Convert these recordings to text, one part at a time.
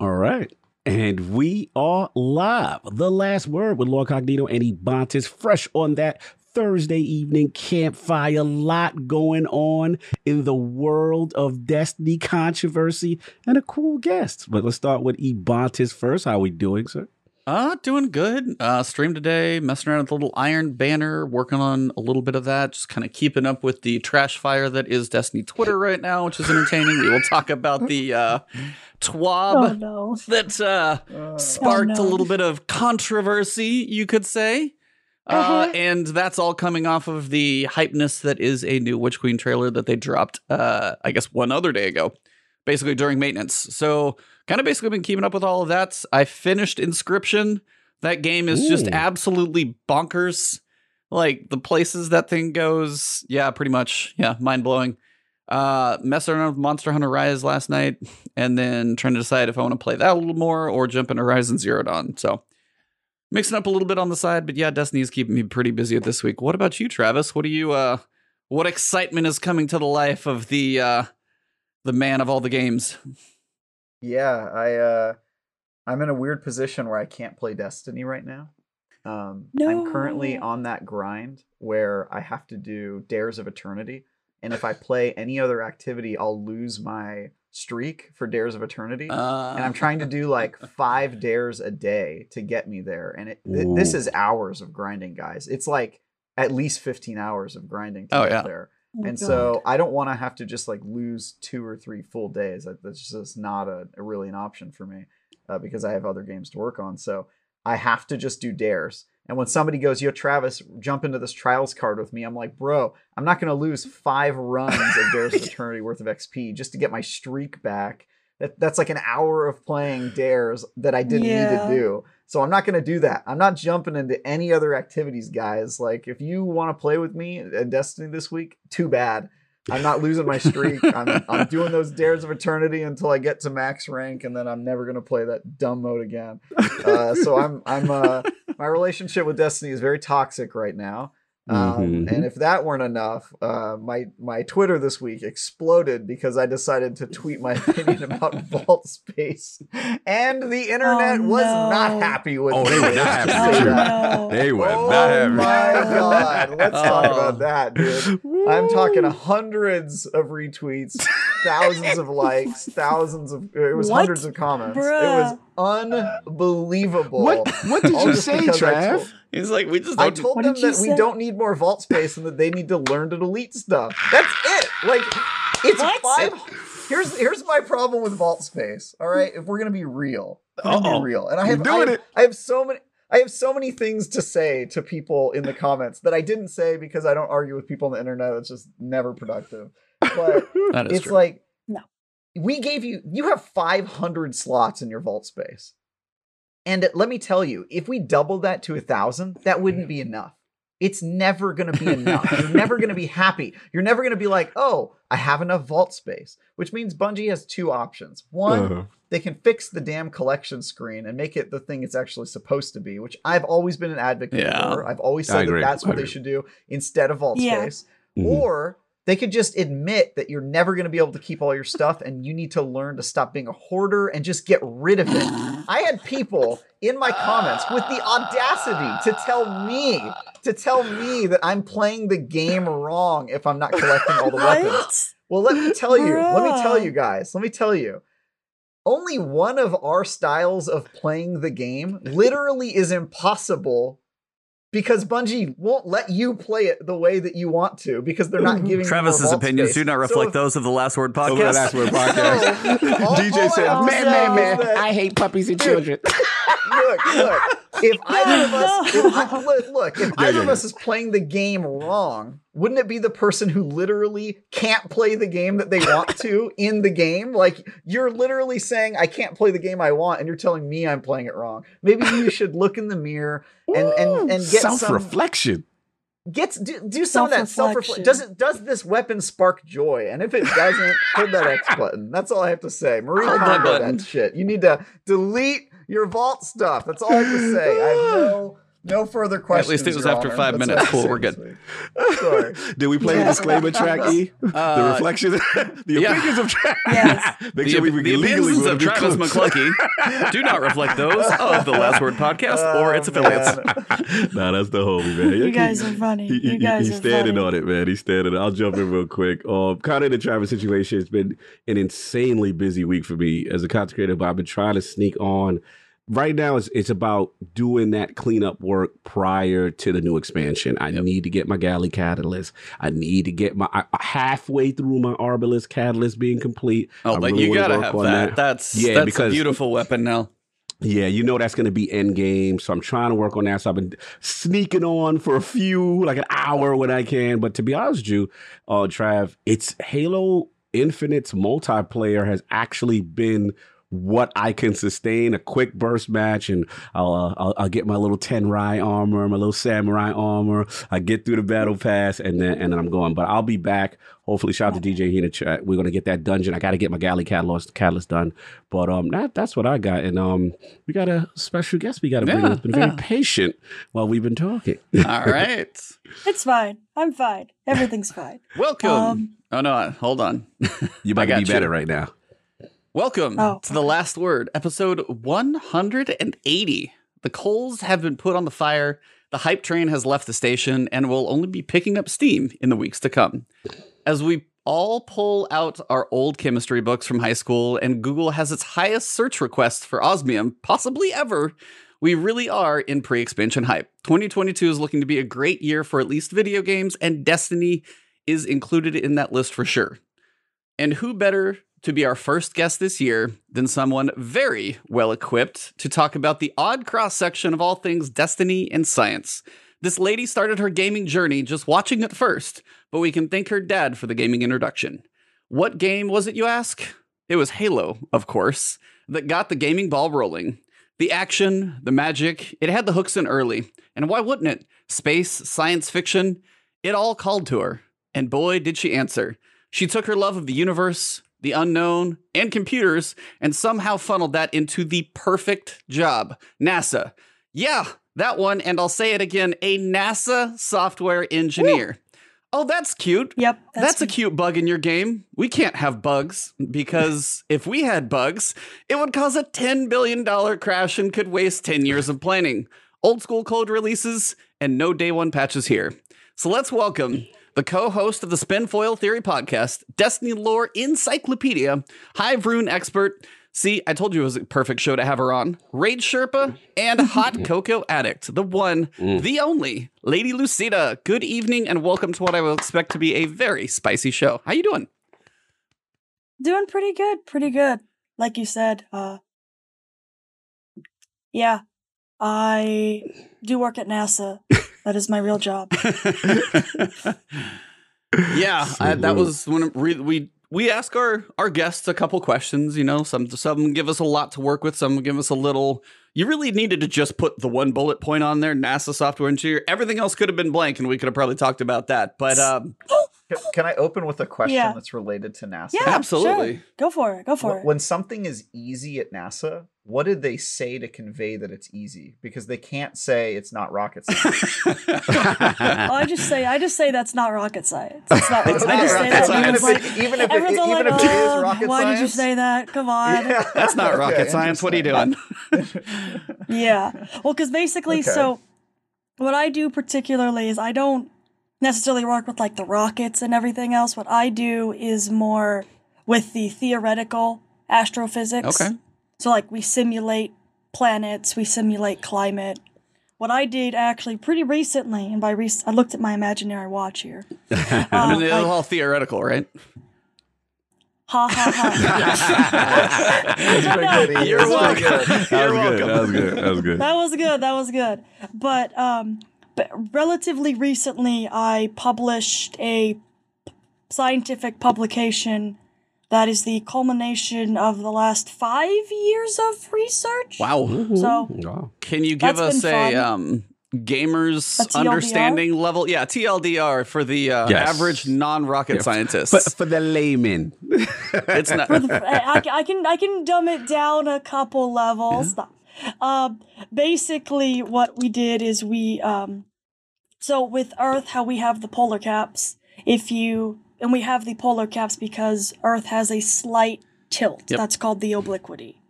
All right. And we are live. The last word with Lord Cognito and Ebontis, fresh on that Thursday evening campfire. A Lot going on in the world of Destiny controversy and a cool guest. But let's start with Ebontis first. How are we doing, sir? Uh, doing good. Uh, stream today, messing around with a little Iron Banner, working on a little bit of that, just kind of keeping up with the trash fire that is Destiny Twitter right now, which is entertaining. we will talk about the uh, TWAB Oh no. that uh, sparked Oh, a little bit of controversy, you could say. Uh, Uh-huh. and that's all coming off of the hypeness that is a new Witch Queen trailer that they dropped, uh, I guess, one other day ago, basically during maintenance. So, kind of basically been keeping up with all of that. I finished Inscryption. That game is just absolutely bonkers. Like the places that thing goes, yeah, pretty much, yeah, mind blowing. Uh, messing around with Monster Hunter Rise last night, and then trying to decide if I want to play that a little more or jump into Horizon Zero Dawn. So mixing up a little bit on the side, but yeah, Destiny is keeping me pretty busy this week. What about you, Travis? What do you uh what excitement is coming to the life of the uh the man of all the games? Yeah, I uh I'm in a weird position where I can't play Destiny right now. Um no. I'm currently on that grind where I have to do Dares of Eternity. And if I play any other activity, I'll lose my streak for Dares of Eternity. Uh, and I'm trying to do like five dares a day to get me there. And it th- this is hours of grinding, guys. It's like at least 15 hours of grinding to Oh, get yeah. there. Oh, and God. so I don't want to have to just like lose two or three full days. That's just not a, a really an option for me uh, because I have other games to work on. So I have to just do dares. And when somebody goes, "Yo, Travis, jump into this trials card with me," I'm like, "Bro, I'm not going to lose five runs of Dares of Eternity worth of XP just to get my streak back. That that's like an hour of playing Dares that I didn't need to do. So I'm not going to do that. I'm not jumping into any other activities, guys. Like if you want to play with me in Destiny this week, too bad. I'm not losing my streak. I'm, I'm doing those dares of eternity until I get to max rank, and then I'm never gonna play that dumb mode again. Uh, so I'm I'm uh, my relationship with Destiny is very toxic right now. Um, Mhm. And if that weren't enough, uh, my my Twitter this week exploded because I decided to tweet my opinion about Vault Space, and the internet Oh, was not happy with Oh, me. they were not happy just with say you. that. no. They were Oh not having my god! Let's talk Oh. about that, dude. I'm talking hundreds of retweets, thousands of likes, thousands of it was What? hundreds of comments. It was unbelievable. What what did you say, I Trav? told- He's like, we just I don't told What them did you that we don't need more vault space and that they need to learn to delete stuff. That's it. Like it's What? five. Here's here's my problem with vault space. All right, if we're gonna be real, we're gonna be real, and I You're have, I doing have it. I have so many. I have so many things to say to people in the comments that I didn't say because I don't argue with people on the internet. It's just never productive. But that is it's true. like No. We gave you you have 500 slots in your vault space and let me tell you if we doubled that to a thousand that wouldn't be enough it's never going to be enough you're never going to be happy you're never going to be like oh i have enough vault space which means bungie has two options one Uh-huh. they can fix the damn collection screen and make it the thing it's actually supposed to be, which I've always been an advocate Yeah. for. I've always said that that's what they should do instead of vault Yeah. space. Mhm. Or they could just admit that you're never going to be able to keep all your stuff and you need to learn to stop being a hoarder and just get rid of it. I had people in my comments with the audacity to tell me to tell me that I'm playing the game wrong if I'm not collecting all the weapons. Well, let me tell you. Let me tell you guys. Let me tell you. Only one of our styles of playing the game literally is impossible because Bungie won't let you play it the way that you want to because they're not mm-hmm. giving you more Travis's vault opinions space. do not reflect if- those of the Last Word podcast. Last Word podcast. No. All- DJ all said, "Man, man, man, I hate puppies and children." look, look. If either of us, if I, look, look, if Yeah, either yeah, of us is playing the game wrong, wouldn't it be the person who literally can't play the game that they want to in the game? Like you're literally saying, "I can't play the game I want," and you're telling me I'm playing it wrong. Maybe you should look in the mirror and and and get some self-reflection. Get do, do some of that self Self-reflection. Does it does this weapon spark joy? And if it doesn't, hit that X button. That's all I have to say. Marie Hold that button. that shit. You need to delete your vault stuff. That's all I have to say. I have no No further questions. At least it was after Honor. five That's minutes. all Cool, we're good. Sorry. Did we play the disclaimer track, E? the Uh, reflection, the yeah. opinions of Travis. Yes. Make The, sure we the opinions would of Travis close. McClunkey do not reflect those of the Last Word podcast or its Oh, affiliates. man. nah, that's the homie, man. You guys are funny. He, he- You guys he's are standing funny. on it, man. He's standing. I'll jump in real quick. Um, kind of the Travis situation. It's been an insanely busy week for me as a content creator, but I've been trying to sneak on. Right now, it's it's about doing that cleanup work prior to the new expansion. I need to get my galley catalyst. I need to get my I, halfway through my Arbalest catalyst being complete. Oh, I but really you gotta have on that. That's Yeah, that's because- a beautiful weapon now. Yeah, you know that's going to be end game. So I'm trying to work on that. So I've been sneaking on for a few, like an hour when I can. But to be honest with you, uh, Trav, it's Halo Infinite's multiplayer has actually been what I can sustain a quick burst match, and I'll, uh, I'll I'll get my little Tenrai armor, my little samurai armor. I get through the battle pass, and then and then I'm going. But I'll be back. Hopefully, shout out to DJ here in the chat. We're gonna get that dungeon. I got to get my galley catalyst catalyst done. But um, that that's what I got, and um, we got a special guest we got to bring. Yeah, in. That's been very patient while we've been talking. All right. It's fine. I'm fine. Everything's fine. Welcome. Um, oh no, hold on. You might be got better you. right now. Welcome Oh, to the last word, episode 180. The coals have been put on the fire. The hype train has left the station and will only be picking up steam in the weeks to come. As we all pull out our old chemistry books from high school and Google has its highest search request for osmium possibly ever, we really are in pre expansion hype. 2022 is looking to be a great year for at least video games, and Destiny is included in that list for sure. And who better to be our first guest this year than someone very well equipped to talk about the odd cross section of all things Destiny and science? This lady started her gaming journey just watching it first, but we can thank her dad for the gaming introduction. What game was it, you ask? It was Halo, of course, that got the gaming ball rolling. The action, the magic, it had the hooks in early. And why wouldn't it? Space, science fiction, it all called to her. And boy, did she answer. She took her love of the universe, the unknown, and computers and somehow funneled that into the perfect job NASA. Yeah, that one, and I'll say it again a NASA software engineer. Oh, that's cute. Yep. That's, a cute bug in your game. We can't have bugs because if we had bugs, it would cause a $10 billion crash and could waste 10 years of planning. Old school code releases and no day one patches here. So let's welcome the co host of the Spin Foil Theory podcast, Destiny Lore Encyclopedia, Hive Rune expert. See, I told you it was a perfect show to have her on. Raid Sherpa and Hot Cocoa Addict, the one, the only, Lady Lucida. Good evening and welcome to what I will expect to be a very spicy show. How you doing? Doing pretty good. Pretty good. Like you said. Uh. Yeah. I do work at NASA. that is my real job. yeah, I, that was when we we we ask our our guests a couple questions. You know, some some give us a lot to work with, some give us a little. You really needed to just put the one bullet point on there, NASA software engineer. Everything else could have been blank, and we could have probably talked about that. But um, Can, can I open with a question Yeah. that's related to NASA? Yeah, Absolutely. sure. Go for it. Go for Wh- it. When something is easy at NASA, what did they say to convey that it's easy? Because they can't say it's not rocket science. Oh, I just say I just say that's not rocket science. It's not. It's I just rocket say that. science. Everyone's Even like, if even if it- even like, if it is "Oh, rocket why did you say that? Come on. Yeah. that's not Okay, rocket science. What are you doing? Yeah. Well, because basically, Okay. so what I do particularly is I don't necessarily work with like the rockets and everything else. What I do is more with the theoretical astrophysics. Okay. So, like, we simulate planets, we simulate climate. What I did actually pretty recently, and by rec- I looked at my imaginary watch here. I mean, it's all theoretical, right? ha ha ha. That's pretty good, Ian. You're welcome. That You're was good. welcome. That was good. That was good. that was good. That was good. But um, but relatively recently, I published a scientific publication that is the culmination of the last five years of research. Wow. So Wow. Can you give us a um gamers A understanding level? Yeah, TLDR for the uh, Yes. average non-rocket Yeah. scientist. For, for the layman. it's not I, I- I can I can dumb it down a couple levels. Um, basically, what we did is we um, so with Earth, how we have the polar caps. If you and we have the polar caps because Earth has a slight tilt. Yep. That's called the obliquity.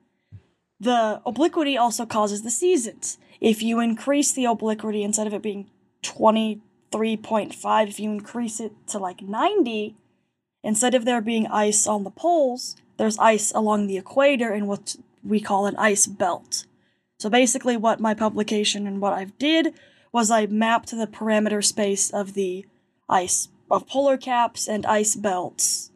The obliquity also causes the seasons. If you increase the obliquity instead of it being 23.5, if you increase it to like 90, instead of there being ice on the poles, there's ice along the equator in what we call an ice belt. So basically, what my publication and what I did was I mapped the parameter space of the ice of polar caps and ice belts.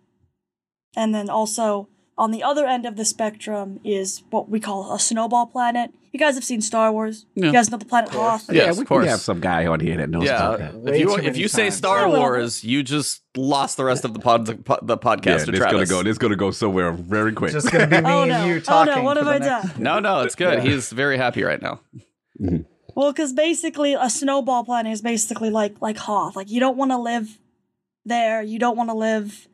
And then also on the other end of the spectrum is what we call a snowball planet. You guys have seen Star Wars. Yeah. You guys know the planet Hoth. Yeah. Yes, yeah, of we, course. we have some guy on here that knows about Yeah, that. If you if you say. Star Wars, you just lost the rest of the pod the podcast Yeah, to this Travis. gonna go. It's gonna go somewhere very quick. Just gonna be me Oh and no! you Oh talking. no! What have I done? No, no, it's good. Yeah. He's very happy right now. Well, because basically a snowball planet is basically like like Hoth. Like you don't want to live there. You don't want to live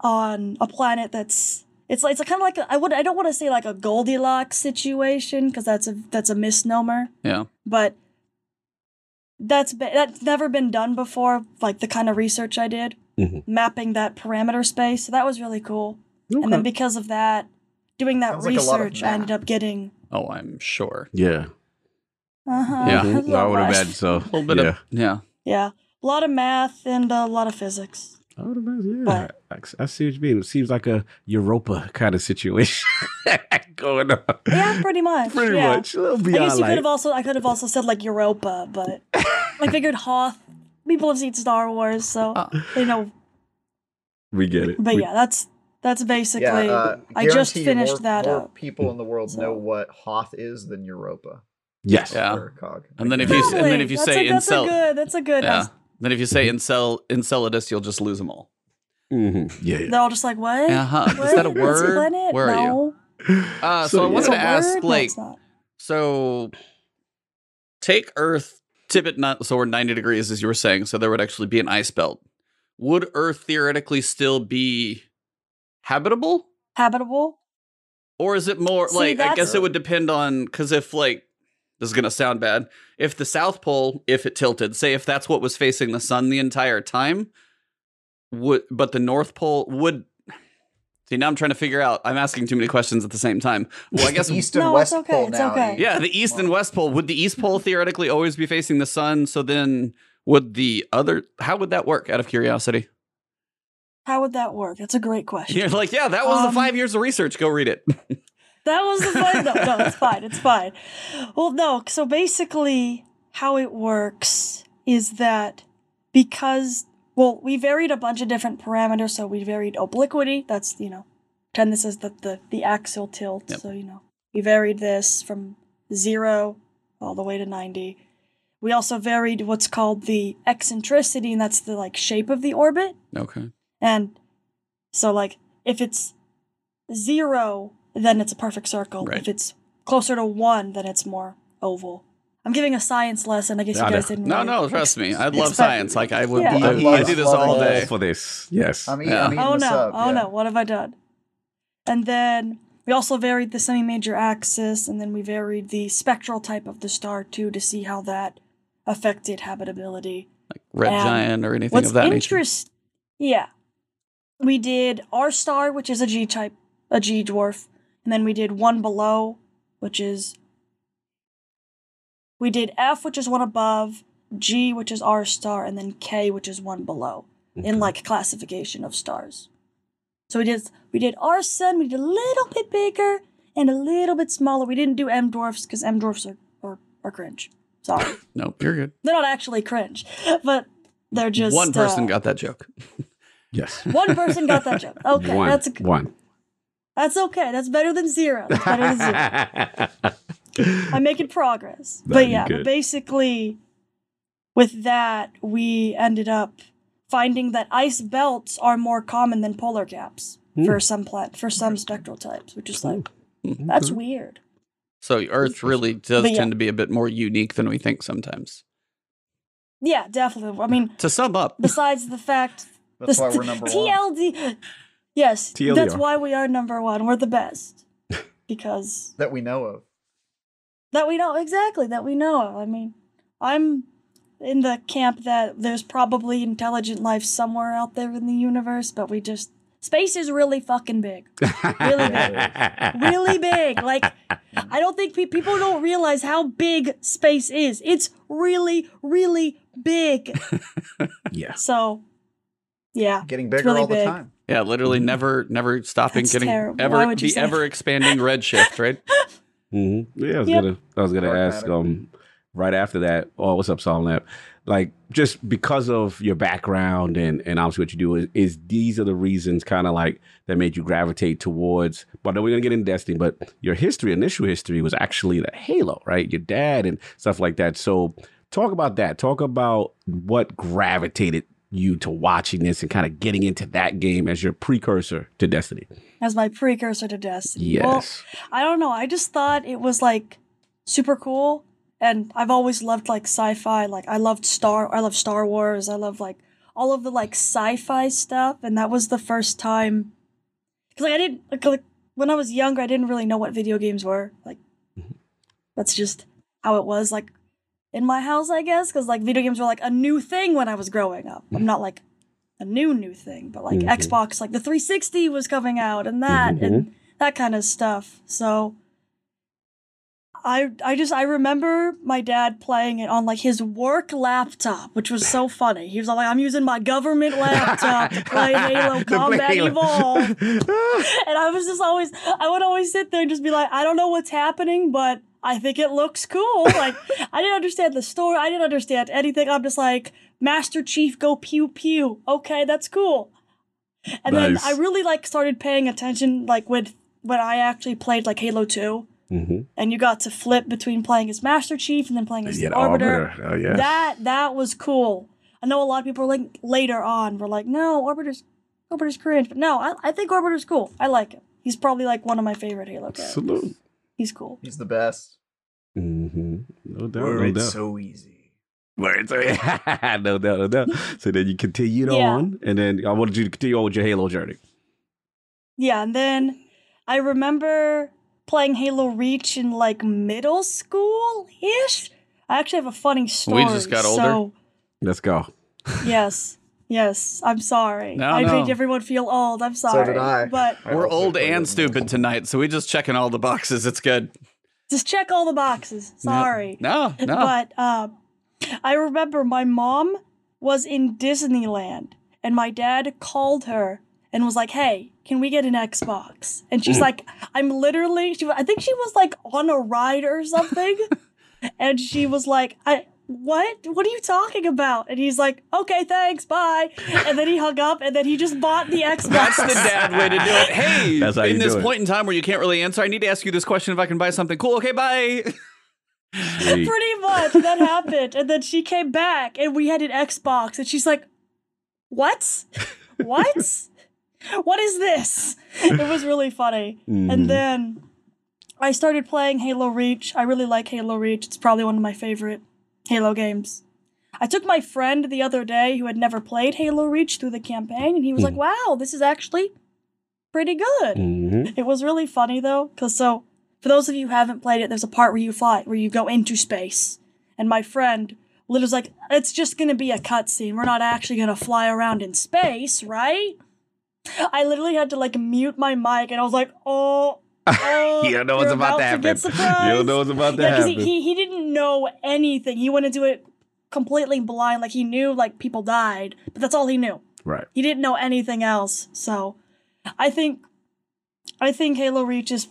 on a planet that's it's like it's kind of like a, I would I don't want to say like a Goldilocks situation because that's a that's a misnomer. Yeah. But that's be, that's never been done before. Like the kind of research I did, Mhm. mapping that parameter space. So that was really cool. And then because of that, doing that Sounds like a lot of research, I ended up getting. Oh, I'm sure. yeah, Uh-huh, Yeah. Mhm. I would imagine so. A little bit yeah. of yeah. Yeah, a lot of math and a lot of physics. I would imagine, yeah. But- I, I see what you mean. It seems like a Europa kind of situation going on. Yeah, pretty much. Pretty yeah. much. A I guess you like. could have also I could have also said like Europa, but I figured Hoth. People have seen Star Wars, so Uh, they know. we get it. But We- yeah, that's that's basically. Yeah, uh, I just finished more, that more up. people in the world So- know what Hoth is than Europa. Yes. Yeah. Cog. And then if you and then if you That's say a, that's incel, a good. That's a good. yeah. Then if you say incel Enceladus, you'll just lose them all. Mm-hmm. Yeah. yeah. They're all just like, what? Uh huh. What? Is that a word? Where are you? no. Uh, so, So, I yeah. wanted to ask, word? No, like, it's so take Earth, tip it not so we're ninety degrees, as you were saying. So there would actually be an ice belt. Would Earth theoretically still be habitable? habitable. Or is it more See, like I guess it would depend on because if like this is gonna sound bad, if the South Pole, if it tilted, say if that's what was facing the sun the entire time, would but the North Pole would see now I'm trying to figure out I'm asking too many questions at the same time. Well I guess East and No, West it's okay, Pole it's now. okay. yeah, the East and West Pole. Would the East Pole theoretically always be facing the sun? So then would the other how would that work out of curiosity? How would that work? That's a great question. You're like, yeah, that was the Um, five years of research. Go read it. That was the fun. No, no, it's fine. It's fine. Well, no. So basically, how it works is that because well, we varied a bunch of different parameters. So we varied obliquity. That's you know, pretend this is the the, the axial tilt. Yep. So you know, we varied this from zero all the way to ninety. We also varied what's called the eccentricity, and that's the like shape of the orbit. okay. And so, like, if it's zero, then it's a perfect circle. Right. If it's closer to one, then it's more oval. I'm giving a science lesson. I guess No, you guys no. didn't. No, really no, trust me. I love science. Like I would, Yeah. I, He I do this all day. for this. Yes. I'm, eat, Yeah. I'm Oh no! up. oh yeah. no! What have I done? And then we also varied the semi-major axis, and then we varied the spectral type of the star too to see how that affected habitability. Like red And giant or anything What's of that nature. interest? Yeah, we did our star, which is a G type, a G dwarf, and then we did one below, which is. We did F, which is one above, G, which is R star, and then K, which is one below, in like classification of stars. So we did we did R sun, we did a little bit bigger and a little bit smaller. We didn't do M dwarfs because M dwarfs are, are are cringe. Sorry, No, you're good. they're not actually cringe, but they're just One person uh, got that joke. Yes. One person got that joke. Okay, one. that's a, one. That's okay. That's better than zero. That's better than zero. I'm making progress. That'd but yeah, but basically, with that, we ended up finding that ice belts are more common than polar caps for Hmm. some plant for some spectral types, which is like Mhm. that's weird. So Earth really does yeah. tend to be a bit more unique than we think sometimes. Yeah, definitely. I mean, To sum up, besides the fact That's the why we're number one. TLD. Yes, TLDR. that's why we are number one. We're the best because That we know of. that we know exactly that we know. of. I mean, I'm in the camp that there's probably intelligent life somewhere out there in the universe, but we just space is really fucking big. Really big. really big. Like I don't think pe- people don't realize how big space is. It's really really big. yeah. So yeah. Getting bigger really all the time. Yeah, literally never never stopping That's getting terrible. Ever the say ever expanding redshift, right? hmm Yeah, I was Yep. gonna I was gonna ask Pragmatic. um right after that. Oh, what's up, Song Lab? Like just because of your background and and obviously what you do is, is these are the reasons kind of like that made you gravitate towards. But I know we're gonna get into Destiny, but your history, initial history, was actually the Halo, right? Your dad and stuff like that. So talk about that. Talk about what gravitated you to watching this and kind of getting into that game as your precursor to Destiny. as my precursor to Destiny. Well, Yes. I don't know. I just thought it was like super cool, and I've always loved like sci-fi. Like I loved Star. I love Star Wars. I love like all of the like sci-fi stuff, and that was the first time. Cause like I didn't like, like when I was younger, I didn't really know what video games were. Like mm-hmm. that's just how it was. Like in my house, I guess, because like video games were like a new thing when I was growing up. I'm not like a new new thing, but like Mhm. Xbox, like the 360 was coming out and that mm-hmm, and mm-hmm. that kind of stuff. So I I just I remember my dad playing it on like his work laptop, which was so funny. He was like, "I'm using my government laptop to play Halo play Combat Halo. Evolved," and I was just always I would always sit there and just be like, "I don't know what's happening, but." I think it looks cool. Like I didn't understand the story. I didn't understand anything. I'm just like Master Chief go pew pew. Okay, that's cool. And Nice. then I really like started paying attention like when when I actually played like Halo 2 hmm and you got to flip between playing as Master Chief and then playing as Yeah, the the Arbiter. Arbiter. Oh yeah. That that was cool. I know a lot of people are like later on were like, no, Arbiter's Arbiter's cringe, but no, I, I think Arbiter's cool. I like him. He's probably like one of my favorite Halo characters. Salute. He's cool. He's the best. Mm-hmm. No doubt. Word, no it's doubt. so easy. Word, so no doubt. No doubt. So then you continued Yeah. on, and then I wanted you to continue on with your Halo journey. Yeah, and then I remember playing Halo Reach in like middle school ish. I actually have a funny story. We just got older. So, Let's go. yes, yes. I'm sorry. No, I no. made everyone feel old. I'm sorry. So did I. But I We're old and stupid tonight, so we just checking all the boxes. It's good. Just check all the boxes. Sorry. No, no. But uh, I remember my mom was in Disneyland, and my dad called her and was like, "Hey, can we get an Xbox?" And she's like, "I'm literally." She, I think she was like on a ride or something, and she was like, "I." What? What are you talking about? And he's like, okay, thanks, bye. And then he hung up, and then he just bought the Xbox. That's the dad way to do it. Hey, That's how in this do it. point in time where you can't really answer, I need to ask you this question if I can buy something cool. Okay, bye. Pretty much that happened. And then she came back and we had an Xbox and she's like, What? What? what is this? It was really funny. Mhm. And then I started playing Halo Reach. I really like Halo Reach. It's probably one of my favorite Halo games. I took my friend the other day who had never played Halo Reach through the campaign and he was like, Wow, this is actually pretty good. Mhm. It was really funny though, because so for those of you who haven't played it, there's a part where you fly, where you go into space, and my friend literally was like, "It's just gonna be a cutscene. We're not actually gonna fly around in space, right?" I literally had to like mute my mic, and I was like, "Oh." Oh, You don't know what's you're about to happen. You don't know what's about to Yeah, happen. he, he he didn't know anything. He went into it completely blind. Like he knew like people died, but that's all he knew right. he didn't know anything else. So I think I think Halo Reach is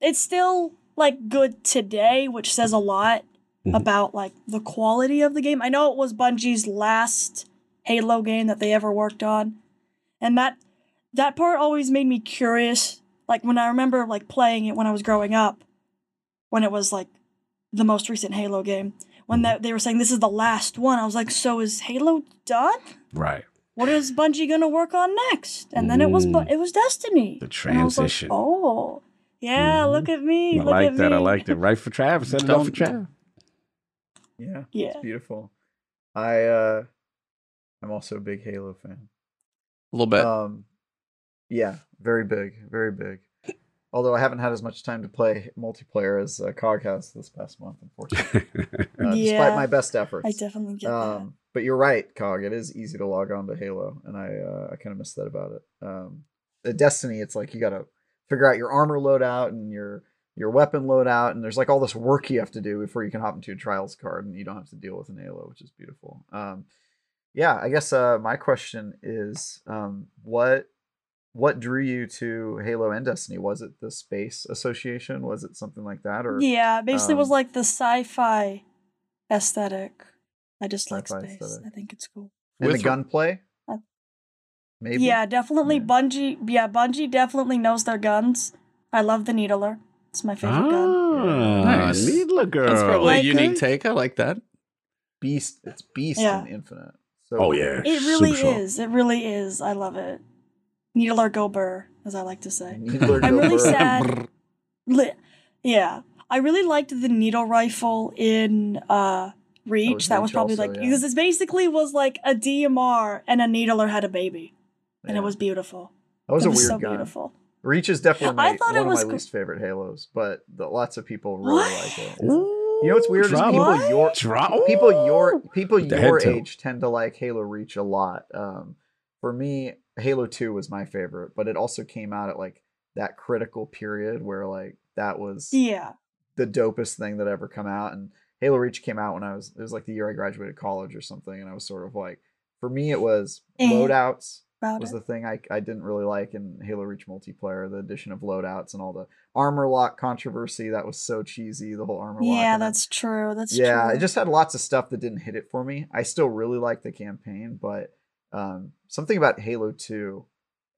it's still like good today, which says a lot Mhm. about like the quality of the game. I know it was Bungie's last Halo game that they ever worked on. And that that part always made me curious. Like when I remember like playing it when I was growing up, when it was like the most recent Halo game, when that they were saying this is the last one, I was like, so is Halo done? Right. what is Bungie gonna work on next? And then it was Bu- Mm. it was Destiny. The And I was like, transition. oh, yeah, Mhm. look at me. I look like at that. Me. I liked it. Right for Travis. Set it up for Don't- Yeah, Yeah. it's beautiful. I uh, I'm also a big Halo fan. A little bit. Um, yeah, very big, very big. Although I haven't had as much time to play multiplayer as uh, Cog has this past month, unfortunately, uh, Yeah. despite my best efforts. I definitely get that. Um, but you're right, Cog. It is easy to log on to Halo, and I uh, I kind of miss that about it. Um, at Destiny, it's like you got to figure out your armor loadout and your your weapon loadout, and there's like all this work you have to do before you can hop into a trials card, and you don't have to deal with an Halo, which is beautiful. Um, yeah, I guess uh, my question is, um, what what drew you to Halo and Destiny? Was it the space association? Was it something like that, or yeah, basically it was um, like the sci-fi aesthetic. I just like space. aesthetic. I think it's cool. and the With- gunplay? Uh, Maybe. Yeah, definitely Yeah. Bungie. Yeah, Bungie definitely knows their guns. I love the Needler. It's my favorite gun. ah, Nice. Needler girl. That's probably Like a unique it? take. I like that. Beast. It's Beast Yeah. and Infinite. So Oh yeah, It really super strong. is. It really is. I love it. Needler go burr, as I like to say. I'm really burr. sad. Li- yeah, I really liked the needle rifle in uh Reach. was That was probably also, like yeah. because it basically was like a DMR and a needler had a baby, and it was beautiful. that was it a was weird so gun. beautiful. Reach is definitely I my, thought one it of my cool. least favorite Halos, but the, lots of people really What? like it. Ooh, You know what's weird is people What? your Dra- people your people your head tilt. age tend to like Halo Reach a lot. Um, for me, Halo Two was my favorite, but it also came out at like that critical period where like that was Yeah, the dopest thing that ever come out. And Halo Reach came out when I was it was like the year I graduated college or something, and I was sort of like, for me, it was Eh. loadouts was the thing I, I didn't really like in Halo Reach multiplayer, the addition of loadouts and all the armor lock controversy. That was so cheesy, the whole armor lock. Yeah, then- that's true. That's yeah, true. it just had lots of stuff that didn't hit it for me. I still really like the campaign, but um, something about Halo 2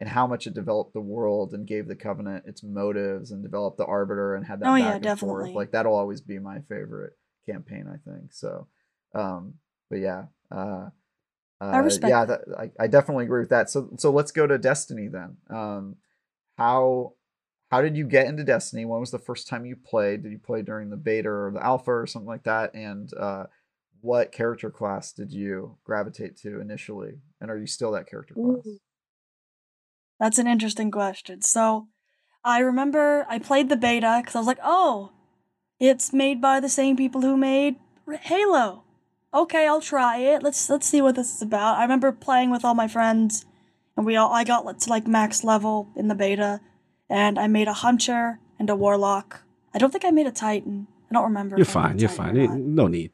and how much it developed the world and gave the Covenant its motives and developed the Arbiter and had that Oh, back yeah, and definitely. forth. Like that'll always be my favorite campaign, I think. So, um, but yeah, uh, uh, respect yeah, that, I, I definitely agree with that. So, so let's go to Destiny then. Um, how how did you get into Destiny? When was the first time you played? Did you play during the beta or the alpha or something like that? And uh, what character class did you gravitate to initially? And are you still that character class? Ooh. That's an interesting question. So, I remember I played the beta because I was like, oh, it's made by the same people who made Halo. Okay, I'll try it. Let's let's see what this is about. I remember playing with all my friends, and we all I got to like max level in the beta, and I made a hunter and a warlock. I don't think I made a titan. I don't remember. You're if I made fine. You're fine. or not. No need.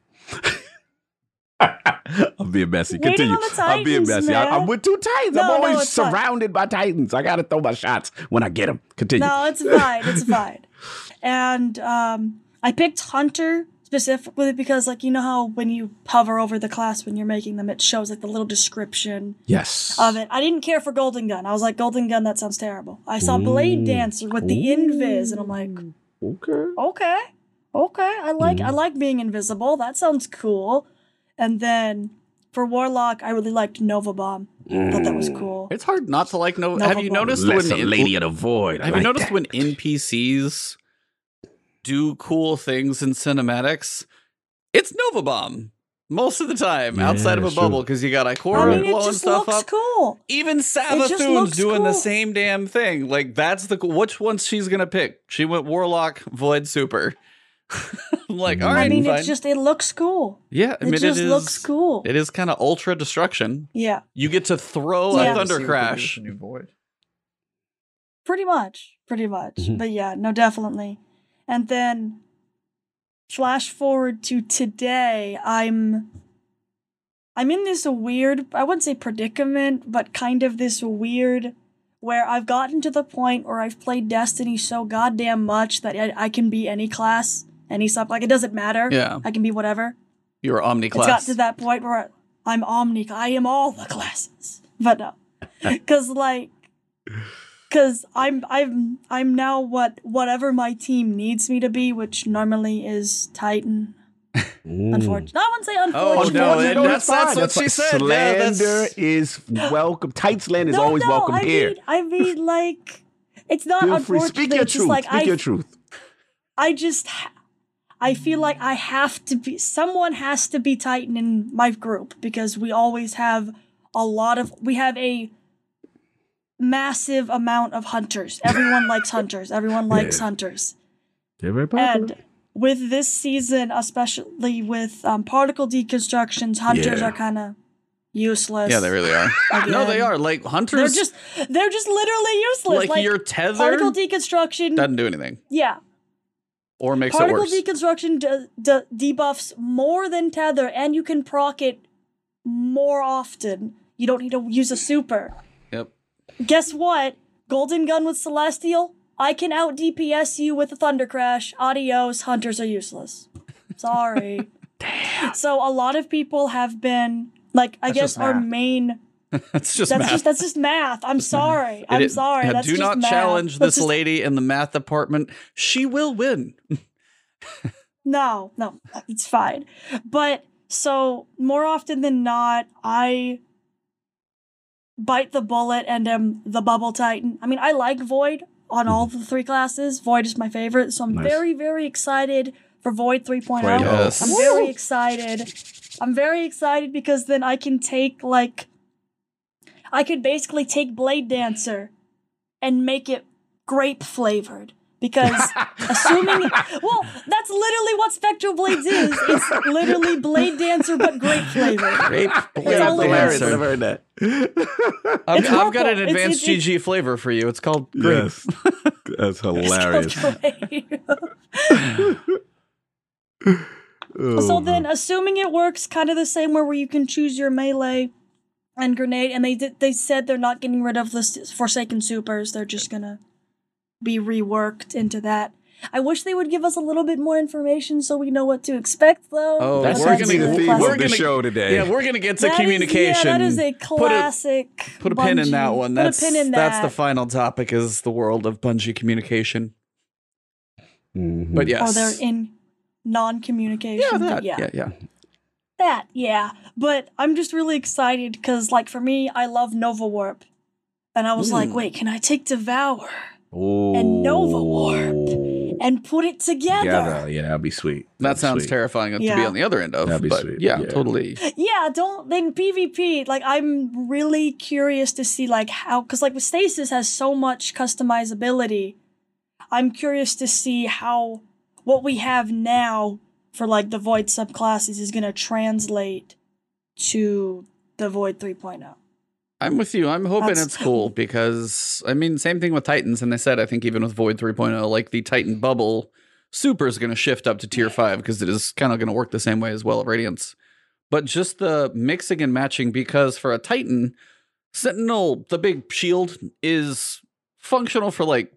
I'm being messy. Continue. on the I'm being Titans, messy. I, am with two Titans. No, I'm no, always fine. surrounded by Titans. I gotta throw my shots when I get them. Continue. No, it's fine. It's fine. And um, I picked Hunter specifically because, like, you know how when you hover over the class when you're making them, it shows like the little description yes. of it. I didn't care for Golden Gun. I was like, Golden Gun, that sounds terrible. I saw Blade Dancer with the invis, and I'm like, Okay. okay, okay, I like I Mhm. like being invisible. That sounds cool. And then for Warlock, I really liked Nova Bomb. I thought that was Mm. cool. It's hard not to like Nova. Nova Have you Bomb. noticed Lesser when Lady of the Void. I Have like you noticed that. when NPCs do cool things in cinematics? It's Nova Bomb most of the time Yeah, outside of a true. bubble because you got I mean, blowing just stuff looks up. cool. Even just Savathun's looks doing the same damn thing. Like that's the which one she's gonna pick. She went Warlock, Void, Super. I'm like, all Mhm. I mean, fine. it's just it looks cool. yeah. I It mean, just it is. looks cool. It is kind of ultra destruction. Yeah, You get to throw Yeah. a To thunder see what they do with crash. new void. pretty much, pretty much. Mhm. But yeah, no, definitely. And then flash forward to today, I'm I'm in this weird, I wouldn't say predicament, but kind of this weird where I've gotten to the point where I've played Destiny so goddamn much that I, I can be any class, any sub. Like it doesn't matter. Yeah, I can be whatever. you're Omni It's got to that point where I'm omni. I am all the classes, but no, because like, because I'm I'm I'm now what whatever my team needs me to be, which normally is Titan. Unfortunately, I wouldn't say Oh, unfortunately. no, Unfortunately, it- no, that's- it's fine. that's what she like said. Yeah, Slander is welcome. Tight slander is No, always no, welcome I here. Mean, I mean, like, it's not Feel free. unfortunate. Speak your it's just truth. like Speak I your truth. I just ha- I feel like I have to be someone has to be Titan in my group because we always have a lot of we have a massive amount of hunters. Everyone likes hunters. Everyone likes Yeah. hunters. They're very popular. And with this season, especially with um, particle deconstructions, hunters Yeah. are kind of useless. Yeah, they really are. no, they are. Like hunters, They're just they're just literally useless. like, your tether particle deconstruction. doesn't do anything yeah, or makes it particle deconstruction d- d- debuffs more than tether, and you can proc it more often. You don't need to use a super. yep. Guess what? Golden gun with celestial. I can out DPS you with a thunder crash. Adios. Hunters are useless. Sorry. Damn. So a lot of people have been like, I That's guess our main. That's just That's math. just that's just math. I'm sorry. I'm It is- sorry. yeah, That's do just not math. challenge That's this just- lady in the math department. She will win. No, no, it's fine. But so more often than not, I bite the bullet and am the bubble titan. I mean, I like Void on all mm-hmm. the three classes. Void is my favorite, so I'm Nice. very, very excited for Void 3.0. Yes. I'm very excited. I'm very excited because then I can take like I could basically take Blade Dancer and make it grape flavored. Because assuming well, that's literally what Spectral Blades is. It's literally Blade Dancer but grape flavored. Grape It's all hilarious. Dancer. I've heard that. I've, It's I've got an awful. It's- advanced it's- GG flavor for you. It's called grape. Yes. That's It's called hilarious. Oh, so then assuming it works kind of the same way where you can choose your melee and grenade and they did they said they're not getting rid of the forsaken supers they're just gonna be reworked into that i wish they would give us a little bit more information so we know what to expect though Oh, That's we're going gonna- be the theme we're of the show today. Yeah, we're gonna get to That is- communication. yeah, that is a Put a- classic Put a pin in that Bungie. one. Put a That's pin in that's the final topic is the world of Bungie communication. Mhm. But yes, oh they're in non-communication yeah, that, yeah yeah, yeah. That yeah but i'm just really excited because like for me i love nova warp and i was like Mm. wait can i take devour Ooh. and Nova Warp. and put it together. Together. Yeah, that'd be sweet. That That'd be sounds sweet. terrifying to be on the other end of. That'd be but sweet, Yeah, yeah. totally. Yeah, don't then PvP. Like I'm really curious to see like how because like with Stasis has so much customizability. I'm curious to see how what we have now for like the Void subclasses is gonna translate to the Void oh. 3.0. I'm with you. I'm hoping That's- it's cool because I mean, same thing with Titans, and they said I think even with Void 3.0, like the Titan bubble super is going to shift up to tier five because it is kind of going to work the same way as well at Radiance. But just the mixing and matching because for a Titan, Sentinel, the big shield, is functional for like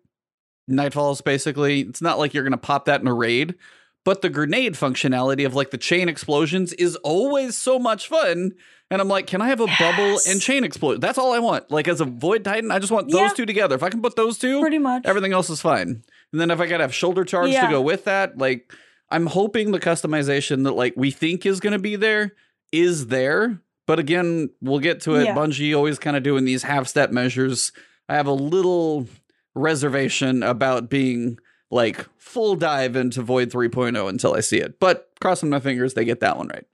nightfalls. Basically, it's not like you're going to pop that in a raid. But the grenade functionality of like the chain explosions is always so much fun. And I'm like, can I have a bubble and chain explosion? That's all I want. Like as a Void Titan, I just want Yeah. those two together. If I can put those two, Pretty much. everything else is fine. And then if I gotta have shoulder charge Yeah. to go with that, like I'm hoping the customization that like we think is gonna be there is there. But again, we'll get to it. Yeah. Bungie always kind of doing these half step measures. I have a little reservation about being like full dive into Void 3.0 until I see it. But crossing my fingers, they get that one right.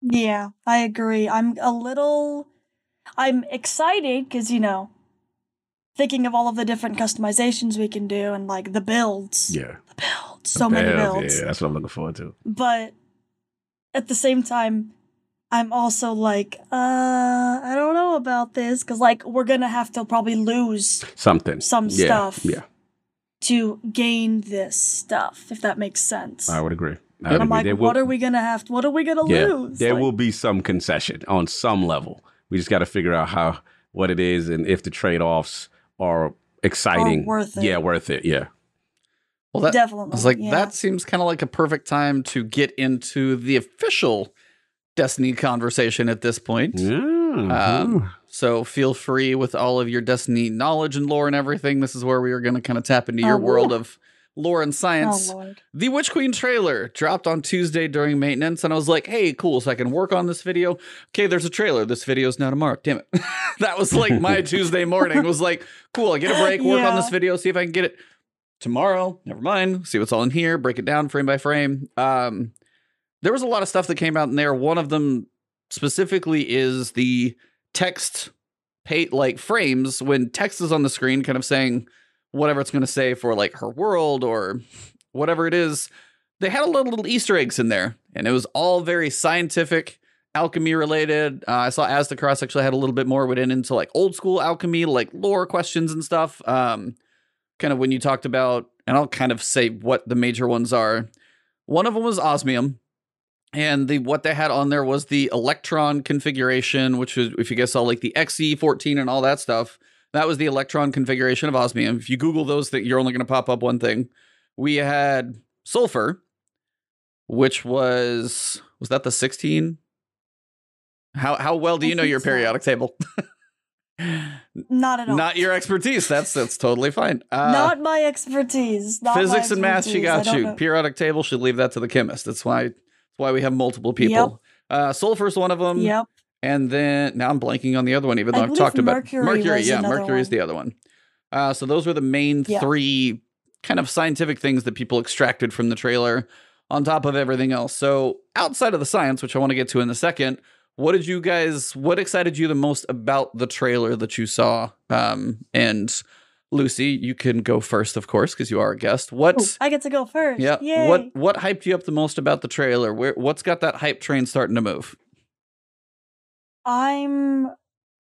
Yeah, I agree. I'm a little I'm excited because you know thinking of all of the different customizations we can do and like the builds. Yeah. The builds. So many Build, builds. Yeah, that's what I'm looking forward to. But at the same time, I'm also like, uh, I don't know about this because like we're gonna have to probably lose Something. some Yeah, stuff Yeah, to gain this stuff, if that makes sense. I would agree. I and would I'm agree. like, There what will- are we gonna have? what are we gonna yeah, lose? There Like, will be some concession on some level. We just got to figure out how what it is and if the trade offs are exciting. worth it. Yeah, worth it. Yeah. Well, that, definitely. I was like, yeah. that seems kind of like a perfect time to get into the official Destiny conversation at this point. Yeah. Um, so feel free with all of your Destiny knowledge and lore and everything. This is where we are going to kind of tap into your Oh, world of lore and Oh science. lord. the Witch Queen trailer dropped on Tuesday during maintenance, and I was like, hey, cool, so I can work on this video. Okay, there's a trailer. This video is now tomorrow. Damn it. that was like my Tuesday morning. was like, cool, I get a break, work on this video, see if I can get it tomorrow. Never mind. See what's all in here, break it down frame by frame. Um, there was a lot of stuff that came out in there. One of them specifically is the text pay like frames when text is on the screen, kind of saying whatever it's going to say for like her world or whatever it is. They had a little, little Easter eggs in there, and it was all very scientific, alchemy related. Uh, I saw Aztecross actually had a little bit more went into like old school alchemy, like lore questions and stuff. Um, kind of when you talked about, and I'll kind of say what the major ones are. One of them was osmium, and the what they had on there was the electron configuration, which was if you guys saw like the XE14 and all that stuff. That was the electron configuration of osmium. If you Google those, that you're only going to pop up one thing. We had sulfur, which was was that the 16? How how well do I you know your so. periodic table? Not at all. Not your expertise. That's that's totally fine. Uh, Not my expertise. Not my physics and math, she got you. know. Periodic table, should leave that to the chemist. That's why that's why we have multiple people. Uh, sulfur's one of them. Yep. And then now I'm blanking on the other one, even though I've believe talked about Mercury Mercury. was Yeah, Mercury is the other one. Uh, so those were the main three kind of scientific things that people extracted from the trailer, on top of everything else. So outside of the science, which I want to get to in a second, what did you guys? What excited you the most about the trailer that you saw? Um, and Lucy, you can go first, of course, because you are a guest. What? Ooh, I get to go first. yeah. Yay. What What hyped you up the most about the trailer? Where What's got that hype train starting to move? I'm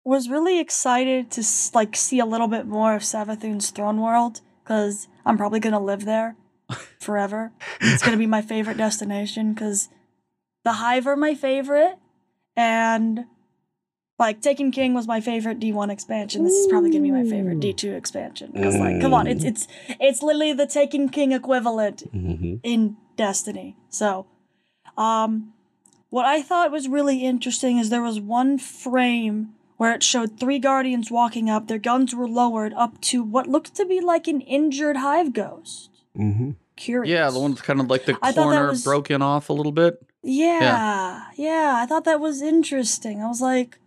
was really excited to like see a little bit more of Savathun's throne world because I'm probably gonna live there forever. it's gonna be my favorite destination because the Hive are my favorite, and like Taken King was my favorite D1 expansion. This is probably gonna be my favorite D2 expansion because like come on, it's it's it's literally the Taken King equivalent Mhm. in Destiny. So, um, what I thought was really interesting is there was one frame where it showed three guardians walking up. Their guns were lowered up to what looked to be like an injured hive ghost. Mhm. Curious. Yeah, the one that's kind of like the I thought that corner was- broken off a little bit. Yeah, yeah, I thought that was interesting. I was like,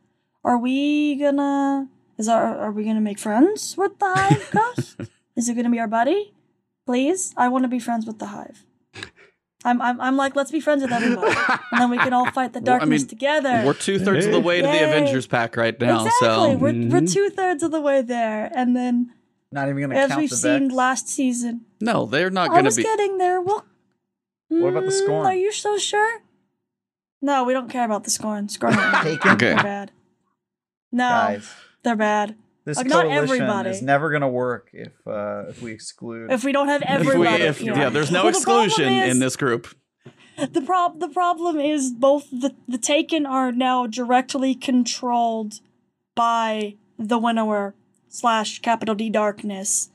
are we gonna? Is our are we gonna make friends with the hive ghost? is it gonna be our buddy? Please, I want to be friends with the hive. I'm I'm I'm like, let's be friends with everybody, and then we can all fight the Well, I darkness mean, together. We're two thirds of the way to the Avengers pack right now, exactly, so we're we're Mhm. two thirds of the way there, and then Not even gonna as count we've the seen Vex. last season, no, they're not going to was be. getting there. Well, What about the Mm, Scorn? Are you so sure? No, we don't care about the scorn. Scorn, are Taken? Okay. bad. No, Guys, they're bad. this Like, not coalition everybody. is never gonna work if uh, if we exclude. If we don't have If we- everybody, if- yeah. yeah, there's no Well, the exclusion is- in this group. The prob the problem is both the the Taken are now directly controlled by the Winnower slash capital D Darkness,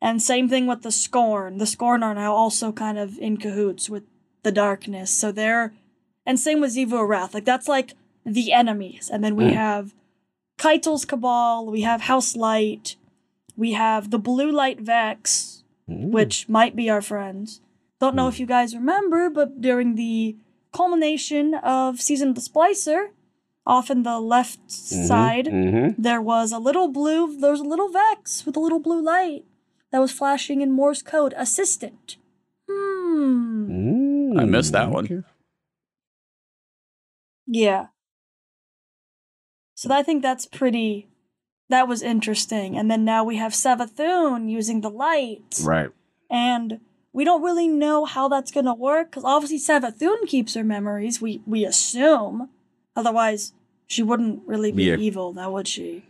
and same thing with the Scorn. The Scorn are now also kind of in cahoots with the Darkness, so they're and same with Xivu Arath. Like that's like the enemies, and then we Mm. have Caiatl's Cabal, we have House Light, we have the Blue Light Vex, Mm. which might be our friends. Don't know if you guys remember, but during the culmination of Season of the Splicer, off in the left Mhm. side, Mhm. there was a little blue, there was a little Vex with a little blue light that was flashing in Morse code, assistant. Hmm. Mm. I missed that one. Yeah. So I think that's pretty. That was interesting. And then now we have Savathun using the light. Right. And we don't really know how that's going to work because obviously Savathun keeps her memories, we, we assume. Otherwise, she wouldn't really be Yeah. evil, now would she?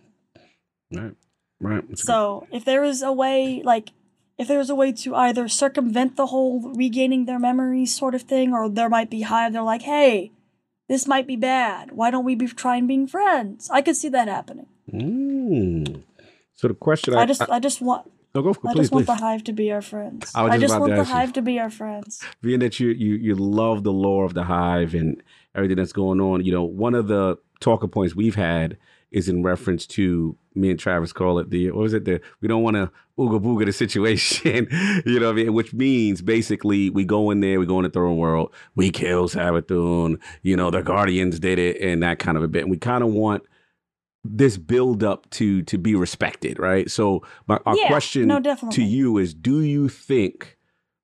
Right. Right. That's So if there is a way, like, if there is a way to either circumvent the whole regaining their memories sort of thing, or there might be hive, they're like, hey, this might be bad. Why don't we be trying being friends? I could see that happening. Mm. So the question I, I just, I, just want, no, go for I please, just want please. the hive to be our friends. I was I just just want the hive to be our friends. being that you you you love the lore of the hive and everything that's going on, you know, one of the talking points we've had is in reference to me and Travis call it the what was it the we don't want to ooga booga the situation, you know what I mean? Which means basically we go in there, we go in the throne world, we kill Savathun, you know, the Guardians did it and that kind of a bit. And we kind of want this build up to to be respected, right? So my our Yeah, question no, to you is do you think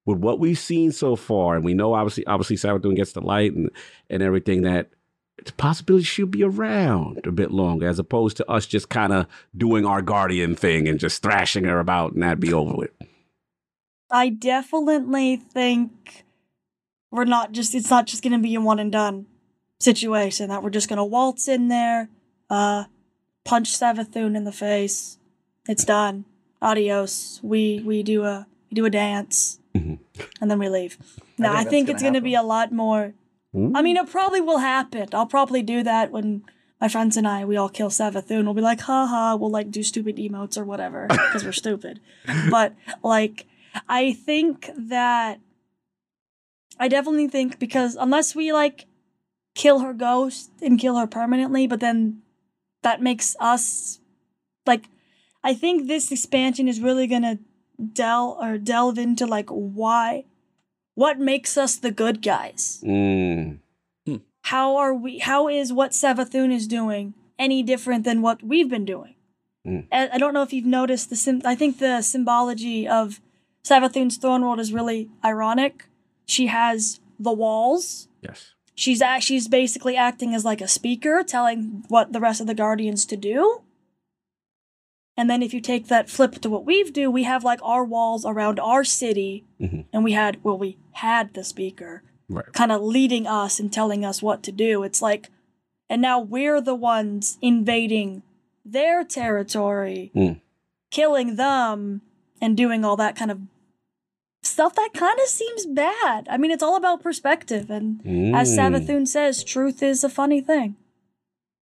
with what we've seen so far, and we know obviously obviously Savathun gets the light and and everything that it's a possibility she'll be around a bit longer, as opposed to us just kind of doing our guardian thing and just thrashing her about and that'd be over with. I definitely think we're not just it's not just gonna be a one and done situation that we're just gonna waltz in there, uh punch Savathun in the face. It's done. Adios. We we do a we do a dance Mhm. and then we leave. No, I think think, it's gonna gonna be a lot more I mean it probably will happen. I'll probably do that when my friends and I we all kill Savathun. We'll be like, haha, we'll like do stupid emotes or whatever because we're stupid. But like I think that I definitely think because unless we like kill her ghost and kill her permanently, but then that makes us like I think this expansion is really gonna delve or delve into like why what makes us the good guys. Mm. How are we how is what Savathun is doing any different than what we've been doing? Mm. I don't know if you've noticed the sim- I think the symbology of Savathun's throne world is really ironic. She has the walls. Yes. She's act- she's basically acting as like a speaker, telling what the rest of the guardians to do. And then if you take that flip to what we've do, we have like our walls around our city, Mhm. and we had well, we had the speaker Right. kind of leading us and telling us what to do. It's like, and now we're the ones invading their territory, Mm. killing them, and doing all that kind of stuff that kind of seems bad. I mean, it's all about perspective. And as Mm. Savathun says, truth is a funny thing.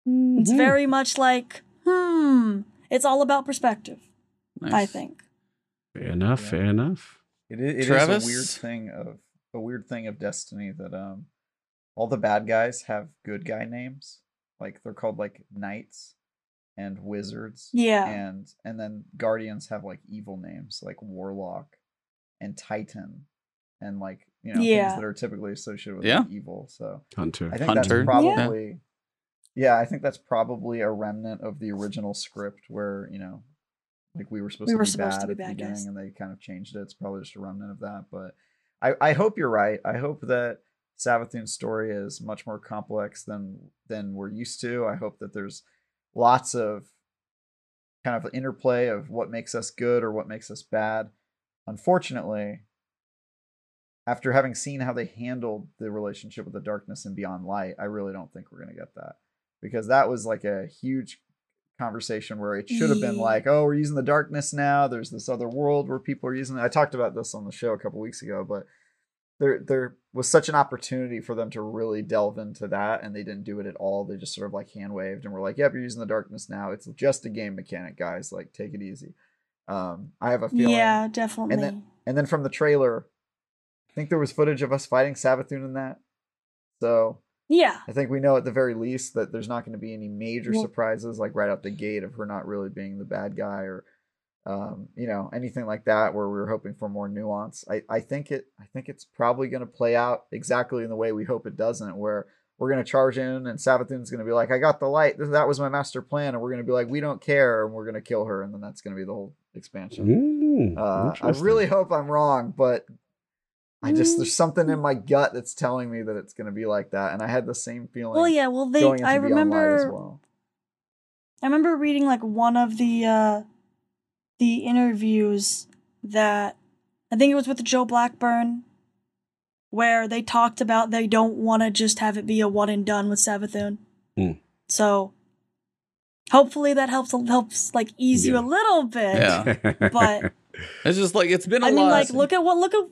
It's Mhm. very much like, hmm, it's all about perspective, I think. Fair enough. Yeah. Fair enough. It, i- it is Travis? a weird thing of a weird thing of Destiny that um all the bad guys have good guy names. Like they're called like knights and wizards. Yeah. And and then guardians have like evil names like warlock and titan and like you know Yeah. things that are typically associated with Yeah. like, evil. So Hunter. I think Hunter. that's probably yeah. I think that's probably a remnant of the original script where you know, like we were supposed We to were be supposed bad to be at the beginning, guys. and they kind of changed it. It's probably just a remnant of that. But I I hope you're right. I hope that Savathun's story is much more complex than than we're used to. I hope that there's lots of kind of interplay of what makes us good or what makes us bad. Unfortunately, after having seen how they handled the relationship with the darkness and beyond light, I really don't think we're going to get that because that was like a huge conversation where it should have been like, oh, we're using the darkness now. There's this other world where people are using it. I talked about this on the show a couple weeks ago, but there there was such an opportunity for them to really delve into that and they didn't do it at all. They just sort of like hand waved and were like, Yep, you're using the darkness now. It's just a game mechanic, guys. Like take it easy. Um, I have a feeling Yeah, definitely. And then- and then from the trailer, I think there was footage of us fighting Savathun in that. So yeah. I think we know at the very least that there's not going to be any major Well- surprises like right out the gate of her not really being the bad guy or um, you know anything like that where we were hoping for more nuance. I, I think it I think it's probably going to play out exactly in the way we hope it doesn't where we're going to charge in and Savathun's going to be like I got the light that was my master plan and we're going to be like we don't care and we're going to kill her and then that's going to be the whole expansion. Mm, Uh, I really hope I'm wrong, but I just there's something in my gut that's telling me that it's going to be like that, and I had the same feeling. Well, yeah. Well, they. I Beyond Light as remember. well. I remember reading like one of the uh the interviews that I think it was with Joe Blackburn where they talked about they don't want to just have it be a one and done with Savathun. Hmm. So hopefully that helps helps like ease you a little bit. Yeah. But It's just like it's been a I mean lot. like look at what look at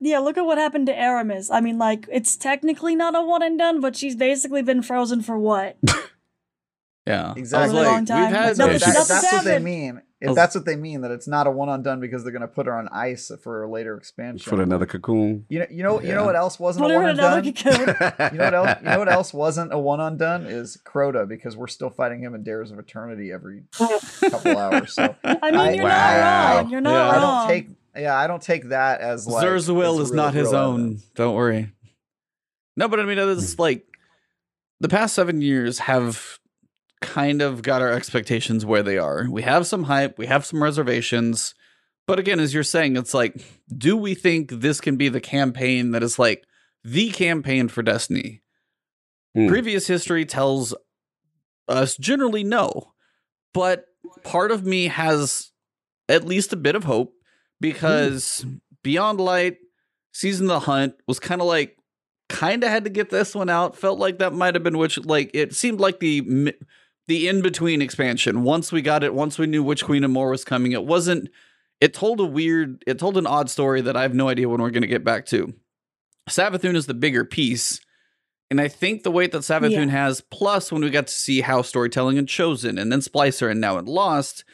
yeah, look at what happened to Eramis. I mean, like, it's technically not a one and done, but she's basically been frozen for what? yeah, Exactly. I was A long like, time. we've had Like, So Yeah, if nothing, she- that- nothing's that's what they mean. If was- that's what they mean, that it's not a one on done because they're going to put her on ice for a later expansion. Put another cocoon. You know, you know, you know what else wasn't Put a one in and done? You know what else? You know what else wasn't a one on done is Crota because we're still fighting him in Dares of Eternity every couple hours. So I mean, I- you're Wow. not wrong. You're not Yeah. I wrong. don't take yeah, I don't take that as like Zerzuil as is real- not his own. evidence. Don't worry. No, but I mean, it's like the past seven years have kind of got our expectations where they are. We have some hype, we have some reservations. But again, as you're saying, it's like, do we think this can be the campaign that is like the campaign for Destiny? Hmm. Previous history tells us generally no, but part of me has at least a bit of hope Mm. because Beyond Light, Season of the Hunt was kind of like kind of had to get this one out. Felt like that might have been which like it seemed like the the in between expansion. Once we got it, once we knew which Queen of More was coming, it wasn't. It told a weird, it told an odd story that I have no idea when we're going to get back to. Savathun is the bigger piece. And I think the weight that Savathun Yeah. has, plus when we got to see how storytelling in Chosen and then Splicer and now it Lost,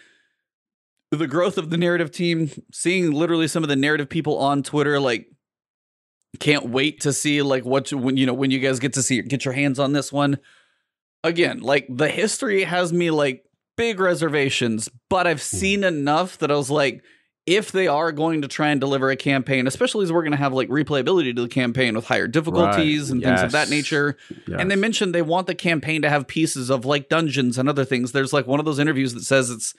the growth of the narrative team, seeing literally some of the narrative people on Twitter, like, can't wait to see like what you, when you know when you guys get to see get your hands on this one. Again, like the history has me like big reservations, but I've hmm. seen enough that I was like, if they are going to try and deliver a campaign, especially as we're going to have like replayability to the campaign with higher difficulties and things of that Yes. nature. And they mentioned they want the campaign to have pieces of like dungeons and other things. There's like one of those interviews that says it's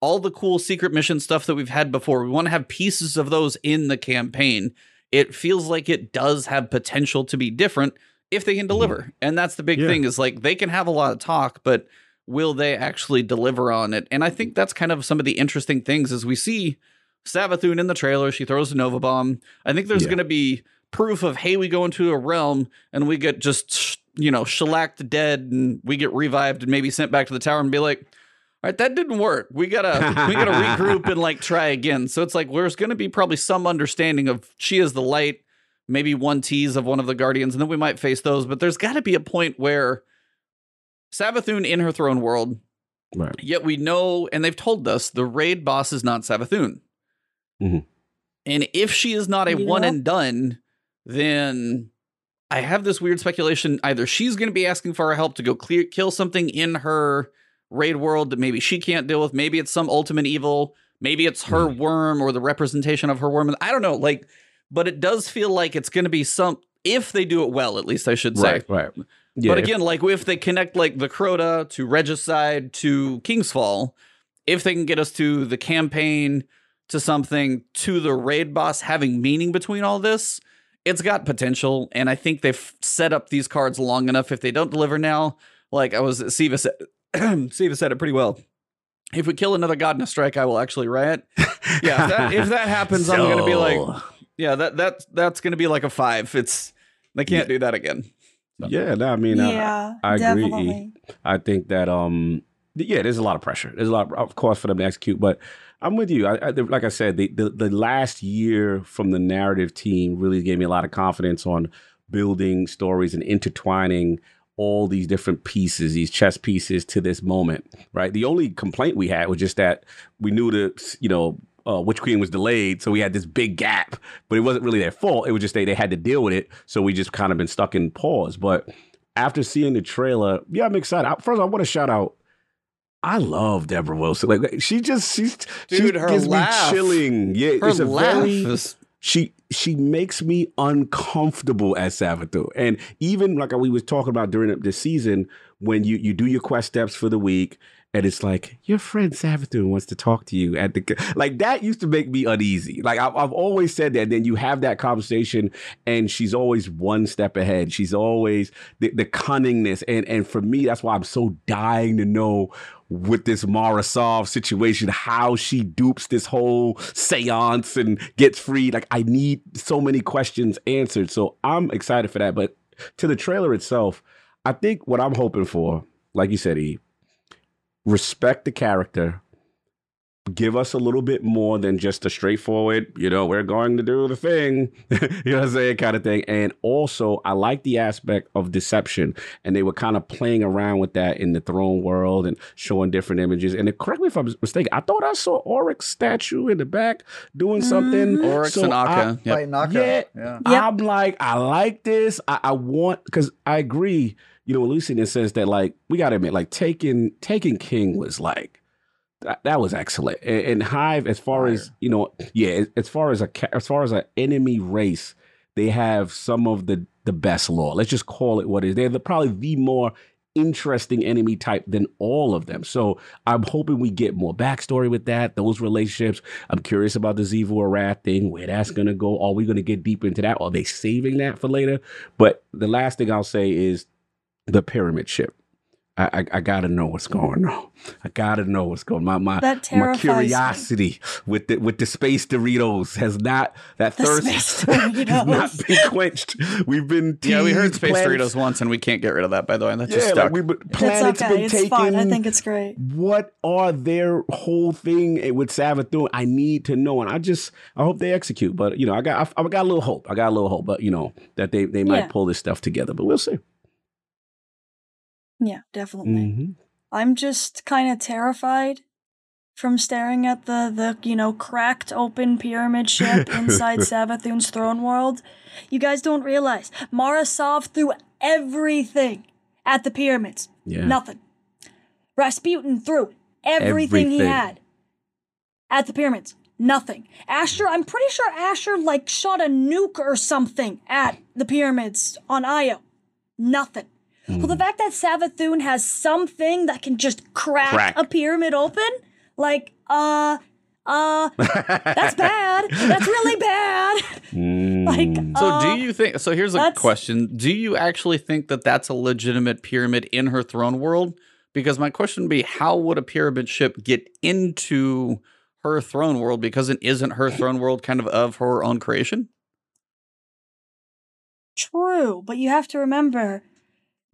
all the cool secret mission stuff that we've had before. We want to have pieces of those in the campaign. It feels like it does have potential to be different if they can mm-hmm. deliver. And that's the big Yeah. thing is like they can have a lot of talk, but will they actually deliver on it? And I think that's kind of some of the interesting things as we see Savathun in the trailer. She throws a Nova Bomb. I think there's Yeah. going to be proof of, hey, we go into a realm and we get just, you know, shellacked dead and we get revived and maybe sent back to the tower and be like, right, that didn't work. We gotta we gotta regroup and like try again. So it's like there's gonna be probably some understanding of she is the light, maybe one tease of one of the guardians, and then we might face those. But there's gotta be a point where Savathun in her throne world, Right. yet we know, and they've told us the raid boss is not Savathun. Mhm. And if she is not a Yeah. one and done, then I have this weird speculation either she's going to be asking for our help to go clear kill something in her raid world that maybe she can't deal with, maybe it's some ultimate evil, maybe it's her worm or the representation of her worm. I don't know, like but it does feel like it's going to be some if they do it well, at least I should say. Right. Right. Yeah. But again, like if they connect like the Crota to Regicide to King's Fall, if they can get us to the campaign to something to the raid boss having meaning between all this, it's got potential. And I think they've set up these cards long enough. If they don't deliver now, like I was Siva said, Siva said it pretty well. If we kill another god in a strike, I will actually riot. Yeah, if that, if that happens, I'm gonna be like, yeah, that that that's gonna be like a five. It's they can't do that again. yeah. No, I mean, I- yeah, I agree. I think that um yeah, there's a lot of pressure. There's a lot, of course, for them to execute. But I'm with you. I, I, the- like I said, the, the the last year from the narrative team really gave me a lot of confidence on building stories and intertwining all these different pieces, these chess pieces to this moment. Right. The only complaint we had was just that we knew the you know. Uh, Witch Queen was delayed, so we had this big gap. But it wasn't really their fault. It was just they they had to deal with it. So we just kind of been stuck in pause. But after seeing the trailer, yeah, I'm excited. I- First, I want to shout out. I love Debra Wilson. Like she just she's she her gives laugh. me chilling. Yeah, Her it's a laugh very is she she makes me uncomfortable as Savathu. And even like we was talking about during the season, when you you do your quest steps for the week, and it's like your friend Savathu wants to talk to you at the like that used to make me uneasy. Like I've, I've always said that. then you have that conversation, and she's always one step ahead. She's always the, the cunningness, and and for me, that's why I'm so dying to know with this Mara Sov situation, how she dupes this whole seance and gets free. Like, I need so many questions answered. So I'm excited for that. But to the trailer itself, I think what I'm hoping for, like you said, E, respect the character. Give us a little bit more than just a straightforward, you know, we're going to do the thing, you know what I'm saying, kind of thing. And also, I like the aspect of deception and they were kind of playing around with that in the throne world and showing different images. And it, correct me if I'm mistaken, I thought I saw Oryx statue in the back doing something. Mhm. Oryx So and I- Akka. Yep. Fight Naka. Yeah. yeah. Yep. I'm like, I like this. I, I want because I agree. You know, Lucian says that, like, we got to admit, like, taking taking King was like that, that was excellent. And, and Hive, as far as you know, yeah, as far as a as far as an enemy race, they have some of the the best lore. Let's just call it what it is. They're the, probably the more interesting enemy type than all of them. So I'm hoping we get more backstory with that, those relationships. I'm curious about the Xivu Arath thing, where that's gonna go. Are we gonna get deep into that? Are they saving that for later? But the last thing I'll say is the pyramid ship. I, I, I gotta know what's going on. I gotta know what's going. My my my terrifies me. curiosity with the with the space Doritos has not that The thirst has not been quenched. We've been Yeah, we heard Space planets- Doritos once, and we can't get rid of that. By the way, that's just Yeah, stuck. like we've been, planets it's okay. been It's taken. fun. I think it's great. what are their whole thing with Savathun? I need to know, and I just I hope they execute. But you know, I got I, I got a little hope. I got a little hope, but you know that they they might Yeah. pull this stuff together. But we'll see. Yeah, definitely. Mhm. I'm just kind of terrified from staring at the the you know cracked open pyramid ship inside Savathun's throne world. You guys don't realize Mara Sov through everything at the pyramids. Yeah. Nothing. Rasputin threw everything, he had at the pyramids. Nothing. Asher, I'm pretty sure Asher like shot a nuke or something at the pyramids on Io. Nothing. Hmm. So the fact that Savathun has something that can just crack, Crack. a pyramid open, like, uh, uh, that's bad. That's really bad. Mm. Like, So uh, do you think so here's a question. Do you actually think that that's a legitimate pyramid in her throne world? Because my question would be how would a pyramid ship get into her throne world because it isn't her throne world kind of of her own creation? True, but you have to remember,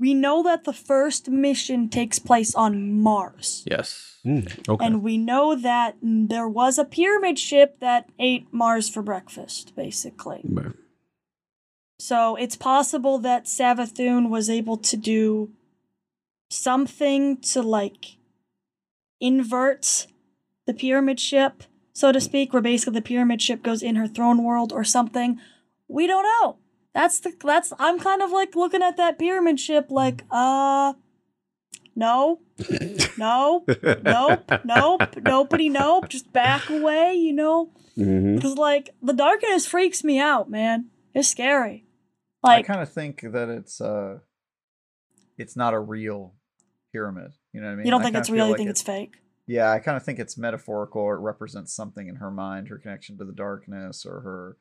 we know that the first mission takes place on Mars. Yes. Mm, okay. And we know that there was a pyramid ship that ate Mars for breakfast, basically. But- So it's possible that Savathun was able to do something to like invert the pyramid ship, so to speak, where basically the pyramid ship goes in her throne world or something. We don't know. That's the that's I'm kind of like looking at that pyramid ship like, uh no. No. Nope. Nope. Nobody nope. Just back away, you know? Mhm. Because like the darkness freaks me out, man. It's scary. Like I kind of think that it's uh, it's not a real pyramid. You know what I mean? you don't I think it's feel real, you like think it- it's fake. Yeah, I kind of think it's metaphorical or it represents something in her mind, her connection to the darkness or her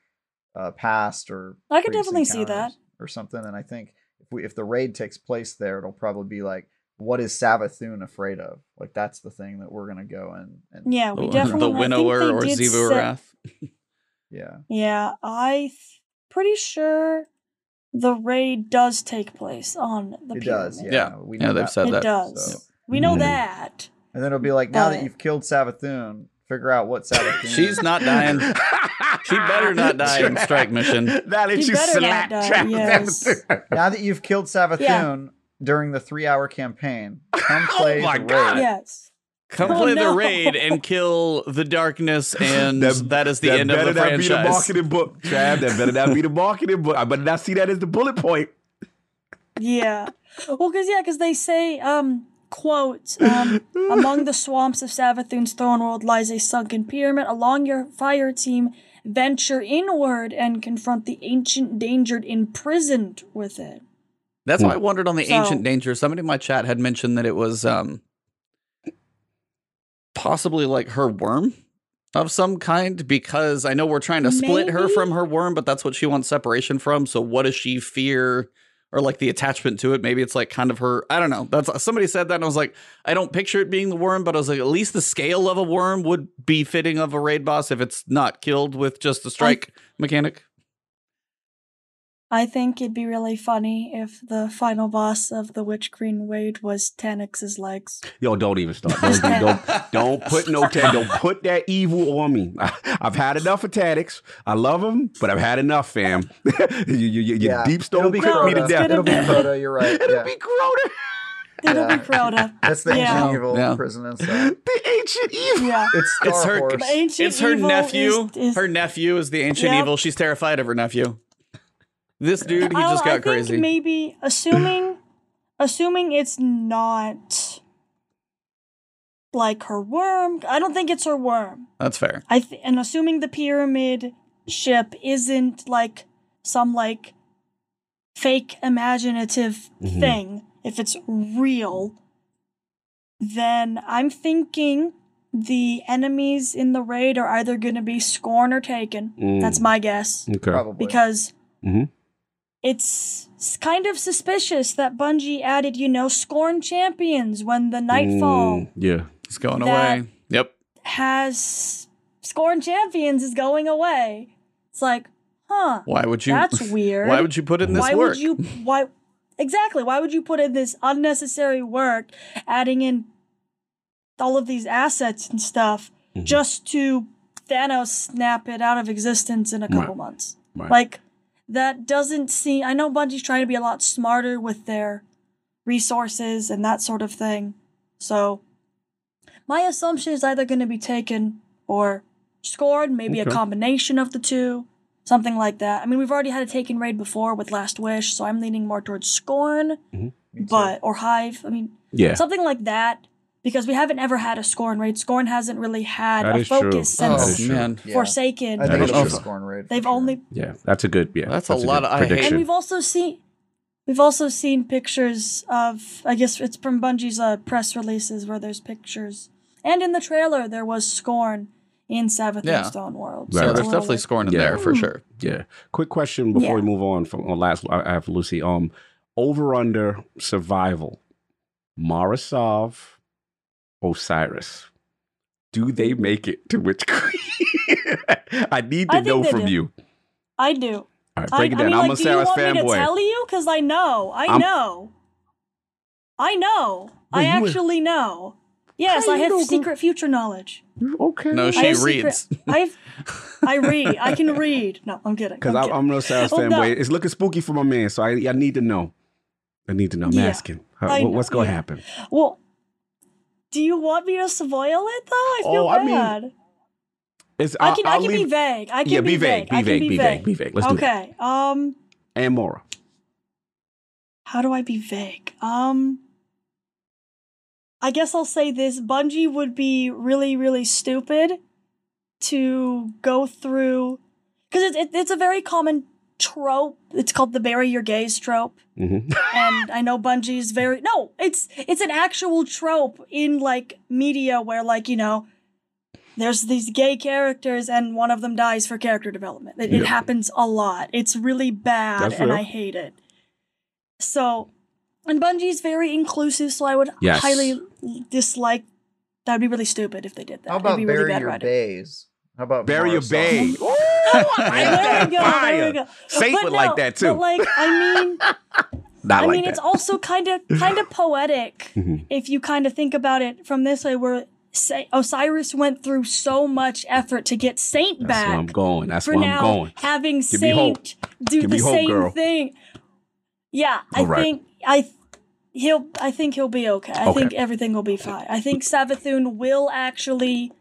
uh, past or I could definitely see that. or something. And I think if we if the raid takes place there, it'll probably be like, what is Savathun afraid of? Like that's the thing that we're gonna go and, and Yeah, we The- definitely the winnower or did Xivu set- yeah. Yeah, I th- pretty sure the raid does take place on the it pyramid. does. Yeah, Yeah. we Yeah, know they've that. said It that. does. So- We know Mhm. that. And then it'll be like, now that you've killed Savathun, figure out what Savathun. She's not dying. She better not die in strike mission. Now that She you better not slap die, Travis yes. Savathun. now that you've killed Savathun during the three-hour campaign, come Oh play my the God. raid. Yes. Come Oh, play no. the raid and kill the darkness, and That- that is the that end of the franchise. That better not be the marketing book, Trav. That better not be the marketing book. I better not see that as the bullet point. Yeah. Well, because yeah, because they say, um, quote, um, among the swamps of Savathun's throne world lies a sunken pyramid. Along your fire team, venture inward and confront the ancient danger imprisoned with it. That's why I wondered on the So- ancient danger. Somebody in my chat had mentioned that it was um possibly like her worm of some kind because I know we're trying to split her from her worm, but that's what she wants separation from. So what does she fear or like the attachment to it? Maybe it's like kind of her I don't know. That's somebody said that and I was like, I don't picture it being the worm, but I was like, at least the scale of a worm would be fitting of a raid boss if it's not killed with just the strike mechanic. I think it'd be really funny if the final boss of the Witch Queen Wade was Taniks's legs. Yo, don't even start. Don't, don't, don't put no ta- don't put that evil on me. I, have had enough of Tadix. I love him, but I've had enough, fam. you, you, you, you Yeah. deep stone It'll be cooked me to Crota. death. It'll be It'll Crota. You're right. It'll Yeah. be Crota. It'll Yeah. be Crota. That's the Yeah. ancient evil Yeah. prison inside. The ancient evil. Yeah. It's Star It's her- Horse. Ancient it's her evil nephew. is- is- her nephew is the ancient Yep. evil. She's terrified of her nephew. This dude, he I'll- just I got think crazy. Maybe assuming, assuming it's not like her worm. I don't think it's her worm. That's fair. I th- and assuming the pyramid ship isn't like some like fake imaginative Mhm. thing. If it's real, then I'm thinking the enemies in the raid are either going to be Scorn or Taken. Mm. That's my guess Okay. Probably. because Mhm. It's kind of suspicious that Bungie added, you know, Scorn Champions when the Nightfall Mm, yeah. It's going away. Yep. has Scorn Champions is going away. It's like, huh, Why would you? that's weird. Why would you put in this why work? would you why exactly why would you put in this unnecessary work adding in all of these assets and stuff Mhm. just to thanos snap it out of existence in a couple Right. months Right. like that doesn't seem i know bungie's trying to be a lot smarter with their resources and that sort of thing. So my assumption is either going to be taken or scored maybe a combination of the two something like that. I mean we've already had a taken raid before with last wish so i'm leaning more towards scorn mm-hmm. Me too. but or hive i mean yeah. something like that because we haven't ever had a scorn raid scorn hasn't really had That a is true. focus That oh is since true. man, Yeah. forsaken I think That it'll is be true. Scorn Raid. for they've sure. only Yeah. That's a good. Yeah. That's a good lot of- I- and and we've also seen we've also seen pictures of i guess it's from bungie's uh, press releases where there's pictures and in the trailer there was scorn in Savathun Yeah. Stone World. Right, So right. there's definitely Scorn in Yeah. there for sure. Yeah. Quick question before we move on from on last I I have Lucy. Um over under survival. Mara Sov, Osiris. Do they make it to Witch Queen? I need to I know from do. you. I do. All right, I, break it I down. mean, I'm like, a do you want me to fanboy. tell you? Because I know. I I'm- know. I know. Wait, I you- actually know. Yes, How I have know, girl? secret future knowledge. Okay. No, I she have secret- reads. I've, I read. I can read. No, I'm kidding. Because I'm I'm, kidding. I'm Sarah's Well, fanboy. no. It's looking spooky for my man, so I, I need to know. I need to know. I'm Yeah, asking. How- I what- know, what's going to yeah. happen? Well, do you want me to spoil it though? I feel Oh, I mean, bad. It's, I I'll- can. i can be vague. I can yeah, be, be vague. Be can vague. be Be vague. Be vague. Let's do that. okay. Um, And Mora. how do I be vague? Um, I guess I'll say this: Bungie would be really, really stupid to go through because it's it, it's a very common trope. It's called the bury your gays trope. hmm and I know Bungie's very no, it's it's an actual trope in like media where like you know there's these gay characters and one of them dies for character development. It, it happens a lot. It's really bad That's and fair. I hate it. So, and Bungie's very inclusive, so I would Yes. highly dislike. That would be really stupid if they did that. How It'd about be really bury bad your writing. bays? How about Bury your Marisol? bay. Ooh, I like There that. we go. There we go. Saint But would no, like that too. But like, I mean, Not I like mean, that. it's also kind of kind of poetic Mhm. if you kind of think about it from this way, where say, Osiris went through so much effort to get Saint That's back where I'm going. That's for where I'm now going. having Give. Saint do Give the hope, same girl. thing. Yeah, I All right. think I he'll I think he'll be okay. I Okay. think everything will be fine. I think Savathun will actually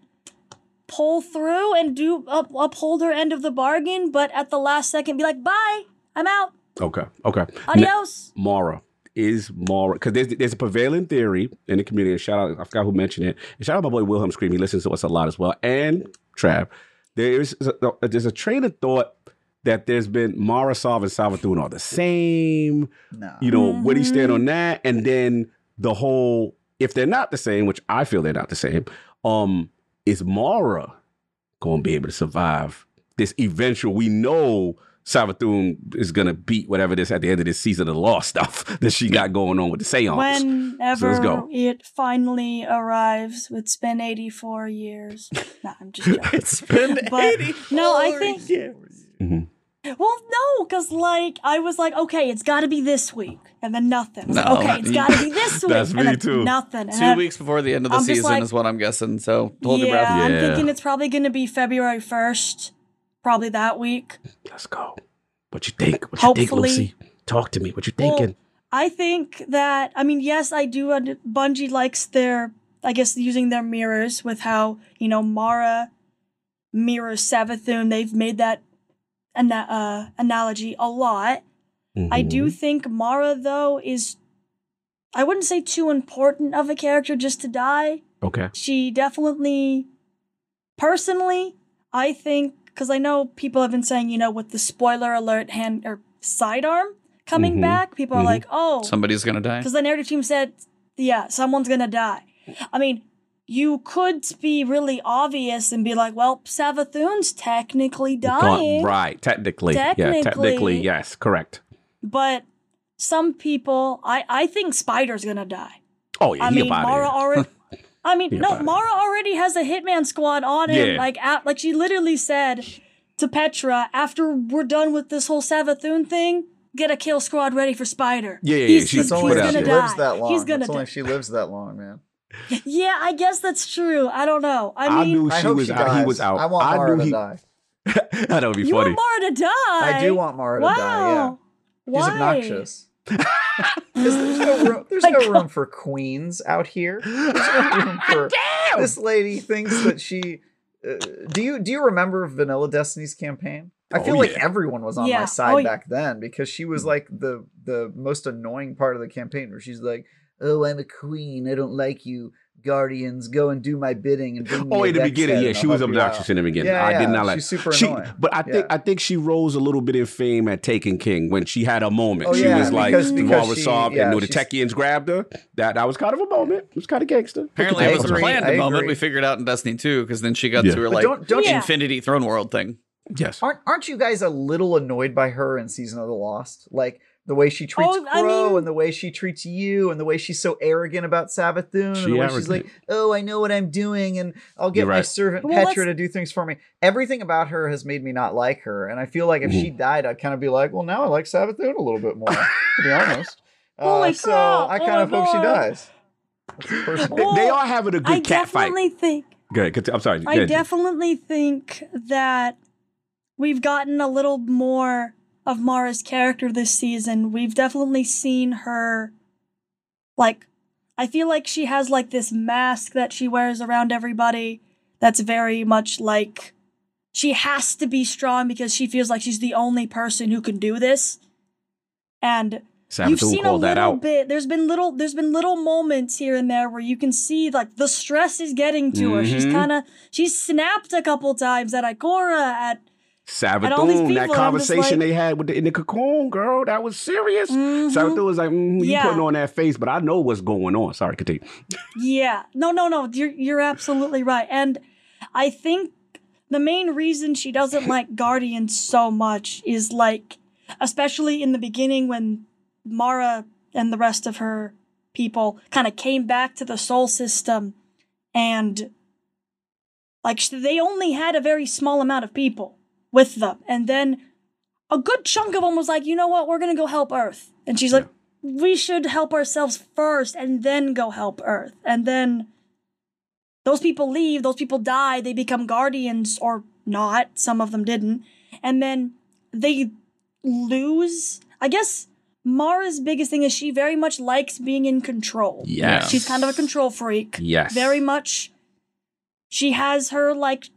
pull through and do up, uphold her end of the bargain, but at the last second be like, "Bye, I'm out. Okay. Okay. Adios." Mara is Mara because there's there's a prevailing theory in the community. And shout out, I forgot who mentioned it. And shout out my boy Wilhelm Scream. He listens to us a lot as well. And Trav, there's a, there's a train of thought that there's been Mara Sov and Savathun are the same. No. You know, where do you stand on that? And then the whole if they're not the same, which I feel they're not the same, um, is Mara going to be able to survive this eventual? We know Savathun is going to beat whatever this at the end of this season of the law stuff that she got going on with the seance. Whenever go. it finally arrives, it's been 84 years. nah, I'm just joking. It's been But- 80 no, I think- Mhm. Well, no, because, like, I was like, okay, it's got to be this week. And then nothing. I like, No. okay, it's got to be this week. That's and me then too. Nothing. And Two then- weeks before the end of the I'm season like- is what I'm guessing. So hold yeah, your breath. Yeah, I'm thinking it's probably going to be February 1st, probably that week. Let's go. What you think? What you think, Lucy? Talk to me. What you Well, thinking? I think that I mean, yes, I do. Bungie likes their, I guess, using their mirrors with how you know Mara mirrors Savathun. They've made that ana- uh, analogy a lot. I do Mhm. think Mara though is, I wouldn't say too important of a character just to die. Okay. She definitely, personally, I think because I know people have been saying, you know, with the spoiler alert hand or sidearm coming Mhm. back, people are Mhm. like, oh, Somebody's gonna die. because the narrative team said, yeah, someone's gonna die. I mean, you could be really obvious and be like, well, Savathun's technically Gone- dying. Right. Technically. Yeah. Technically. Technically. Yes. Correct. but some people, I I think Spider's gonna die. Oh yeah, I he mean, up Mara outta here. already. I mean, He no, Mara already has a hitman squad on him. Yeah. Like, at, like she literally said to Petra, "After we're done with this whole Savathun thing, get a kill squad ready for Spider." Yeah, yeah, he's, yeah, he's, That's put only it if out she gonna lives die. that long. He's gonna That's only die. if she lives that long, man. Yeah, I guess that's true. I don't know. I I mean, knew I she hope was she out. He was out. I want Mara knew to he. die. that would be you funny. want Mara to die. I do want Mara wow. to die. Yeah, she's Why? obnoxious. 'Cause there's no room. There's no room for queens out here. There's no room for Damn! this lady thinks that she. Uh, do you do you remember Vanilla Destiny's campaign? I Oh, feel like yeah. everyone was on Yeah. my side Oh, yeah. back then because she was like the the most annoying part of the campaign where she's like, "Oh, I'm a queen. I don't like you, guardians. Go and do my bidding and bring me." Oh, a in the beginning, yeah, she I'll was help you out." obnoxious in the beginning. Yeah, I did yeah, not like. she's super she, annoying. but I think Yeah. I think she rose a little bit in fame at Taken King when she had a moment. Oh, she yeah, was like because- because Mara she- sobbed yeah, and the Techeuns grabbed her. That that was kind of a moment. It was kind of gangster. Apparently, it wasn't agree, planned I moment agree. we figured out in Destiny 2, because then she got Yeah. to her But like don't don't you Yeah. Infinity Throne World thing. Yes. aren't aren't you guys a little annoyed by her in season of the Lost? Like the way she treats Oh, I Crow mean- and the way she treats you and the way she's so arrogant about Savathun She and the way she's like, "Oh, I know what I'm doing and I'll get You're my right. servant Well, Petra to do things for me." Everything about her has made me not like her, and I feel like if Mm-hmm. she died, I'd kind of be like, "Well, now I like Savathun a little bit more." to be honest, Holy uh, so crap. I Oh kind my of hope she God. dies. That's personal. They, Well, they are having a good I cat fight. I definitely think Good. I'm sorry. I Good. definitely think that we've gotten a little more of Mara's character this season. We've definitely seen her like I feel like she has like this mask that she wears around everybody that's very much like she has to be strong because she feels like she's the only person who can do this. And You've seen a little out. bit. There's been little. There's been little moments here and there where you can see like the stress is getting to her. She's Mhm. kind of she's snapped a couple times at Ikora at and all these Savathun, people, that conversation like- they had with the, in the cocoon, girl, that was serious. Mhm. Savathun was like, mm, "You Yeah. putting on that face, but I know what's going on." Sorry, continue. yeah. No, no, no. You're you're absolutely right. And I think the main reason she doesn't like Guardians so much is like, especially in the beginning when Mara and the rest of her people kind of came back to the soul system and like they only had a very small amount of people with them. And then a good chunk of them was like you know what? We're gonna go help earth. And she's like we should help ourselves first and then go help earth. And then those people leave those people die they become guardians or not some of them didn't. And then they lose i guess mara's biggest thing is she very much likes being in control. Yeah. she's kind of a control freak. Yes. very much she has her like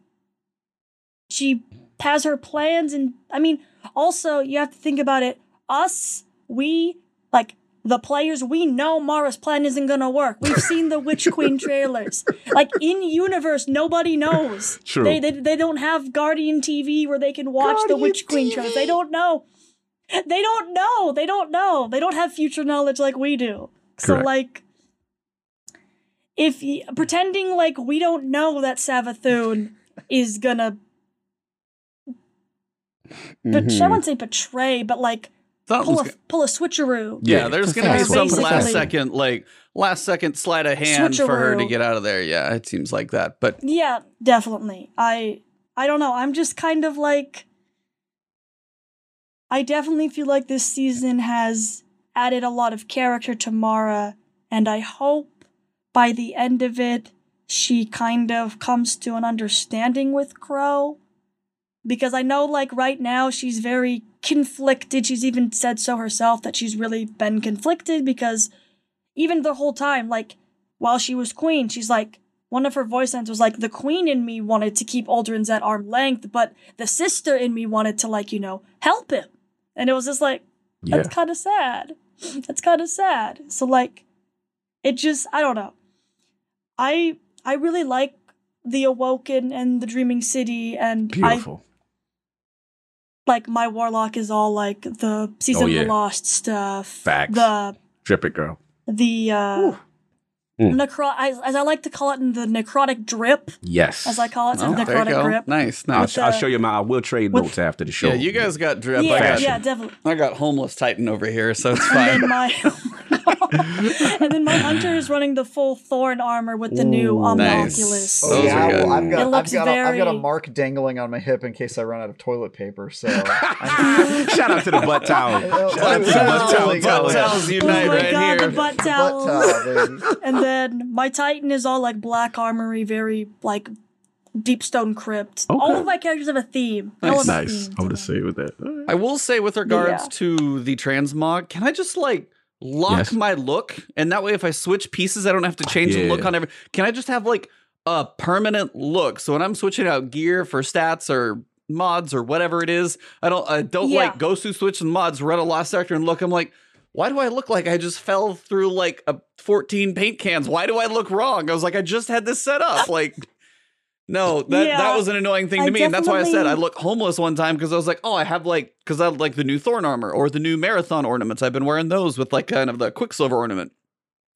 she has her plans and i mean also you have to think about it. Us we like the players we know mara's plan isn't gonna work. We've seen the witch queen trailers. Like in universe nobody knows. True. they, they they don't have guardian tv where they can watch the Guardian witch queen TV. trailers. They don't know. They don't know. They don't know. They don't have future knowledge like we do. So Correct. like if pretending like we don't know that Savathun is gonna, but I Mhm. wouldn't say betray, but like pull Something's a go- pull a switcheroo. yeah, Yeah, there's gonna be some last second, like last second sleight of hand for her to get out of there. Yeah, it seems like that. But Yeah, definitely. I I don't know. I'm just kind of like I definitely feel like this season has added a lot of character to Mara, and I hope by the end of it she kind of comes to an understanding with Crow. Because I know like right now she's very conflicted. She's even said so herself that she's really been conflicted because even the whole time, like while she was queen, she's like, one of her voice lines was like, the queen in me wanted to keep Uldren's at arm length, but the sister in me wanted to, like, you know, help him. And it was just like, Yeah. that's kind of sad. That's kind of sad. So, like, it just, I don't know. I I really like the Awoken and the Dreaming City, and I Beautiful. Like my Warlock is all like the Season Oh, of the Lost stuff. Facts. The Drip it, girl. the uh Mm. necro as, as I like to call it in the necrotic drip, Yes. as I call it, so Oh, there necrotic drip. grip. Nice, I'll, nice. I'll show you my. I will trade with- notes after the show. Yeah, you guys got drip. I Yeah, got yeah, definitely. I got homeless Titan over here, so it's And fine. then my and then my hunter is running the full thorn armor with the new um, Ooh, nice. Omnoculus. Oh yeah, well, I've got I've looks got, a, I've got a mark dangling on my hip in case I run out of toilet paper. So Shout out to the butt towel. Oh, Shout out to the oh, butt towel. oh, towel. oh, towels Oh unite my right god, here. the butt butt towel. towel. And then my Titan is all like black armory, very like deep stone crypt. All of my characters have a theme. They Nice. Nice. theme I would to say with that. I will say, with regards Yeah. to the transmog, can I just like lock Yes. my look, and that way, if I switch pieces, I don't have to ah, change the look on every. Can I just have like a permanent look? So when I'm switching out gear for stats or mods or whatever it is, I don't. I don't Yeah. like go through switch and mods, run a lost sector, and look. I'm like. Why do I look like I just fell through like a 14 paint cans? Why do I look wrong? I was like, I just had this set up. Uh, like, no, that that was an annoying thing to I me, and that's why I said I look homeless one time because I was like, oh, I have like because I have like the new thorn armor or the new marathon ornaments. I've been wearing those with like kind of the quicksilver ornament.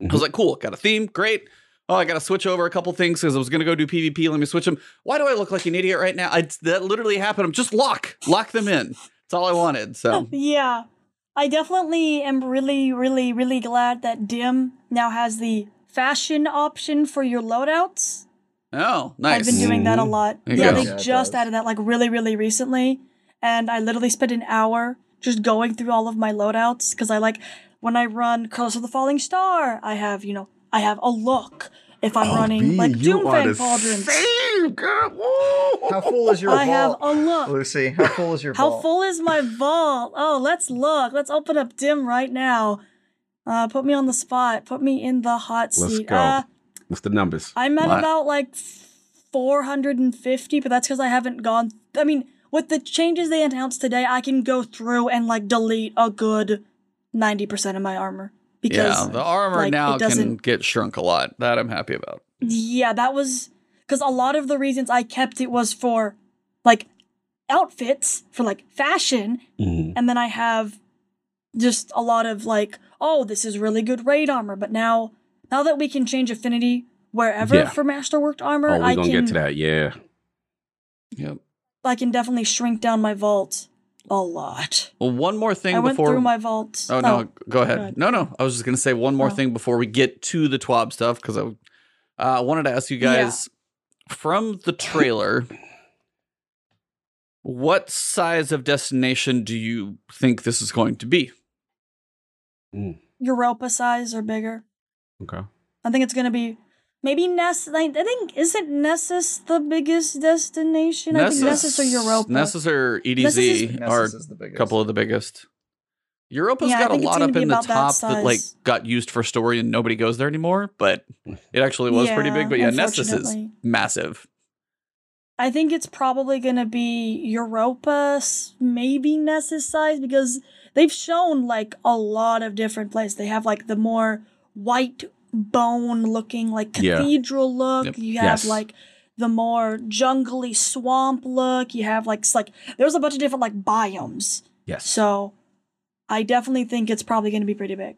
I Mhm. was like, cool, got a theme, great. Oh, I got to switch over a couple things because I was gonna go do PvP. Let me switch them. Why do I look like an idiot right now? I, that literally happened. I'm just lock, lock them in. That's all I wanted. So Yeah. I definitely am really, really, really glad that DIM now has the fashion option for your loadouts. Oh, nice. I've been doing that a lot. There you Yeah, they Yeah, just added that like really, really recently. And I literally spent an hour just going through all of my loadouts because I like when I run Curse of the Falling Star, I have, you know, I have a look. If I'm running like Doomfang Pauldrons, same, girl. Whoa. How full is your vault? I have a look. Lucy? How full is your How vault? How full is my vault? Oh, let's look. Let's open up DIM right now. Uh, put me on the spot. Put me in the hot Let's seat. go. Uh, What's the numbers? I'm at about like 450, but that's because I haven't gone. I mean, with the changes they announced today, I can go through and like delete a good 90% of my armor. Because, yeah, the armor like, now can get shrunk a lot. That I'm happy about. yeah, that was. Because a lot of the reasons I kept it was for like outfits, for like fashion, Mhm. and then I have just a lot of like, oh, this is really good raid armor. But now, now that we can change affinity wherever Yeah. for masterworked armor, Oh, we're I gonna can get to that. Yeah. Yep. I can definitely shrink down my vault a lot. Well, one more thing I went before through my vault. Oh no, go ahead. go ahead. No, no. I was just gonna say one more Oh. thing before we get to the TWAB stuff because I uh, wanted to ask you guys from the trailer, what size of destination do you think this is going to be? Europa size or bigger. Okay. I think it's gonna be maybe Ness. I, I think isn't Nessus the biggest destination? I think Nessus or Europa. Nessus or EDZ Nessus is- are the a biggest. couple of the biggest. Europa's Yeah, got a lot up in the about that top that, like got used for story and nobody goes there anymore, but it actually was pretty big. But yeah, Nessus is massive. I think it's probably gonna be Europa, maybe Nessus size because they've shown like a lot of different places. They have like the more white bone looking like Yeah. cathedral look. Yep. You have Yes. like the more jungly swamp look. You have like s- like there's a bunch of different like biomes. Yes. So I definitely think it's probably gonna be pretty big,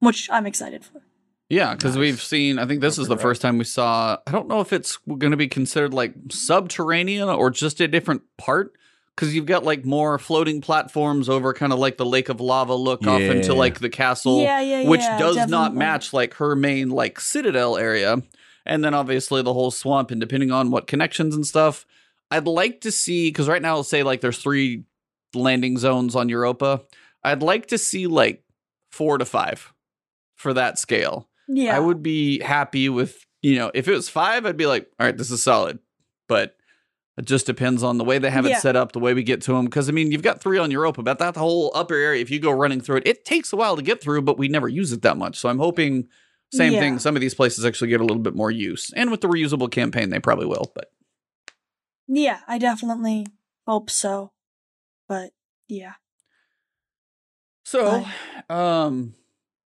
which I'm excited for. Yeah, because Nice. we've seen. I think this You're is the correct. first time we saw. I don't know if it's going to be considered like subterranean or just a different part. Because you've got like more floating platforms over kind of like the lake of lava look off into like the castle, yeah, yeah, which yeah, does not match like her main like citadel area. And then obviously the whole swamp, and depending on what connections and stuff, I'd like to see because right now I'll say like there's three landing zones on Europa. I'd like to see like four to five for that scale. Yeah, I would be happy with, you know, if it was five, I'd be like, all right, this is solid. But it just depends on the way they have Yeah. it set up, the way we get to them. Because, I mean, you've got three on Europa, but that whole upper area, if you go running through it, it takes a while to get through, but we never use it that much. So I'm hoping, same Yeah. thing, some of these places actually get a little bit more use. And with the reusable campaign, they probably will. But Yeah, I definitely hope so. But yeah. so, um,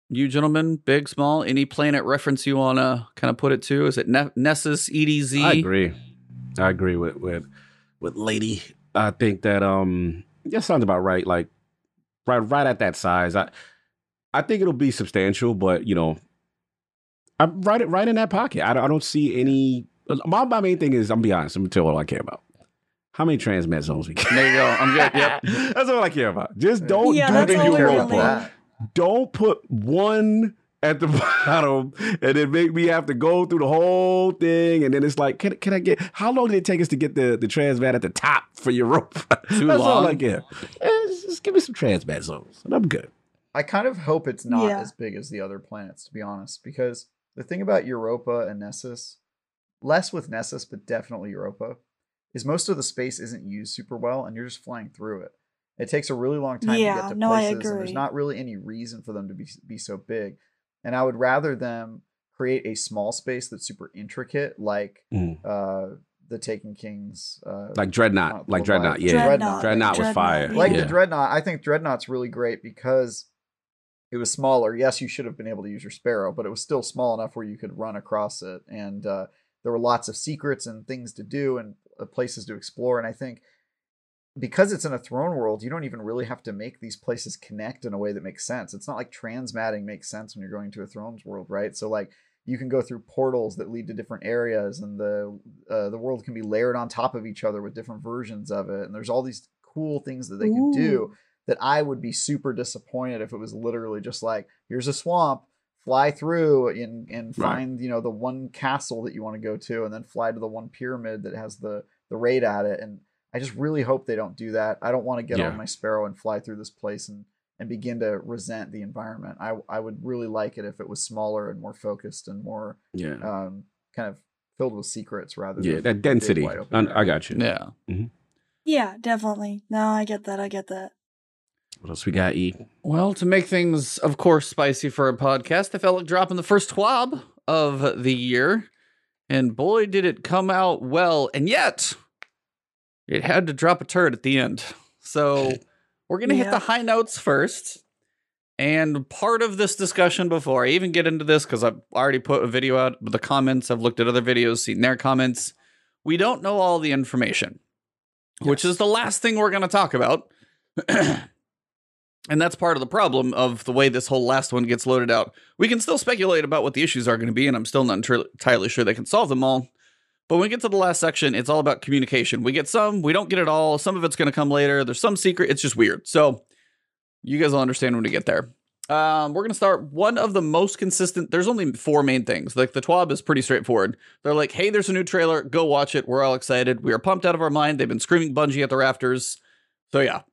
you gentlemen, big, small, any planet reference you want to kind of put it to? Is it ne- Nessus, EDZ? I agree. I agree with with with Lady. I think that um that sounds about right. Like right right at that size. I I think it'll be substantial, but you know, I'm right it right in that pocket. I don't, I don't see any. My, my main thing is I'm gonna be honest. I'm gonna tell you all I care about. How many transmat zones we get? There you go. I'm good. Yep. That's all I care about. Just don't Yeah, do the all we Europa. Don't put one at the bottom and then make me have to go through the whole thing. And then it's like, can, can I get, how long did it take us to get the, the transmat at the top for Europa? Too That's all I long. care. Eh, just, just give me some transmat zones and I'm good. I kind of hope it's not Yeah. as big as the other planets, to be honest, because the thing about Europa and Nessus, less with Nessus, but definitely Europa, is most of the space isn't used super well, and you're just flying through it. It takes a really long time to get to no, I places, and there's not really any reason for them to be be so big. And I would rather them create a small space that's super intricate, like Mm. uh, the Taken Kings, uh, Like Dreadnought, like Leviathan. Dreadnought. Yeah. Dreadnought. Dreadnought was fire. Like yeah. the dreadnought i think dreadnought's really great because it was smaller yes you should have been able to use your sparrow but it was still small enough where you could run across it and uh, there were lots of secrets and things to do and uh, places to explore and i think because it's in a throne world you don't even really have to make these places connect in a way that makes sense. It's not like transmatting makes sense when you're going to a thrones world right? So like you can go through portals that lead to different areas and the uh, the world can be layered on top of each other with different versions of it and there's all these cool things that they can do that I would be super disappointed if it was literally just like here's a swamp fly through and and Right. find you know the one castle that you want to go to and then fly to the one pyramid that has the the raid at it and I just really hope they don't do that. I don't want to get Yeah. on my sparrow and fly through this place and and begin to resent the environment. I I would really like it if it was smaller and more focused and more Yeah. um kind of filled with secrets rather Yeah. That density. I. I got you. Yeah. Yeah, definitely. No, I get that. I get that. What else we got, E? Well, to make things, of course, spicy for a podcast, I felt like dropping the first twab of the year. And boy, did it come out well. And yet, it had to drop a turd at the end. So we're going to hit the high notes first. And part of this discussion before I even get into this, because I've already put a video out with the comments, I've looked at other videos, seen their comments. We don't know all the information, which is the last thing we're going to talk about. And that's part of the problem of the way this whole last one gets loaded out. We can still speculate about what the issues are going to be, and I'm still not entirely sure they can solve them all. But when we get to the last section, it's all about communication. We get some, we don't get it all. Some of it's going to come later. There's some secret. It's just weird. So you guys will understand when we get there. Um, we're going to start one of the most consistent. There's only four main things. Like the TWAB is pretty straightforward. They're like, hey, there's a new trailer. Go watch it. We're all excited. We are pumped out of our mind. They've been screaming Bungie at the rafters. So yeah.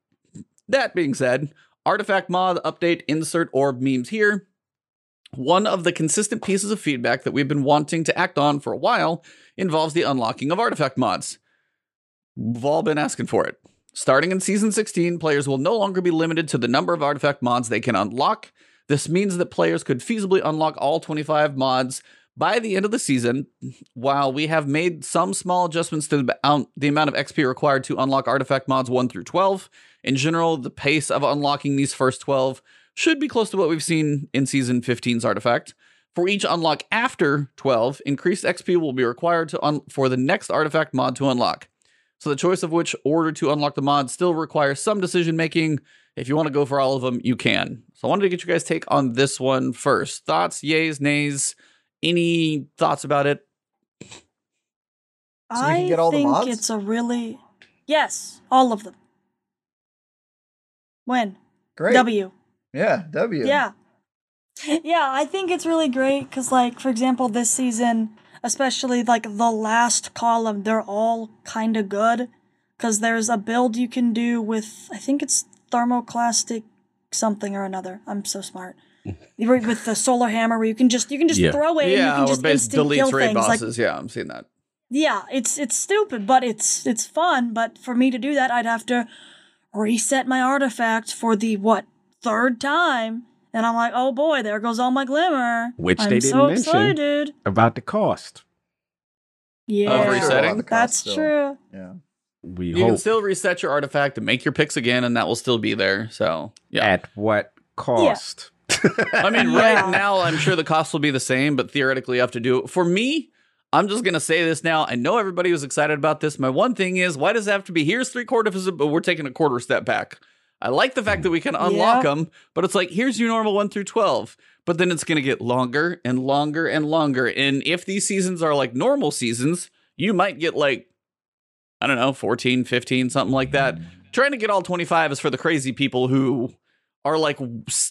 That being said, artifact mod update insert orb memes here. One of the consistent pieces of feedback that we've been wanting to act on for a while involves the unlocking of artifact mods. We've all been asking for it. Starting in season 16, players will no longer be limited to the number of artifact mods they can unlock. This means that players could feasibly unlock all 25 mods by the end of the season. While we have made some small adjustments to the um, amount- of XP required to unlock artifact mods 1 through 12, in general, the pace of unlocking these first 12 should be close to what we've seen in season 15's artifact. For each unlock after 12, increased XP will be required to un- for the next artifact mod to unlock. So the choice of which order to unlock the mod still requires some decision making. If you want to go for all of them, you can. So I wanted to get you guys' take on this one first. Thoughts, yays, nays, any thoughts about it? So can I get all the think mods? it's a really yes, all of them. When Great. W. Yeah, W. Yeah. Yeah, I think it's really great because, like, for example, this season, especially like the last column, they're all kind of good because there's a build you can do with, I think it's thermoclastic something or another. I'm so smart. With the solar hammer where you can just you can just Yeah. throw it and you yeah, can or just base instant kill deletes raid things. Like bosses. yeah, I'm seeing that. yeah, it's it's stupid, but it's it's fun. But for me to do that, I'd have to reset my artifact for the what third time, and I'm like, oh boy, there goes all my glimmer. Which I'm they didn't so mention. excited. About the cost. Yeah, Of resetting? The cost that's still. true. Yeah. We You can still reset your artifact and make your picks again, and that will still be there. So yeah. At what cost? I mean, Yeah. right now, I'm sure the cost will be the same, but theoretically, you have to do it. For me, I'm just going to say this now. I know everybody was excited about this. My one thing is, why does it have to be here's three quarters, but we're taking a quarter step back? I like the fact that we can unlock Yeah. them, but it's like, here's your normal one through 12. But but then it's going to get longer and longer and longer. And if these seasons are like normal seasons, you might get like, I don't know, 14, 15, something like that. Trying to get all 25 is for the crazy people who are like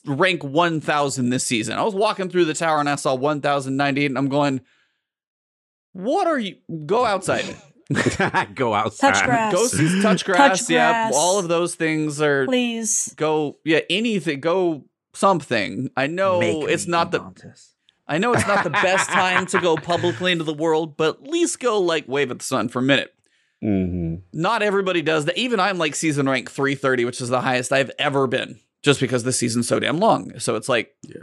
rank 1000 this season. I was walking through the tower and I saw 1098 and I'm going, what are you? Go outside. Go outside. Touch grass. Go see touch grass. Touch Yeah. grass. All of those things are Please. go yeah anything go something i know Make it's not the Montes. i know it's not the best time to go publicly into the world but at least go like wave at the sun for a minute hmm not everybody does that even i'm like season rank 330 which is the highest i've ever been just because the season's so damn long so it's like yeah.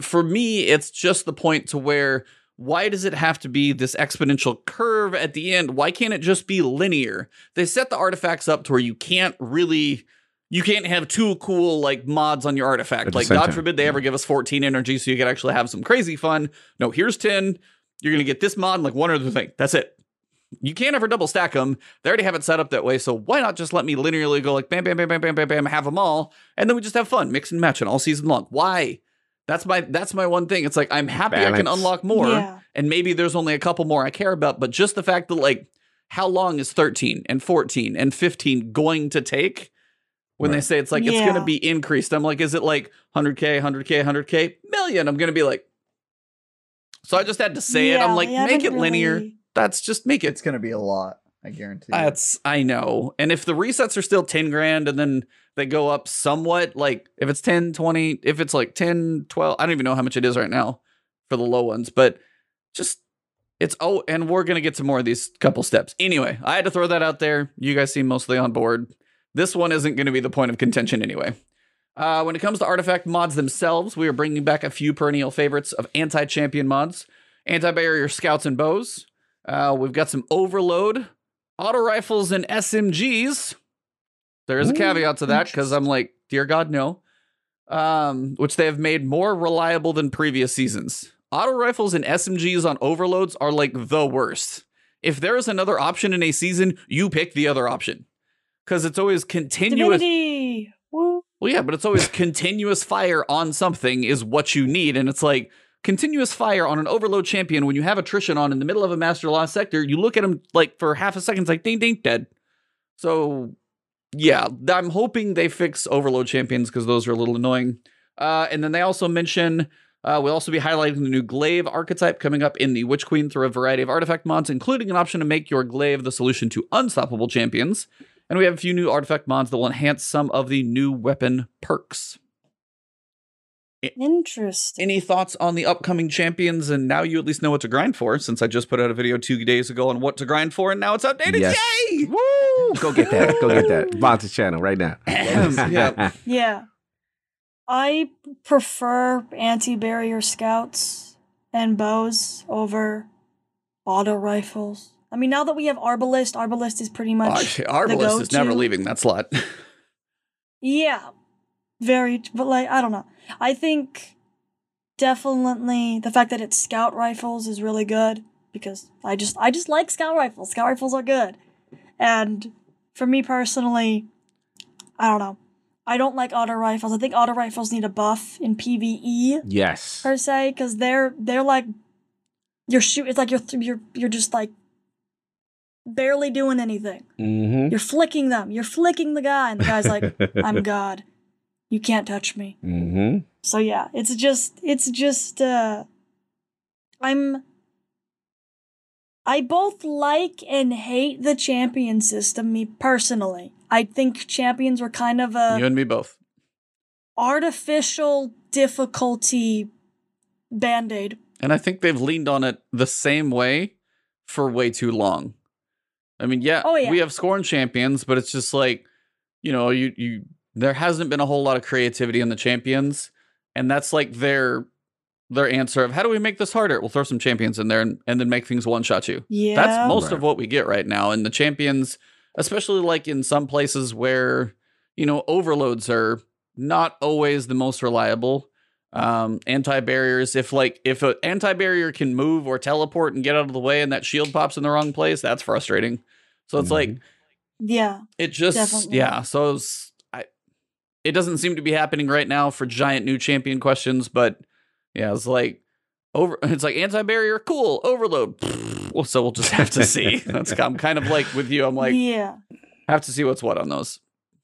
for me it's just the point to where why does it have to be this exponential curve at the end why can't it just be linear they set the artifacts up to where you can't really you can't have two cool like mods on your artifact like god time, forbid they yeah. ever give us 14 energy so you could actually have some crazy fun no here's 10 you're gonna get this mod and like one other thing that's it you can't ever double stack them. They already have it set up that way. So why not just let me linearly go like bam, bam, bam, bam, bam, bam, bam, have them all, and then we just have fun, mix and match, and all season long. Why? That's my that's my one thing. It's like I'm happy I can unlock more, Yeah. and maybe there's only a couple more I care about, but just the fact that like how long is 13 and 14 and 15 going to take? When they say it's like it's gonna be increased, I'm like, is it like 100k, 100k, 100k, million? I'm gonna be like, so I just had to say it. I'm like, make it haven't linear. That's just make it It's gonna be a lot. I guarantee. that's I know. And if the resets are still 10 grand and then they go up somewhat, like if it's 10, 20, if it's like 10, 12, I don't even know how much it is right now for the low ones, but just it's oh, and we're gonna get to more of these couple steps. Anyway, I had to throw that out there. You guys seem mostly on board. This one isn't gonna be the point of contention anyway. Uh, when it comes to artifact mods themselves, we are bringing back a few perennial favorites of anti-champion mods, anti-barrier scouts and bows. Uh, we've got some overload, auto rifles, and SMGs. There is a caveat to that because I'm like, dear God, no. Um, which they have made more reliable than previous seasons. Auto rifles and SMGs on overloads are like the worst. If there is another option in a season, you pick the other option because it's always continuous. Divinity. Woo. Well, yeah, but it's always continuous fire on something is what you need. And it's like continuous fire on an overload champion when you have attrition on in the middle of a master lost sector, you look at him like for half a second, it's like ding ding dead. So yeah, I'm hoping they fix overload champions because those are a little annoying. Uh, and then they also mention uh, we'll also be highlighting the new glaive archetype coming up in the Witch Queen through a variety of artifact mods, including an option to make your glaive the solution to unstoppable champions. And we have a few new artifact mods that will enhance some of the new weapon perks. Interesting. Any thoughts on the upcoming champions? And now you at least know what to grind for, since I just put out a video two days ago on what to grind for, and now it's updated. Yes. Yay! Woo! Go get that. Go get that. Ebontis' channel right now. Yeah. Yeah. I prefer anti barrier scouts and bows over auto rifles. I mean, now that we have Arbalist, Arbalist is pretty much. Oh, Arbalist is never go-to. leaving that slot. Yeah. Very, but like, I don't know. I think definitely the fact that it's scout rifles is really good because I just, I just like scout rifles. Scout rifles are good. And for me personally, I don't know. I don't like auto rifles. I think auto rifles need a buff in PvE yes. per se because they're they're like you're shoot. It's like you're th- you're you're just like barely doing anything. Mm-hmm. You're flicking them. You're flicking the guy, and the guy's like, "I'm God. You can't touch me." mm-hmm. So yeah, it's just it's just uh I'm I both like and hate the champion system me personally. I think champions were kind of a you and me both. artificial difficulty band-aid. And I think they've leaned on it the same way for way too long. I mean, yeah, Oh, yeah. we have scorn champions, but it's just like, you know, you you there hasn't been a whole lot of creativity in the champions, and that's like their their answer of how do we make this harder? We'll throw some champions in there and, and then make things one shot you. Yeah. That's most of what we get right now. And the champions, especially like in some places where, you know, overloads are not always the most reliable. Um, anti barriers, if like if an anti barrier can move or teleport and get out of the way and that shield pops in the wrong place, that's frustrating. So it's like yeah. it just Definitely. yeah. So it's, I, it doesn't seem to be happening right now for giant new champion questions, but Yeah, it's like over. It's like anti-barrier, cool. Overload. Well, so we'll just have to see. That's I'm kind of like with you. I'm like yeah. have to see what's what on those.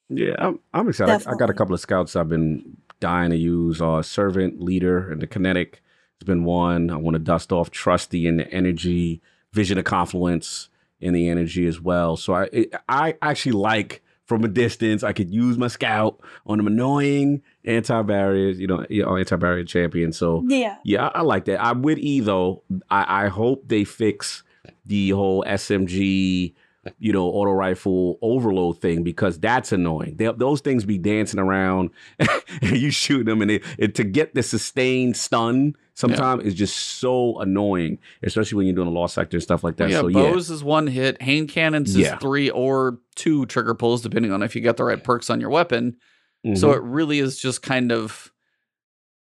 Yeah, I'm, I'm excited. I, I got a couple of scouts I've been dying to use. Uh, Servant, Leader, and the Kinetic has been one. I want to dust off Trusty and the Energy, Vision of Confluence in the Energy as well. So I it, I actually like from a distance. I could use my scout on them annoying anti barriers, you know, you know anti barrier champion. So Yeah. yeah, I, I like that. I'm with E though. I, I hope they fix the whole SMG, you know, auto rifle overload thing because that's annoying. They, those things be dancing around, and you shoot them, and, it, to get the sustained stun sometimes it's just so annoying, especially when you're doing a lost sector and stuff like that. yeah, so yeah, bows is one hit. Hand cannons Yeah. is three or two trigger pulls, depending on if you got the right perks on your weapon. So Mhm. it really is just kind of.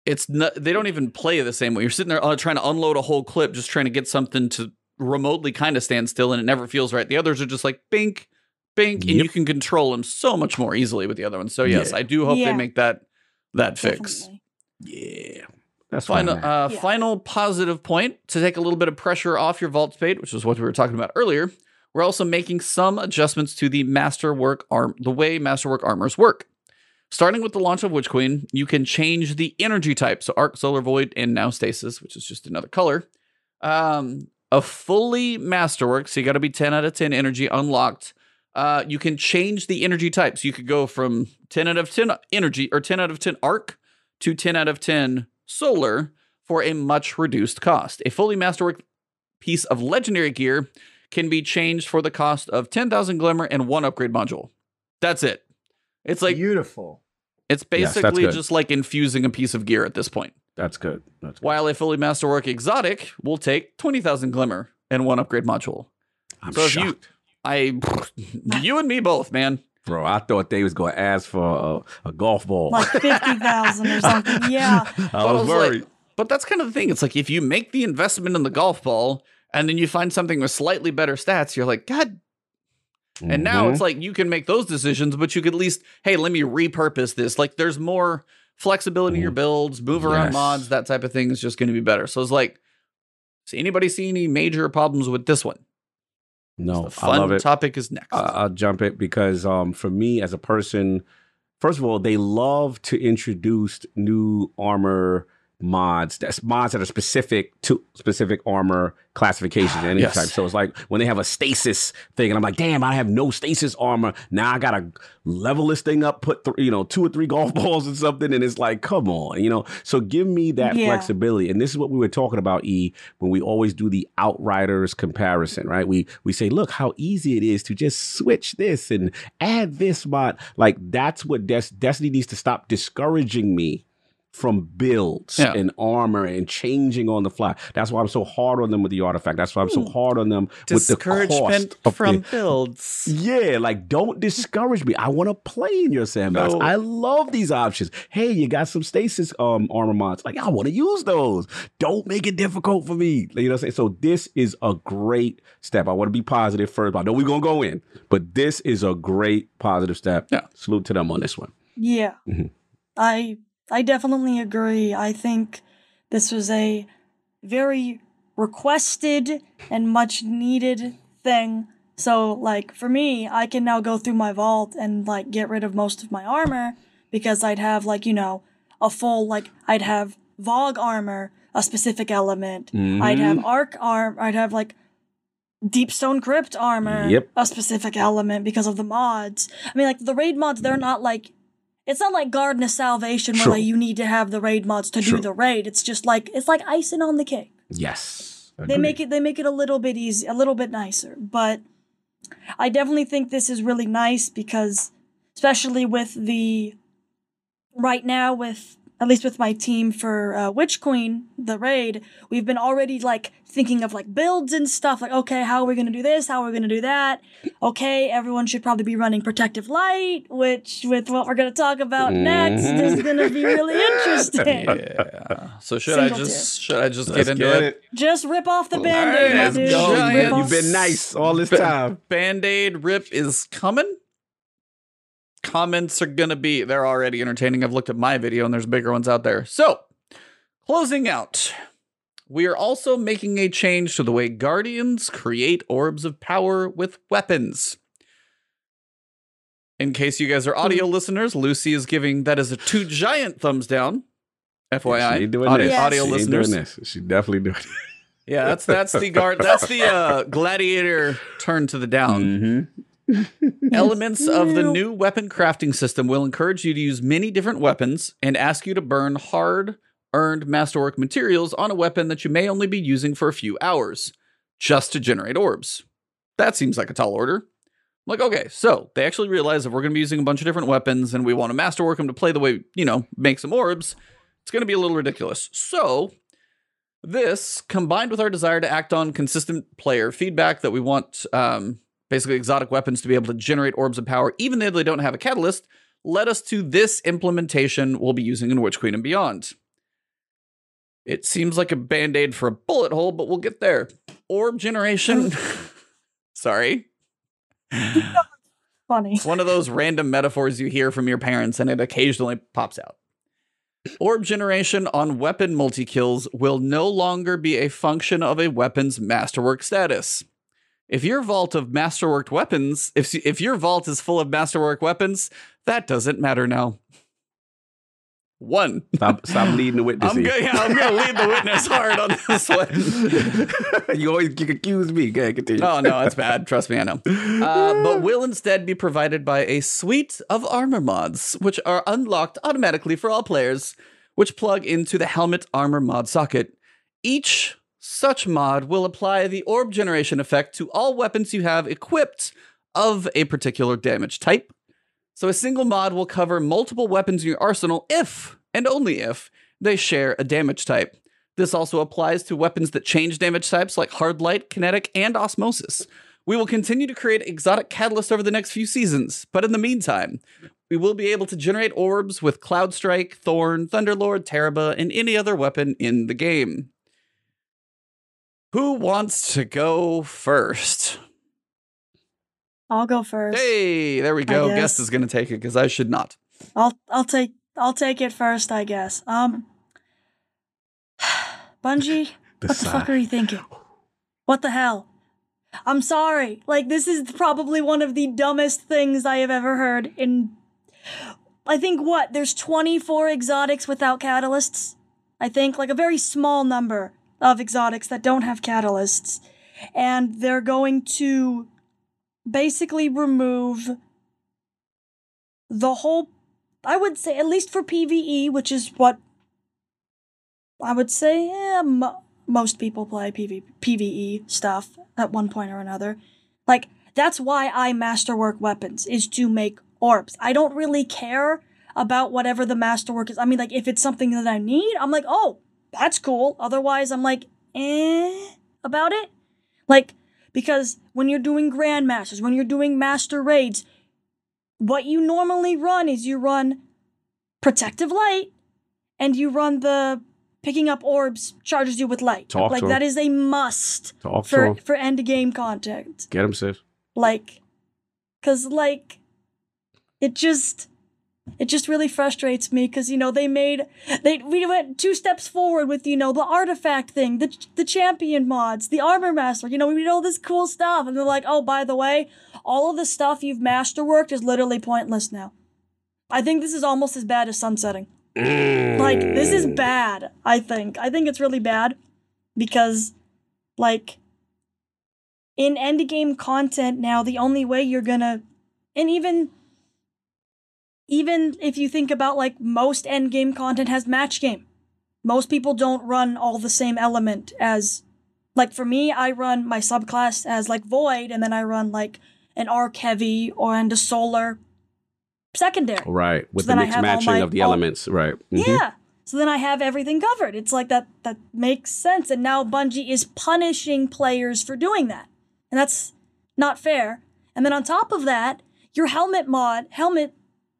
It's not. They don't even play the same way. You're sitting there uh, trying to unload a whole clip, just trying to get something to remotely kind of stand still, and it never feels right. The others are just like bink, bink, and you can control them so much more easily with the other ones. So yes, Yeah. I do hope Yeah. they make that that fix. Yeah, that's fine. Final, uh, Yeah. final positive point to take a little bit of pressure off your vault spade, which is what we were talking about earlier. We're also making some adjustments to the masterwork arm, the way masterwork armors work. Starting with the launch of Witch Queen, you can change the energy type, so Arc, Solar Void, and now Stasis, which is just another color. Um, a fully masterwork, so you got to be 10 out of 10 energy unlocked. Uh, you can change the energy types. you could go from 10 out of 10 energy or 10 out of 10 arc to 10 out of 10 solar for a much reduced cost. A fully masterwork piece of legendary gear can be changed for the cost of 10,000 glimmer and one upgrade module. That's it. It's like Beautiful. it's basically good. just like infusing a piece of gear at this point. That's good. That's good. While a fully masterwork exotic will take 20,000 glimmer and one upgrade module. I'm so if you- shocked. I you and me both, man. Bro, I thought they was going to ask for a, a golf ball. Like 50,000 or something. Yeah. I But was like- worried. but that's kind of the thing. It's like if you make the investment in the golf ball and then you find something with slightly better stats, you're like, God. And now Mhm. it's like you can make those decisions, but you could at least, hey, let me repurpose this. Like there's more flexibility in your builds, move around Yes. mods, that type of thing is just going to be better. So it's like, see anybody see any major problems with this one? No, the I fun love it. topic is next. I- I'll jump it because um, for me as a person, first of all, they love to introduce new armor mods. That's mods that are specific to specific armor classifications and any Yes. type. So it's like when they have a stasis thing, and I'm like, damn, I have no stasis armor. Now I gotta level this thing up, put th- you know two or three golf balls and something, and it's like, come on, you know. So give me that Yeah. flexibility, and this is what we were talking about, E, when we always do the Outriders comparison, right? We we say, look how easy it is to just switch this and add this mod. Like that's what Des- Destiny needs to stop discouraging me from builds Yeah. and armor and changing on the fly. That's why I'm so hard on them with the artifact. That's why I'm so hard on them with the cost of the- builds. yeah, like don't discourage me. I want to play in your sandbox. No. I love these options. Hey, you got some stasis um armor mods. Like I want to use those. Don't make it difficult for me. You know what I'm saying? So this is a great step. I want to be positive first. I know we're gonna go in, but this is a great positive step. Yeah. Salute to them on this one. Yeah. Mhm. I I definitely agree. I think this was a very requested and much needed thing. So like for me, I can now go through my vault and like get rid of most of my armor because I'd have like, you know, a full like I'd have VoG armor, a specific element. I'd have mm-hmm. arc arm I'd have like Deep Stone Crypt armor, Yep. a specific element because of the mods. I mean, like the raid mods, they're not like it's not like Garden of Salvation where True. like you need to have the raid mods to True. do the raid. It's just like it's like icing on the cake. Yes. They make it they make it a little bit easy, a little bit nicer. But I definitely think this is really nice because especially with the right now with at least with my team for uh, Witch Queen, the raid, we've been already like thinking of like builds and stuff. Like, okay, how are we gonna do this? How are we gonna do that? Okay, everyone should probably be running protective light, which with what we're gonna talk about next is gonna be really interesting. Yeah. So should I Single just should I just Let's get into get it? Just rip off the band-aid, Let's dude. go. Rip Giant- off- You've been nice all this time. Band Aid rip is coming. Comments are gonna be they're already entertaining. I've looked at my video and there's bigger ones out there. So Closing out, we are also making a change to the way Guardians create orbs of power with weapons. In case you guys are audio listeners, Lucy is giving that is a two giant thumbs down. FYI, doing audio. Yes. audio listeners. doing this. She definitely doing it. Yeah, that's that's the guard. That's the uh, gladiator turn to the down. Mm-hmm. Elements of the new weapon crafting system will encourage you to use many different weapons and ask you to burn hard earned masterwork materials on a weapon that you may only be using for a few hours just to generate orbs. That seems like a tall order. Like, okay, so they actually realize if we're going to be using a bunch of different weapons and we want to masterwork them to play the way, you know, make some orbs, it's going to be a little ridiculous. So, this combined with our desire to act on consistent player feedback that we want um, basically exotic weapons to be able to generate orbs of power, even though they don't have a catalyst, led us to this implementation we'll be using in Witch Queen and beyond. It seems like a band aid for a bullet hole, but we'll get there. Orb generation. Sorry. Funny. It's one of those random metaphors you hear from your parents and it occasionally pops out. Orb generation on weapon multi kills will no longer be a function of a weapon's masterwork status. If your vault of masterworked weapons, if if your vault is full of masterwork weapons, that doesn't matter now. One. Stop, stop leading the witness. I'm good. Yeah, gonna lead the witness hard on this one. you always you accuse me. Go ahead, continue. No, no, it's bad. Trust me, I know. Uh, but will instead be provided by a suite of armor mods, which are unlocked automatically for all players, which plug into the helmet armor mod socket. Each such mod will apply the orb generation effect to all weapons you have equipped of a particular damage type. So a single mod will cover multiple weapons in your arsenal if, and only if, they share a damage type. This also applies to weapons that change damage types like hard light, kinetic, and osmosis. We will continue to create exotic catalysts over the next few seasons, but in the meantime, we will be able to generate orbs with Cloud Strike, Thorn, Thunderlord, Tarrabah, and any other weapon in the game. Who wants to go first? I'll go first. Hey, there we go. guess. Guest is going to take it because I should not. I'll I'll take I'll take it first, I guess. Um Bungie, what the fuck are you thinking? What the hell? I'm sorry. Like this is probably one of the dumbest things I have ever heard in I think what? There's 24 exotics without catalysts. I think like a very small number of exotics that don't have catalysts. And they're going to basically remove the whole I would say at least for PvE, which is what I would say yeah, mo- most people play PV- PvE stuff at one point or another. Like that's why I masterwork weapons is to make orbs. I don't really care about whatever the masterwork is. I mean, like if it's something that I need, I'm like, oh, that's cool. Otherwise, I'm like, eh, about it. Like because when you're doing grandmasters, when you're doing master raids, what you normally run is you run protective light and you run the picking up orbs charges you with light. Talk like that is a must Talk for for end game content. Get him, sis. Like cuz like it just it just really frustrates me because you know they made they we went two steps forward with you know the artifact thing the the champion mods the armor master you know we did all this cool stuff. And they're like oh by the way all of the stuff you've masterworked is literally pointless now. I think this is almost as bad as sunsetting. Like this is mm. bad i think. I think it's really bad because like in endgame content now the only way you're gonna and even even if you think about like most endgame content has match game most people don't run all the same element as like for me i run my subclass as like void and then i run like an arc heavy or and a solar secondary Right. With So the mixed matching my- of the all- elements. Right. Mhm. yeah. So then I have everything covered. It's like that that makes sense. And now Bungie is punishing players for doing that. And that's not fair. And then on top of that, your helmet mod, helmet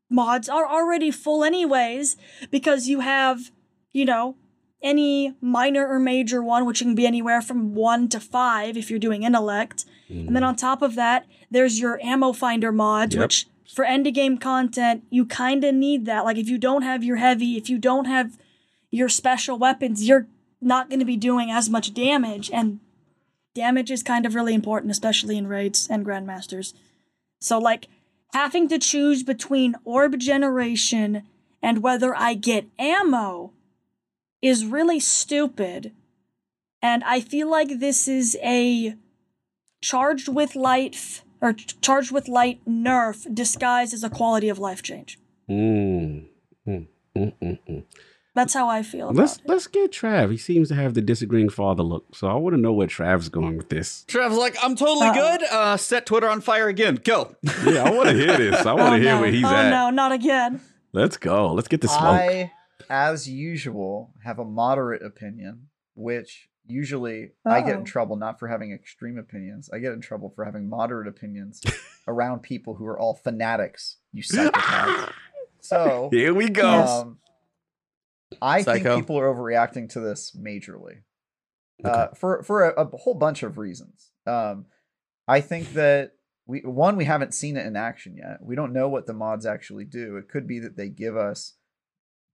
mods are already full anyways because you have, you know, any minor or major one, which can be anywhere from one to five if you're doing intellect. And then mm. on top of that, there's your ammo finder mods, Yep. which for end game content, you kind of need that. Like if you don't have your heavy, if you don't have your special weapons, you're not going to be doing as much damage, and damage is kind of really important, especially in raids and grandmasters. So, like, having to choose between orb generation and whether I get ammo is really stupid. And I feel like this is a charged with f- or charged with light nerf disguised as a quality of life change. Mm. Mm, mm, mm, mm. That's how I feel about Let's it. let's get Trav. He seems to have the disagreeing father look, so I want to know where Trav's going with this. Trev's like, I'm totally Uh-oh. good. Uh, set Twitter on fire again. Go. Yeah, I want to hear this. I want to oh hear no! where he's oh at. no! Not again! Let's go. Let's get the smoke. I, as usual, have a moderate opinion, which usually I get in trouble not for having extreme opinions. I get in trouble for having moderate opinions around people who are all fanatics. You psychopaths. So Here we go. Um, I Psycho. think people are overreacting to this majorly, uh, for for a, a whole bunch of reasons. Um, I think that we one we haven't seen it in action yet. We don't know what the mods actually do. It could be that they give us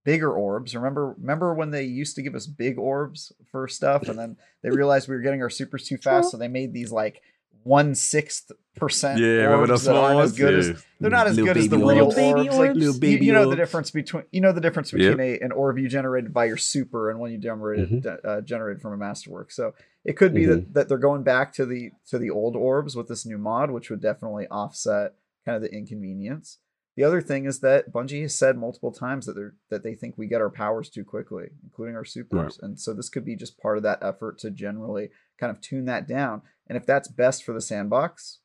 bigger orbs. Remember, remember when they used to give us big orbs for stuff, and then they realized we were getting our supers too fast, so they made these like one sixth percent yeah, remember those orbs that small aren't as ones? good as they're not as Little good as the baby real Little baby orbs. Like. Little you, baby you know the difference between you know the difference between a, an orb you generated by your super and one you generated Mm-hmm. uh, generated from a masterwork. So it could be that, that they're going back to the to the old orbs with this new mod, which would definitely offset kind of the inconvenience. The other thing is that Bungie has said multiple times that they're that they think we get our powers too quickly, including our supers, and so this could be just part of that effort to generally kind of tune that down. And if that's best for the sandbox,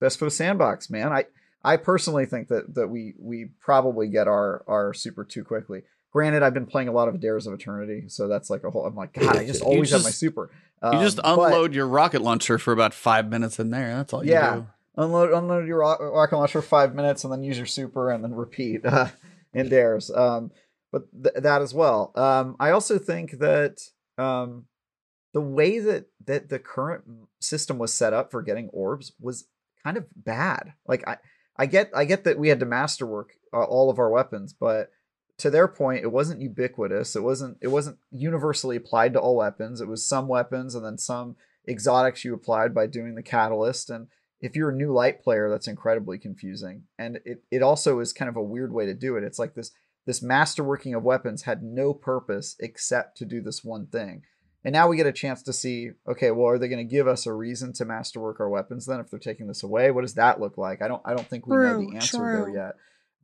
best for the sandbox, man. I I personally think that that we we probably get our our super too quickly. Granted, I've been playing a lot of Dares of Eternity, so that's like a whole. I'm like, God, I just always have my super. You just Um, but unload your rocket launcher for about five minutes in there. That's all you Yeah. do. unload unload your rock, rocket launcher for five minutes, and then use your super, and then repeat uh, in Dares. Um, but th- that as well. Um, I also think that um, the way that that the current system was set up for getting orbs was kind of bad. Like I, I get I get that we had to masterwork uh, all of our weapons, but to their point, it wasn't ubiquitous. It wasn't it wasn't universally applied to all weapons. It was some weapons and then some exotics you applied by doing the catalyst. And if you're a new light player, that's incredibly confusing. And it, it also is kind of a weird way to do it. It's like this this masterworking of weapons had no purpose except to do this one thing. And now we get a chance to see, okay, well, are they going to give us a reason to masterwork our weapons then if they're taking this away? What does that look like? I don't I don't think we know the answer true. there yet.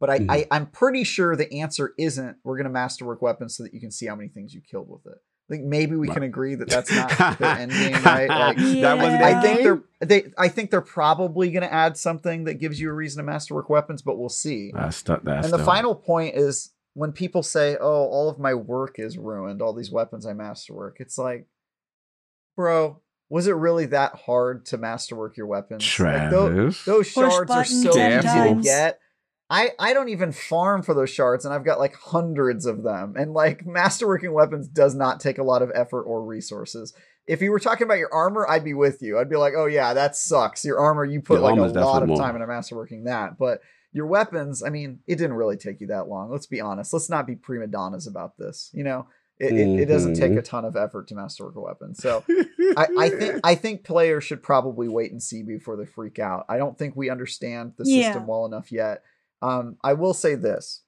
But I, Mhm. I I'm pretty sure the answer isn't we're going to masterwork weapons so that you can see how many things you killed with it. I think maybe we Right. can agree that that's not their end game, right? Like That wasn't Yeah. I think they're they I think they're probably going to add something that gives you a reason to masterwork weapons, but we'll see. That's th- that's and the dope. final point is when people say, "Oh, all of my work is ruined, all these weapons I masterwork." It's like, bro, was it really that hard to masterwork your weapons? Like, tho- Travis. those shards are so ten easy to get. I, I don't even farm for those shards, and I've got like hundreds of them. And like masterworking weapons does not take a lot of effort or resources. If you were talking about your armor, I'd be with you. I'd be like, oh yeah, that sucks. Your armor, you put Your like a lot definitely of more. time into masterworking that. But your weapons, I mean, it didn't really take you that long. Let's be honest. Let's not be prima donnas about this. You know, it, it, it doesn't take Mhm. a ton of effort to masterwork a weapon. So I, I think I think players should probably wait and see before they freak out. I don't think we understand the Yeah. system well enough yet. Um, I will say this: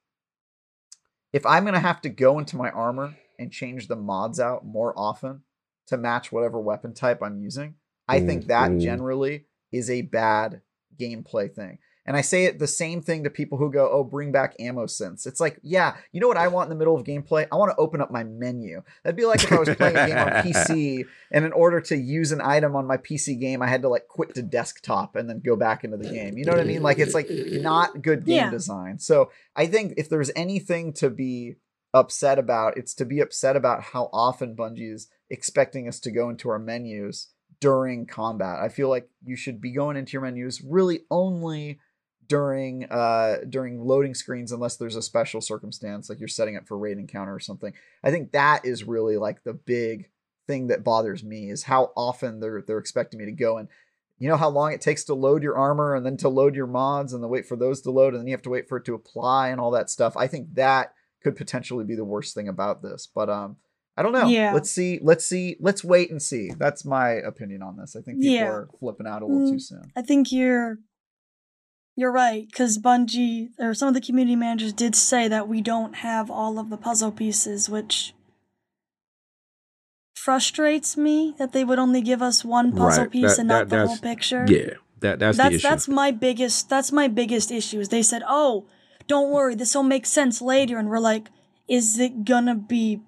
if I'm gonna have to go into my armor and change the mods out more often to match whatever weapon type I'm using, I think that Mhm. generally is a bad gameplay thing. And I say it the same thing to people who go, "Oh, bring back ammo synths." It's like, yeah, you know what I want in the middle of gameplay? I want to open up my menu. That'd be like if I was playing a game on PC, and in order to use an item on my PC game, I had to like quit to desktop and then go back into the game. You know what I mean? Like it's like not good game Yeah. design. So I think if there's anything to be upset about, it's to be upset about how often Bungie is expecting us to go into our menus during combat. I feel like you should be going into your menus really only during uh during loading screens unless there's a special circumstance like you're setting up for raid encounter or something. I think that is really like the big thing that bothers me is how often they're they're expecting me to go and you know how long it takes to load your armor and then to load your mods and then wait for those to load and then you have to wait for it to apply and all that stuff. I think that could potentially be the worst thing about this. But um, I don't know. Yeah. Let's see. Let's see. Let's wait and see. That's my opinion on this. I think people Yeah. are flipping out a little too Mm. soon. I think you're you're right because Bungie or some of the community managers did say that we don't have all of the puzzle pieces, which frustrates me that they would only give us one puzzle Right. piece That- and that- not the whole picture. Yeah, that that's, the that's issue. that's my biggest that's my biggest issue is they said oh don't worry this will make sense later and we're like is it gonna be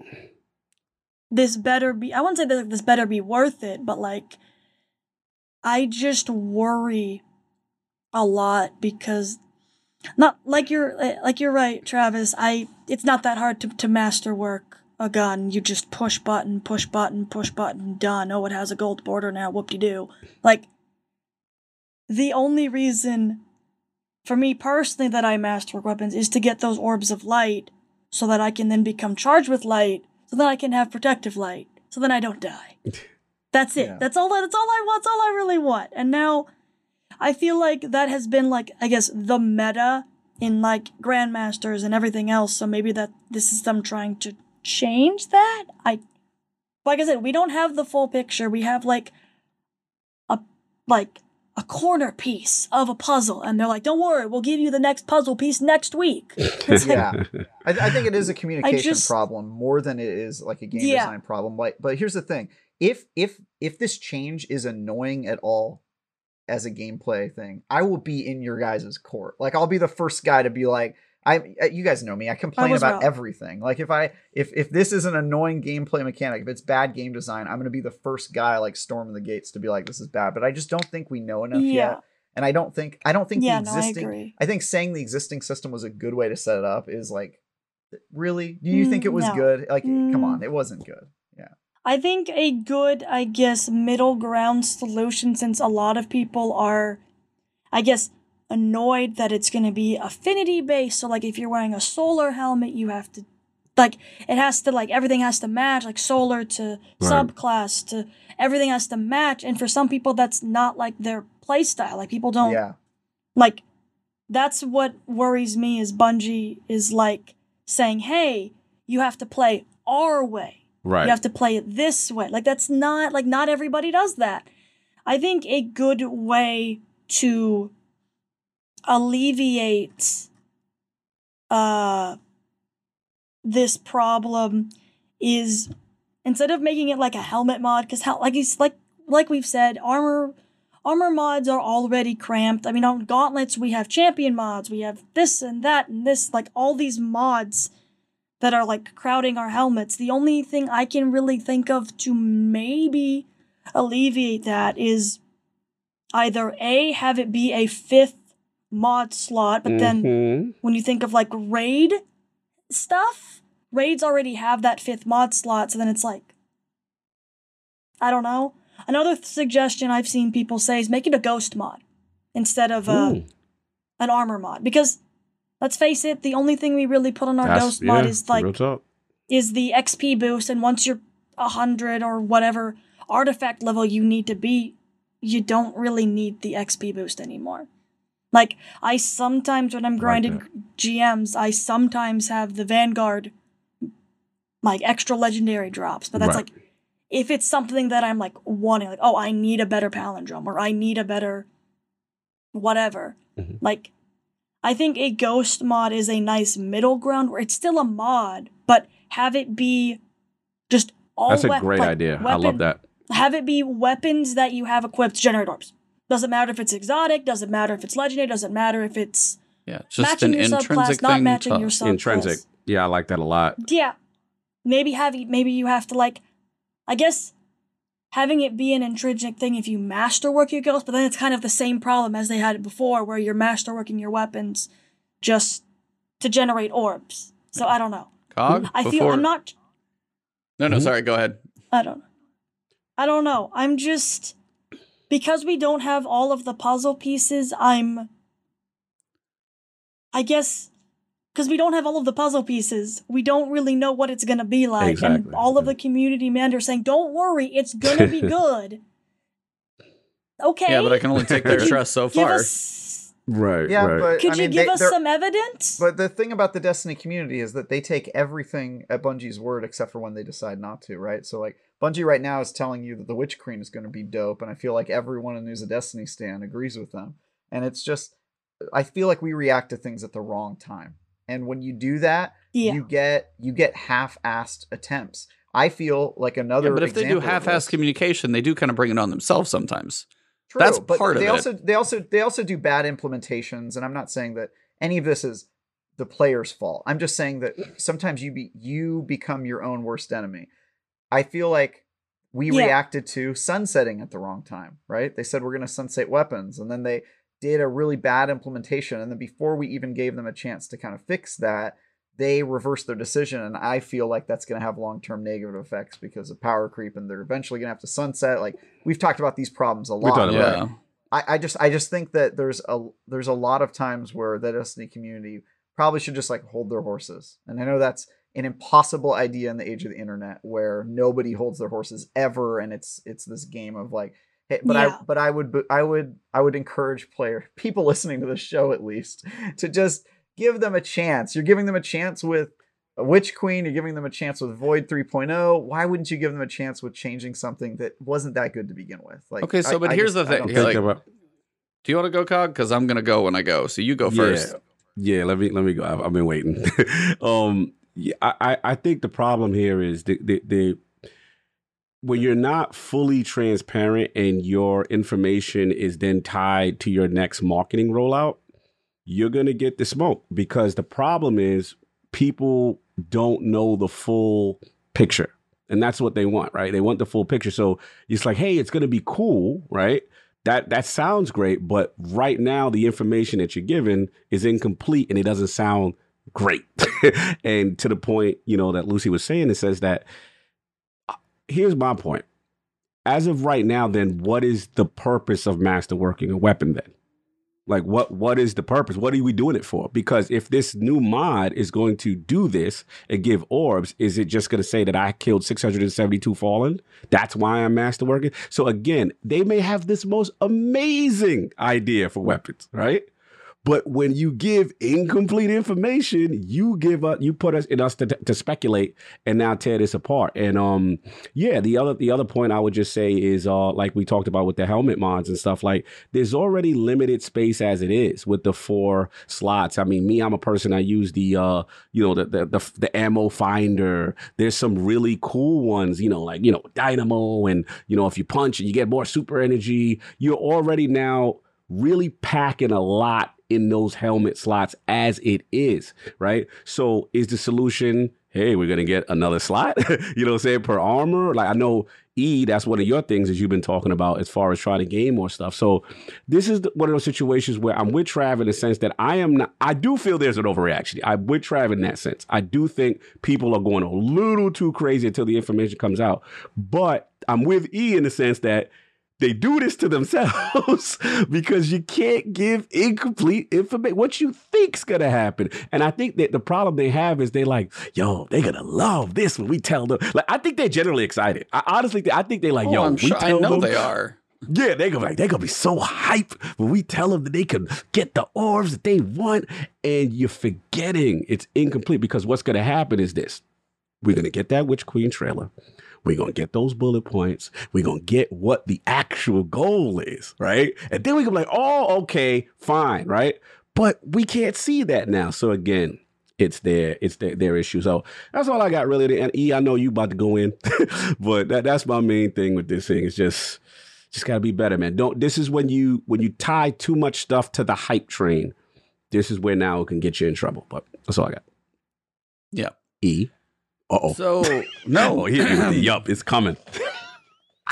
this better be i wouldn't say that this better be worth it but like i just worry a lot because not like you're like you're right travis i it's not that hard to, to master work a gun you just push button push button push button done oh it has a gold border now whoop-de-doo like the only reason for me personally that I masterwork weapons is to get those orbs of light so that I can then become charged with light so that I can have protective light so then I don't die. That's it. Yeah. That's all that's all I want. That's all I really want. And now I feel like that has been like I guess the meta in like grandmasters and everything else. So maybe that this is them trying to change that. I like I said, we don't have the full picture. We have like a like a corner piece of a puzzle, and they're like, "Don't worry, we'll give you the next puzzle piece next week." It's like, yeah, I, I think it is a communication just- problem more than it is like a game Yeah. design problem. Like, but here's the thing: if if if this change is annoying at all as a gameplay thing, I will be in your guys' court. Like, I'll be the first guy to be like, I you guys know me. I complain was about wrong. everything. Like, if I if if this is an annoying gameplay mechanic, if it's bad game design, I'm gonna be the first guy like storming the gates to be like, this is bad. But I just don't think we know enough Yeah. yet. And I don't think I don't think yeah, the no, I existing agree. I think saying the existing system was a good way to set it up is like, really? Do you think Mm, it was no. good? Like, come Mm. on, it wasn't good. I think a good, I guess, middle ground solution, since a lot of people are, I guess, annoyed that it's going to be affinity based. So, like, if you're wearing a solar helmet, you have to, like, it has to, like, everything has to match, like, solar to Right. subclass to everything has to match. And for some people, that's not, like, their play style. Like, people don't, Yeah, like, that's what worries me is Bungie is, like, saying, hey, you have to play our way. Right. You have to play it this way. Like that's not like not everybody does that. I think a good way to alleviate uh this problem is instead of making it like a helmet mod cuz how like he's like like we've said armor armor mods are already cramped. I mean on gauntlets we have champion mods, we have this and that and this like all these mods that are like crowding our helmets. The only thing I can really think of to maybe alleviate that is either A, have it be a fifth mod slot, but then Mhm. when you think of like raid stuff, raids already have that fifth mod slot, so then it's like, I don't know. Another th- suggestion I've seen people say is make it a ghost mod instead of uh, an armor mod because. Let's face it, the only thing we really put on our that's- ghost mod yeah, is like is the XP boost, and once you're a hundred or whatever artifact level you need to be, you don't really need the XP boost anymore. Like I sometimes when I'm like grinding GMs, I sometimes have the Vanguard like extra legendary drops, but that's Right. like if it's something that I'm like wanting, like oh I need a better palindrome or I need a better whatever. Mhm. Like I think a ghost mod is a nice middle ground where it's still a mod, but have it be just all That's a wep- great like, idea. I weapon- love that. Have it be weapons that you have equipped to generate orbs. Doesn't matter if it's exotic, doesn't matter if it's legendary, doesn't matter if it's Yeah, just an intrinsic subclass, not thing. matching to- your subclass. Intrinsic. Yeah, I like that a lot. Yeah. Maybe have you, maybe you have to like I guess having it be an intrinsic thing if you masterwork your ghost, but then it's kind of the same problem as they had it before where you're masterworking your weapons just to generate orbs. So I don't know. Cog. I feel before- I'm not No, no, Mhm. sorry. Go ahead. I don't. I don't know. I'm just because we don't have all of the puzzle pieces, I'm I guess because we don't have all of the puzzle pieces, we don't really know what it's gonna be like. Exactly. And all of the community men are saying, Don't worry, it's gonna be good. Okay. Yeah, but I can only take their trust so far. us Right. Yeah, right. but Could I you mean, give they- us they're- some evidence? But the thing about the Destiny community is that they take everything at Bungie's word except for when they decide not to, right? So like Bungie right now is telling you that the Witch Queen is going to be dope, and I feel like everyone in who's a Destiny stan agrees with them. And it's just, I feel like we react to things at the wrong time, and when you do that, yeah. you get you get half-assed attempts. I feel like another. Yeah, but if they do half-assed this- communication, they do kind of bring it on themselves sometimes. True, That's but part of they it. also they also they also do bad implementations, and I'm not saying that any of this is the player's fault. I'm just saying that sometimes you be you become your own worst enemy. I feel like we Yeah. reacted to sunsetting at the wrong time, right? They said we're going to sunset weapons, and then they did a really bad implementation, and then before we even gave them a chance to kind of fix that, they reversed their decision, and I feel like that's going to have long-term negative effects because of power creep, and they're eventually going to have to sunset. Like we've talked about these problems a lot. talked about Yeah. I, I just I just think that there's a there's a lot of times where the Destiny community probably should just like hold their horses. And I know that's an impossible idea in the age of the internet where nobody holds their horses ever and it's it's this game of like hey, but Yeah. I but I would I would I would encourage player people listening to the show at least to just give them a chance. You're giving them a chance with a Witch Queen, you're giving them a chance with Void 3.0. Why wouldn't you give them a chance with changing something that wasn't that good to begin with? Like Okay, so I- but I here's just- the thing. don't You're like, about- do you want to go, Cog? Because I'm gonna go when I go. So you go first. Yeah, yeah. Let me let me go. I've, I've been waiting. um, yeah, I I I think the problem here is the the, the when you're not fully transparent and your information is then tied to your next marketing rollout, you're gonna get the smoke because the problem is people don't know the full picture. And that's what they want, right? They want the full picture. So it's like, hey, it's gonna be cool, right? that that sounds great, but right now the information that you're given is incomplete and it doesn't sound great. and to the point, you know, that Lucy was saying, it says that here's my point. As of right now, then what is the purpose of masterworking a weapon then? Like what what is the purpose? What are we doing it for? Because if this new mod is going to do this and give orbs, is it just going to say that I killed 672 fallen? That's why I'm masterworking. So again, they may have this most amazing idea for weapons, right? But when you give incomplete information, you give up, you put us in us to, to speculate and now tear this apart. And um, yeah, the other the other point I would just say is uh, like we talked about with the helmet mods and stuff. Like, there's already limited space as it is with the four slots. I mean, me, I'm a person I use the uh, you know, the the the, the ammo finder. There's some really cool ones, you know, like you know, dynamo, and you know, if you punch and you get more super energy, you're already now really packing a lot in those helmet slots as it is, right? So is the solution, hey, we're gonna get another slot, you know what I'm saying, per armor? Like I know E, that's one of your things that you've been talking about as far as trying to gain more stuff. So this is one of those situations where I'm with Trav in the sense that I am not, I do feel there's an overreaction. I'm with Trav in that sense. I do think people are going a little too crazy until the information comes out. But I'm with E in the sense that they do this to themselves because you can't give incomplete information. What you think's gonna happen, and I think that the problem they have is they like, yo, they're gonna love this when we tell them. Like, I think they're generally excited. I honestly, I think they like, Oh, yo, I'm we sure. I tell know them, they are. yeah, they're gonna be like they gonna be so hype when we tell them that they can get the orbs that they want, and you're forgetting it's incomplete because what's gonna happen is this: we're gonna get that Witch Queen trailer. We're gonna get those bullet points. We're gonna get what the actual goal is, right? And then we can be like, oh, okay, fine, right? But we can't see that now. So again, it's their it's their, their issue. So that's all I got really. And E, I know you about to go in, but that, that's my main thing with this thing. It's just just gotta be better, man. Don't this is when you when you tie too much stuff to the hype train, this is where now it can get you in trouble. But that's all I got. Yeah. E. Oh. So no, here, yup, it's coming.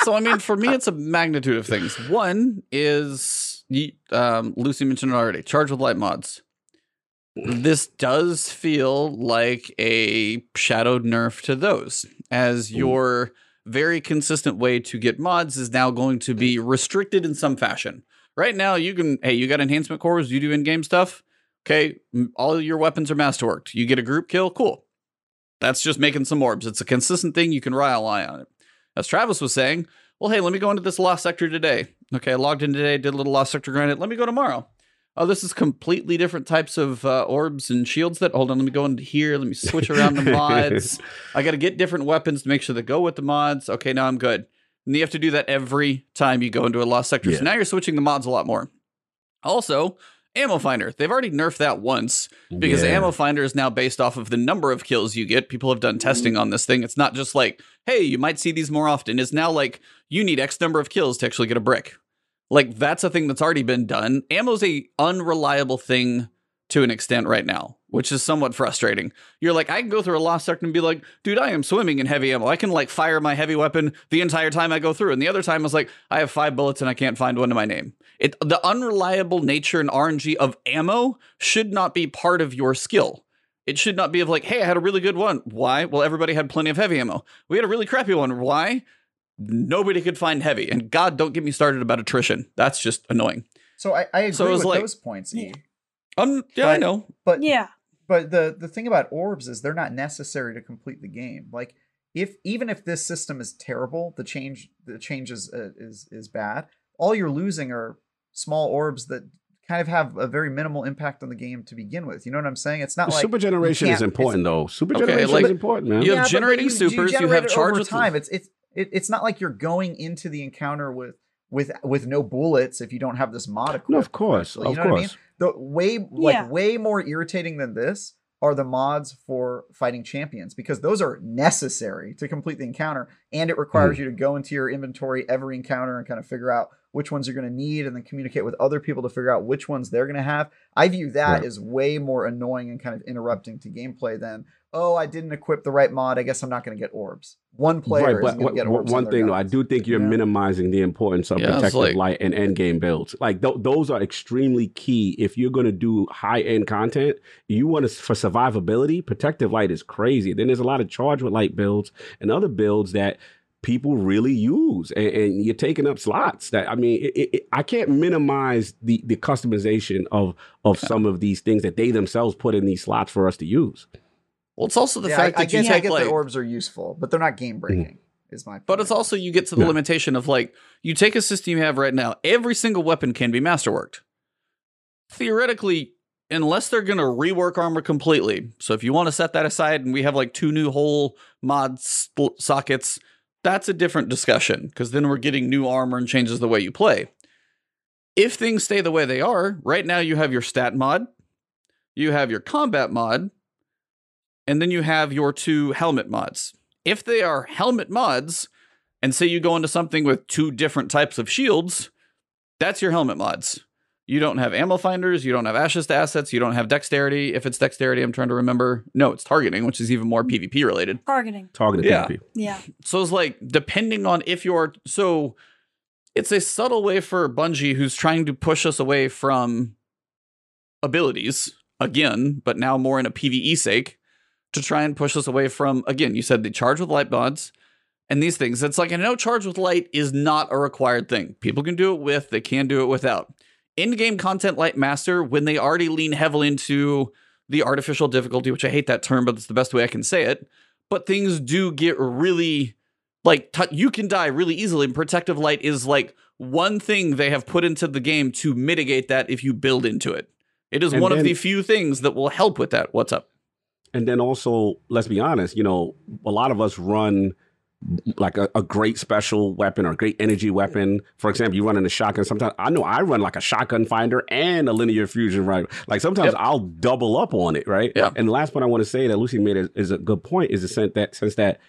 so I mean, for me, it's a magnitude of things. One is you- um, Lucy mentioned it already. Charge with light mods. This does feel like a shadowed nerf to those, as your very consistent way to get mods is now going to be restricted in some fashion. Right now, you can hey, you got enhancement cores, you do in-game stuff. Okay, all your weapons are masterworked. You get a group kill, cool. That's just making some orbs. It's a consistent thing. You can rely on it. As Travis was saying, well, hey, let me go into this lost sector today. Okay, I logged in today, did a little lost sector grind. Let me go tomorrow. oh, this is completely different types of uh, orbs and shields that, hold on, let me go into here. Let me switch around the mods. I got to get different weapons to make sure they go with the mods. Okay, now I'm good. And you have to do that every time you go into a lost sector. Yeah. So now you're switching the mods a lot more. Also, ammo finder. They've already nerfed that once because Yeah. ammo finder is now based off of the number of kills you get. People have done testing on this thing. It's not just like, hey, you might see these more often. It's now like you need X number of kills to actually get a brick. Like that's a thing that's already been done. Ammo's a unreliable thing to an extent right now, which is somewhat frustrating. You're like, I can go through a lost sector and be like, dude, I am swimming in heavy ammo. I can like fire my heavy weapon the entire time I go through. And the other time I was like, I have five bullets and I can't find one to my name. It the unreliable nature and RNG of ammo should not be part of your skill. It should not be of like, hey, I had a really good one. Why? Well, everybody had plenty of heavy ammo. We had a really crappy one. Why? Nobody could find heavy. And God, don't get me started about attrition. That's just annoying. So I, I agree So with like- those points, E. Um, yeah, I know. But Yeah. but the the thing about orbs is they're not necessary to complete the game. Like if even if this system is terrible, the change the change is uh, is is bad. All you're losing are small orbs that kind of have a very minimal impact on the game to begin with. You know what I'm saying? It's not like Super generation is important though. Super Okay, generation like, is important, man. you have but- but generating supers, you generate have charge over with- time. It's it's it, it's not like you're going into the encounter with with with no bullets if you don't have this mod equipped. no, of course, correctly. of you know what I course. mean? The way like Yeah. way more irritating than this are the mods for fighting champions because those are necessary to complete the encounter and it requires Hmm. you to go into your inventory every encounter and kind of figure out which ones you're going to need and then communicate with other people to figure out which ones they're going to have. I view that Right. as way more annoying and kind of interrupting to gameplay than oh, I didn't equip the right mod. I guess I'm not going to get orbs. One player Right, is but going to get orbs. one thing though, I do think you're Yeah. minimizing the importance of Yeah, protective like- light and end game builds. Like th- those are extremely key. If you're going to do high end content, you want to for survivability. Protective light is crazy. Then there's a lot of charge with light builds and other builds that people really use, and, and you're taking up slots. That I mean, it, it, it- I can't minimize the the customization of of some of these things that they themselves put in these slots for us to use. Well, it's also the Yeah, fact I, I that you guess I get like, that orbs are useful, but they're not game breaking. Mm-hmm. Is my. but it's also you get to the Yeah. limitation of like you take a system you have right now. Every single weapon can be masterworked. Theoretically, unless they're going to rework armor completely. So if you want to set that aside, and we have like two new whole mod spl- sockets, that's a different discussion because then we're getting new armor and changes the way you play. If things stay the way they are, right now you have your stat mod, you have your combat mod, and then you have your two helmet mods. If they are helmet mods, and say you go into something with two different types of shields, that's your helmet mods. You don't have ammo finders, you don't have ashes to assets, you don't have dexterity. If it's dexterity, I'm trying to remember. No, it's targeting, which is even more mm. PvP related. Targeting. Targeted Yeah. PvP. Yeah. So it's like depending on if you're so it's a subtle way for Bungie who's trying to push us away from abilities again, but now more in a PvE sake to try and push us away from again, you said the charge with light mods and these things. It's like I know charge with light is not a required thing. People can do it with, they can do it without. In-game content light master when they already lean heavily into the artificial difficulty, which I hate that term, but it's the best way I can say it. But things do get really like t- you can die really easily and protective light is like one thing they have put into the game to mitigate that if you build into it. It is And one of the few things that will help with that. What's up? And then also, let's be honest, you know, a lot of us run like a, a great special weapon or a great energy weapon. For example, you run in a shotgun. Sometimes I know I run like a shotgun finder and a linear fusion right. Like sometimes Yep. I'll double up on it, right? Yeah. And the last point I want to say that Lucy made is, is a good point is the sense that since that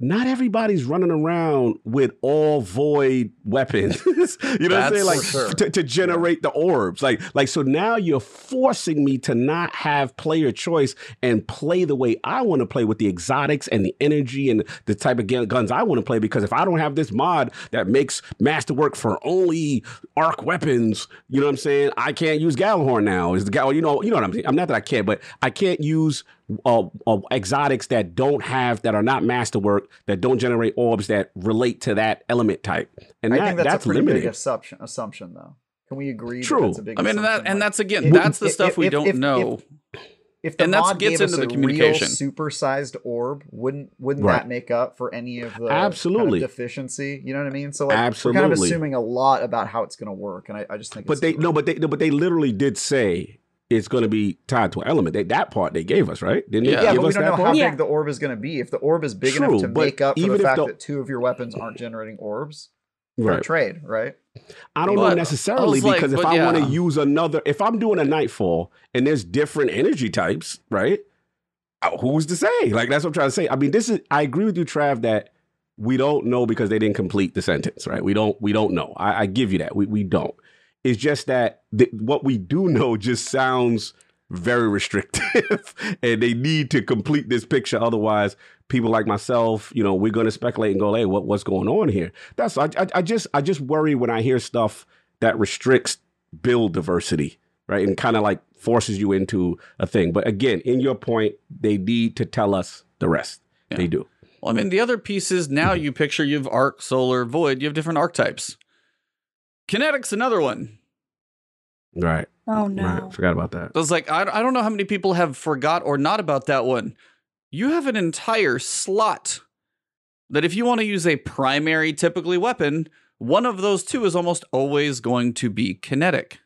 not everybody's running around with all void weapons. you know what I'm saying? Like sure. to, to generate the orbs. Like, like so now you're forcing me to not have player choice and play the way I want to play with the exotics and the energy and the type of gun- guns I want to play. Because if I don't have this mod that makes masterwork for only arc weapons, you know what I'm saying? I can't use Gjallarhorn now. Is the gal? You know, you know what I'm saying? I'm not that I can't, but I can't use uh, uh, exotics that don't have that are not masterwork that don't generate orbs that relate to that element type. And I that, think that's, that's a pretty limiting. big assumption. Assumption though. Can we agree? True. That that's a big i mean and that assumption? and Like, that's again if- that's the if- stuff we if- don't if- know if the And that's mod gets gave us into the a communication. real supersized orb, wouldn't wouldn't Right. that make up for any of the kind of Absolutely. deficiency? You know what I mean? So like we're kind of assuming a lot about how it's going to work, and I, I just think. But it's they too no, but they no, but they literally did say it's going to be tied to an element. They, that part they gave us, right? Didn't they Yeah. yeah, give but we us don't that know how part? Yeah. big the orb is going to be. If the orb is big True, enough to make up for even the if fact the- that two of your weapons aren't generating orbs for a Right. trade, right? I don't know But I necessarily was like, because if but I want to use another, if I'm doing a nightfall and there's different energy types, right? uh, Who's to say? Like that's what I'm trying to say. I mean, this is. I agree with you, Trav, that we don't know because they didn't complete the sentence, right? We don't. We don't know. I, I give you that. We we don't. It's just that th- what we do know just sounds very restrictive, and they need to complete this picture. Otherwise, people like myself, you know, we're going to speculate and go, "Hey, what what's going on here?" That's I, I I just I just worry when I hear stuff that restricts build diversity, right, and kind of like forces you into a thing. But again, in your point, they need to tell us the rest. Yeah. They do. Well, I mean, the other piece is now mm-hmm. you picture you have arc, solar, void. You have different archetypes. Kinetic's another one. Right. Oh no. Right. Forgot about that. I was like, I, I don't know how many people have forgot or not about that one. You have an entire slot that if you want to use a primary typically weapon, one of those two is almost always going to be kinetic.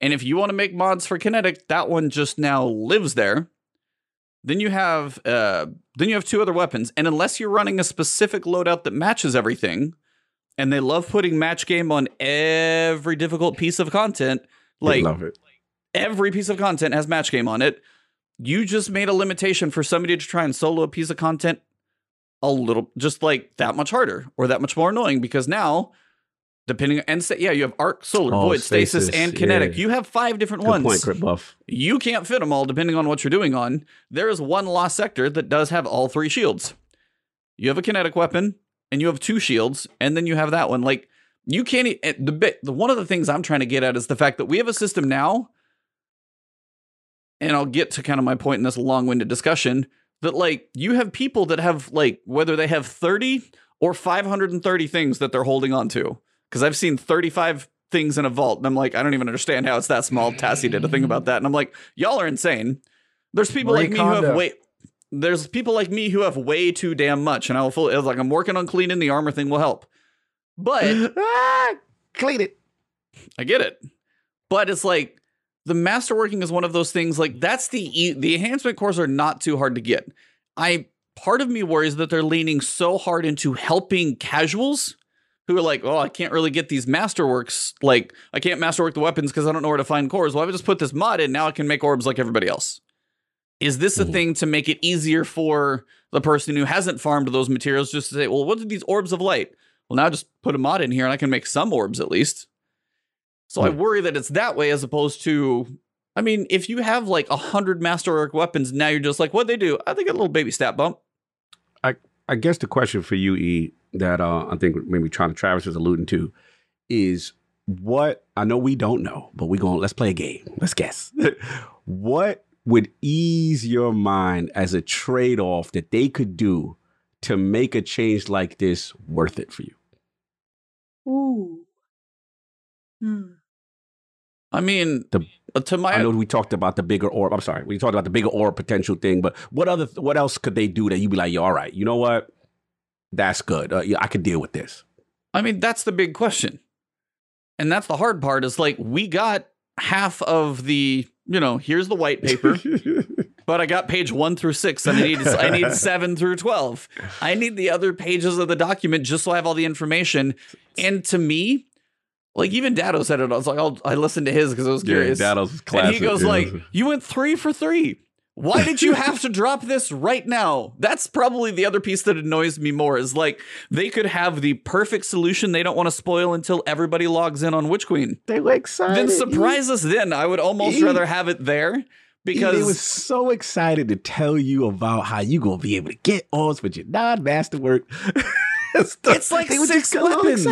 And if you want to make mods for kinetic, that one just now lives there. Then you have uh then you have two other weapons. And unless you're running a specific loadout that matches everything, and they love putting match game on every difficult piece of content, like every piece of content has match game on it. You just made a limitation for somebody to try and solo a piece of content a little, just like that much harder or that much more annoying because now, depending and say, yeah, you have arc, solar, Oh, void, stasis, stasis, and kinetic. yeah. You have five different Good ones. point, Crit Buff. You can't fit them all depending on what you're doing on. There is one lost sector that does have all three shields. You have a kinetic weapon and you have two shields, and then you have that one. Like you can't. The bit. The one of the things I'm trying to get at is the fact that we have a system now, and I'll get to kind of my point in this long-winded discussion that like you have people that have like whether they have 30 or 530 things that they're holding on to. Because I've seen 35 things in a vault, and I'm like, I don't even understand how it's that small. Tassie did a thing about that, and I'm like, y'all are insane. There's people Marie like me who have Kondo. There's people like me who have way too damn much, and I will fully. It's like I'm working on cleaning the armor thing will help, but ah, clean it. I get it. But it's like the masterworking is one of those things like that's the e- the enhancement cores are not too hard to get. I part of me worries that they're leaning so hard into helping casuals who are like, "Oh, I can't really get these masterworks. Like, I can't masterwork the weapons because I don't know where to find cores. Well, I just put this mod in. Now I can make orbs like everybody else." Is this a Mhm. thing to make it easier for the person who hasn't farmed those materials just to say, "Well, what are these orbs of light?" Well, now just put a mod in here and I can make some orbs at least. So I worry that it's that way as opposed to. I mean, if you have like a hundred masterwork weapons, now you're just like, what they do? I think a little baby stat bump. I guess the question for you, E, that uh, I think maybe trying to Travis was alluding to, is what I know we don't know, but we going let's play a game. Let's guess. what would ease your mind as a trade off that they could do to make a change like this worth it for you? Ooh. Hmm. I mean, The- uh, to my I know we talked about the bigger orb. I'm sorry, we talked about the bigger orb potential thing, but what other what else could they do that you'd be like, yeah, all right, you know what? That's good. Uh, yeah, I could deal with this. I mean, that's the big question. And that's the hard part is like we got half of the, you know, here's the white paper, but I got page 1 through 6 and I need I need 7 through 12. I need the other pages of the document just so I have all the information. And to me, like even Datto said it, I was like, I'll, I listened to his because I was curious. Datto's and he goes like, "You went three for three. Why did you have to drop this right now?" That's probably the other piece that annoys me more. Is like they could have the perfect solution they don't want to spoil until everybody logs in on Witch Queen. they were excited. Then surprise us. Then I would almost rather have it there because they was so excited to tell you about how you gonna be able to get orbs with your non-masterwork. stuff. it's like They six just a little weapons.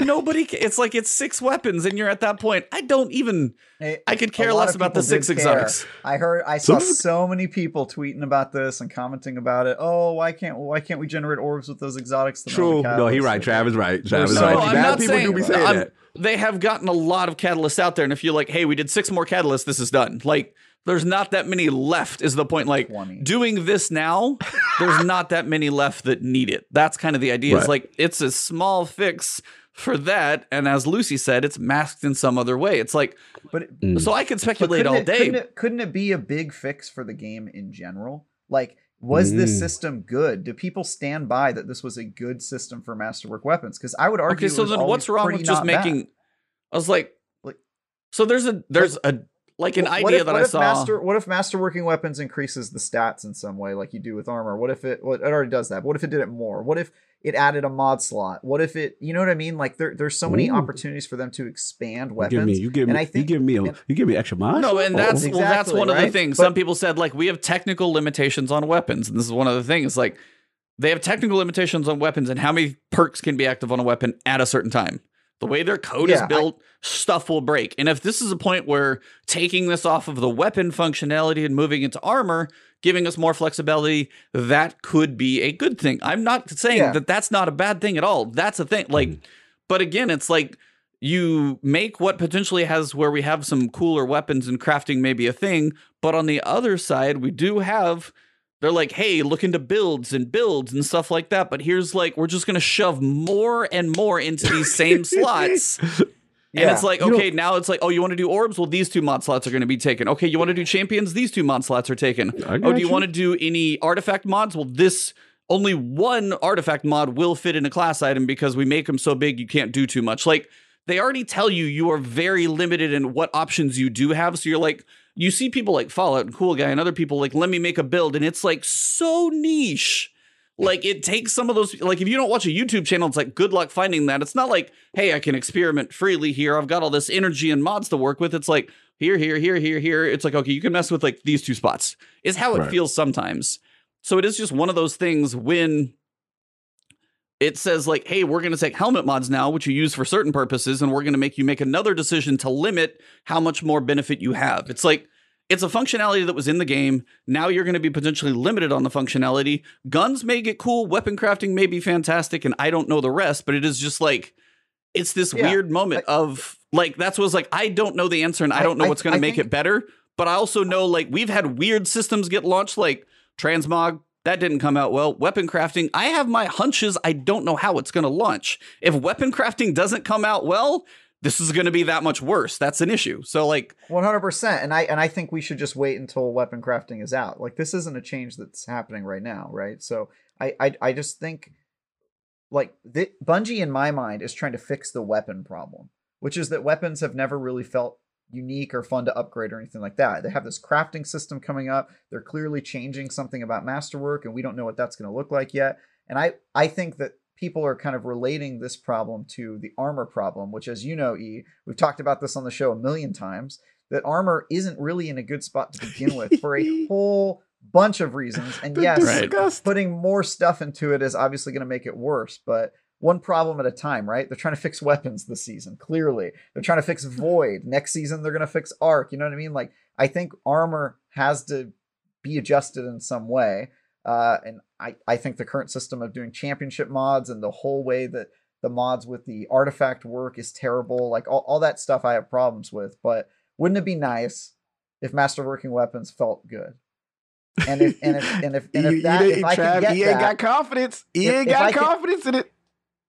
Nobody. ca- It's like it's six weapons, and you're at that point. I don't even. Hey, I could care less about the six care. exotics. I heard, I saw Some- so many people tweeting about this and commenting about it. Oh, why can't why can't we generate orbs with those exotics? True. No, he right. Travis right. Travis so- right. No, I'm Bad not people saying, do be saying I'm- that. They have gotten a lot of catalysts out there, and if you're like, "Hey, we did six more catalysts, this is done." Like there's not that many left. Is the point like 20. doing this now? there's not that many left that need it. That's kind of the idea. It's like it's a small fix for that, and as Lucy said, it's masked in some other way. It's like But it- Mm. so I could speculate couldn't all it, day. Couldn't it, couldn't it be a big fix for the game in general? Like, was this Mm. system good? Do people stand by that this was a good system for masterwork weapons? Because I would argue. Okay, so it was then what's wrong pretty with just not bad. making? I was like, Like- so there's a there's a like an What- idea if, that what I if saw. Master, what if masterworking weapons increases the stats in some way, like you do with armor? What if it? What it already does that? What if it did it more? What if it added a mod slot? What if it? You know what I mean? Like there, there's so many Ooh. opportunities for them to expand You weapons. give me, you give and me, I think- you give me, a, and- you give me extra mods. No, and that's Oh, well, that's Exactly, one of the right? things. But- Some people said like we have technical limitations on weapons, and this is one of the things. Like they have technical limitations on weapons and how many perks can be active on a weapon at a certain time. The way their code Yeah, is I- built, stuff will break. And if this is a point where taking this off of the weapon functionality and moving into armor, giving us more flexibility, that could be a good thing. I'm not saying Yeah. that that's not a bad thing at all. That's a thing. Like, hmm. but again, it's like you make what potentially has where we have some cooler weapons and crafting maybe a thing, but on the other side, we do have they're like, hey, look into builds and builds and stuff like that. But here's like, we're just gonna shove more and more into these same slots. And it's like, okay, now it's like, oh, you want to do orbs? Well, these two mod slots are going to be taken. Okay, you want to do champions? These two mod slots are taken. Oh, do you you. want to do any artifact mods? Well, this only one artifact mod will fit in a class item because we make them so big you can't do too much. Like they already tell you you are very limited in what options you do have. So you're like, you see people like Fallout and Cool Guy and other people like, let me make a build, and it's like so niche. Like it takes some of those. Like if you don't watch a YouTube channel, it's like good luck finding that. It's not like, hey, I can experiment freely here. I've got all this energy and mods to work with. It's like here, here, here, here, here. It's like okay, you can mess with like these two spots. Is how it Right. feels sometimes. So it is just one of those things when it says like, hey, we're going to take helmet mods now, which you use for certain purposes, and we're going to make you make another decision to limit how much more benefit you have. It's like it's a functionality that was in the game. Now you're going to be potentially limited on the functionality. Guns may get cool, weapon crafting may be fantastic, and I don't know the rest, but it is just like it's this Yeah, weird moment of like that's was like I don't know the answer and I I- don't know I- what's going to make think- it better. But I also know like we've had weird systems get launched, like transmog. That didn't come out well. Weapon crafting, I have my hunches. I don't know how it's going to launch. If weapon crafting doesn't come out well, this is going to be that much worse. That's an issue. So like One hundred percent, and I and I think we should just wait until weapon crafting is out. Like this isn't a change that's happening right now, right? So I I, I just think like the, Bungie in my mind is trying to fix the weapon problem, which is that weapons have never really felt unique or fun to upgrade or anything like that. They have this crafting system coming up. They're clearly changing something about masterwork, and we don't know what that's going to look like yet. And I I think that people are kind of relating this problem to the armor problem, which, as you know, E, we've talked about this on the show a million times. That armor isn't really in a good spot to begin with for a whole bunch of reasons. And yes, Right. disgust. putting more stuff into it is obviously going to make it worse, but one problem at a time, right? They're trying to fix weapons this season, clearly. They're trying to fix Void. Next season, they're going to fix Arc. You know what I mean? Like, I think armor has to be adjusted in some way. Uh, and I, I think the current system of doing championship mods and the whole way that the mods with the artifact work is terrible. Like, all, all that stuff I have problems with. But wouldn't it be nice if masterworking weapons felt good? And if and if and if and if that he, if I Trav, get ain't that, got confidence. He If- ain't if got I can- confidence in it.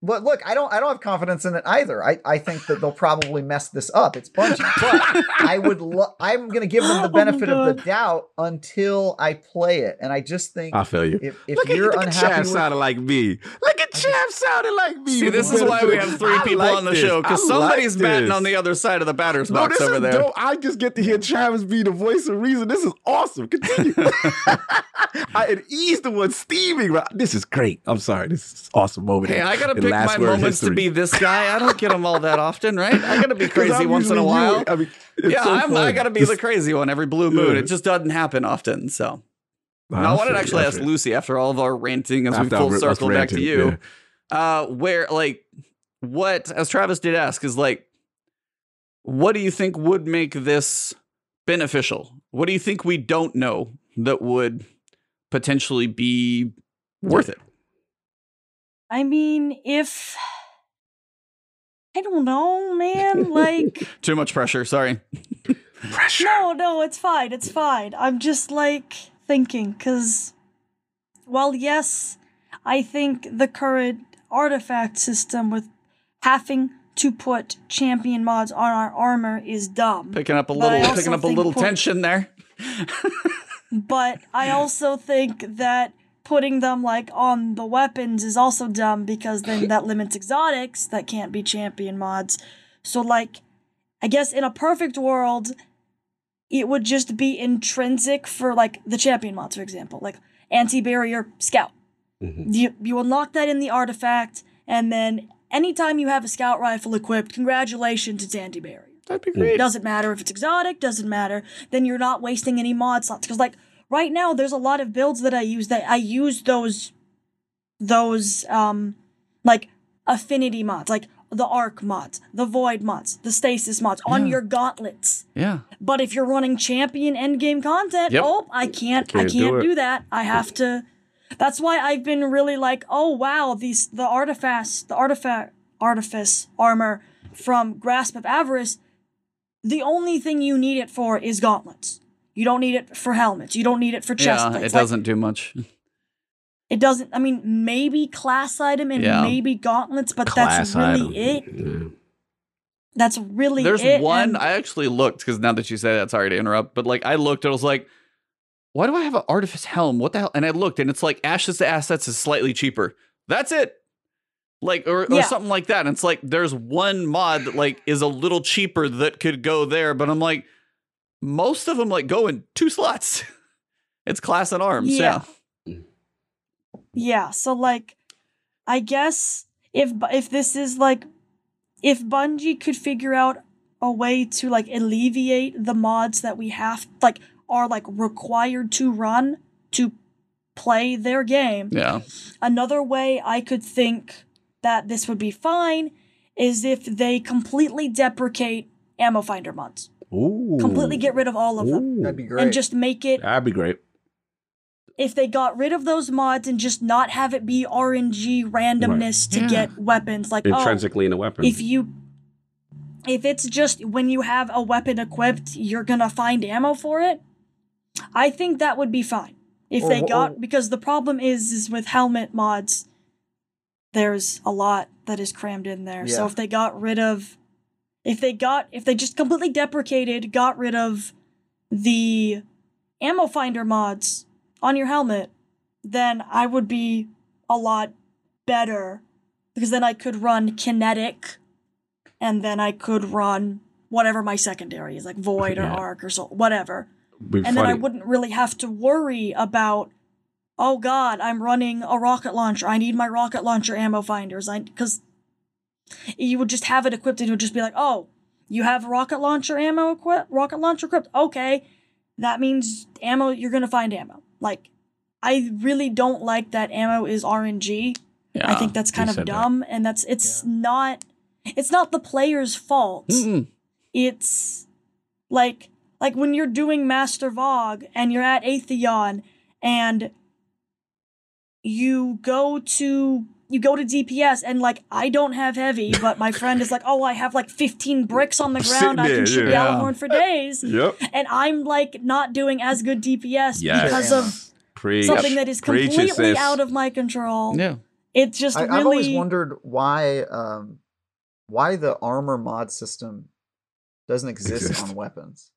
But look, I don't I don't have confidence in it either. I, I think that they'll probably mess this up. It's Bungie, but I would lo- I'm going to give them the Oh benefit of the doubt until I play it, and I just think I feel you. if if look you're look at unhappy Trav with sounding like me. Look Trav sounding like me. See, this is why we have three people like on the this. show because somebody's like batting on the other side of the batter's No, box this over there. dope. I just get to hear Travis be the voice of reason. This is awesome. Continue. I, and he's the one steaming. Right? This is great. I'm sorry. This is awesome moment. Hey, I gotta pick my moments to be this guy. I don't get them all that often, right? I gotta be crazy once in a while. you. I mean, yeah, so I'm, I gotta be Just- the crazy one every blue moon. Yeah. It just doesn't happen often. So I now I wanted to actually ask feel. Lucy after all of our ranting as we full us circle back to you. yeah. Uh, where like what as Travis did ask is like, what do you think would make this beneficial? What do you think we don't know that would potentially be worth it? I mean, if I don't know, man, like Too much pressure. Sorry. Pressure. No, no, it's fine. It's fine. I'm just like thinking because, well, yes, I think the current artifact system with having to put champion mods on our armor is dumb. Picking up a little, picking up a little put- tension there. But I also think that putting them like on the weapons is also dumb because then that limits exotics that can't be champion mods. So like I guess in a perfect world it would just be intrinsic for like the champion mods for example, like anti-barrier scout. Mhm. You you unlock that in the artifact and then anytime you have a scout rifle equipped, congratulations it's anti-barrier. That'd be great. It doesn't matter if it's exotic, doesn't matter. Then you're not wasting any mod slots. Because like right now, there's a lot of builds that I use that I use those those um like affinity mods, like the arc mods, the void mods, the stasis mods on Yeah. your gauntlets. Yeah. But if you're running champion endgame content, Yep. oh, I can't, I Can't do can't it. do that. I have to. That's why I've been really like, oh wow, these the artifacts, the artifact, artifice armor from Grasp of Avarice. The only thing you need it for is gauntlets. You don't need it for helmets. You don't need it for chest Yeah, plates. it Like, doesn't do much. It doesn't. I mean, maybe class item and Yeah. maybe gauntlets, but Class that's really item. it. Yeah. That's really There's it. one and- I actually looked because now that you say that, sorry to interrupt, but like I looked, I was like, why do I have an artifice helm? What the hell? And I looked, and it's like Ashes to Assets is slightly cheaper. That's it. Like or, or Yeah. something like that. And it's like there's one mod that like is a little cheaper that could go there, but I'm like, most of them like go in two slots. it's class and arms. Yeah. Yeah. Yeah, so like I guess if if this is like if Bungie could figure out a way to like alleviate the mods that we have like are like required to run to play their game. Yeah. Another way I could think that this would be fine is if they completely deprecate ammo finder mods. Ooh. Completely get rid of all of them Ooh. That'd be great. and just make it That'd be great. If they got rid of those mods and just not have it be RNG randomness to Yeah. get weapons, like oh, Intrinsically in the weapon. if you, if it's just when you have a weapon equipped, you're gonna find ammo for it. I think that would be fine if Or they got or- because the problem is is with helmet mods, there's a lot that is crammed in there. So if they got rid of, if they got if they just completely deprecated, got rid of the ammo finder mods on your helmet, then I would be a lot better because then I could run kinetic and then I could run whatever my secondary is like void or arc or so whatever. And then I wouldn't really have to worry about oh god, I'm running a rocket launcher. I need my rocket launcher ammo finders. I cuz you would just have it equipped and it would just be like, "Oh, you have rocket launcher ammo equipped? Rocket launcher equipped? Okay. That means ammo you're going to find ammo." Like I really don't like that ammo is RNG. Yeah. I think that's kind of said that. dumb and that's it's not it's not the player's fault. Mm-mm. It's like like when you're doing Master VoG and you're at Atheon and you go to you go to DPS and like I don't have heavy, but my friend is like, oh, I have like 15 bricks on the ground. I can shoot yeah. Gjallarhorn for days. Yep. And I'm like not doing as good DPS Yes. because Yeah. of Preach. something that is completely sis. out of my control. Yeah. It's just I, really I've always wondered why um, why the armor mod system doesn't exist, Exist. on weapons.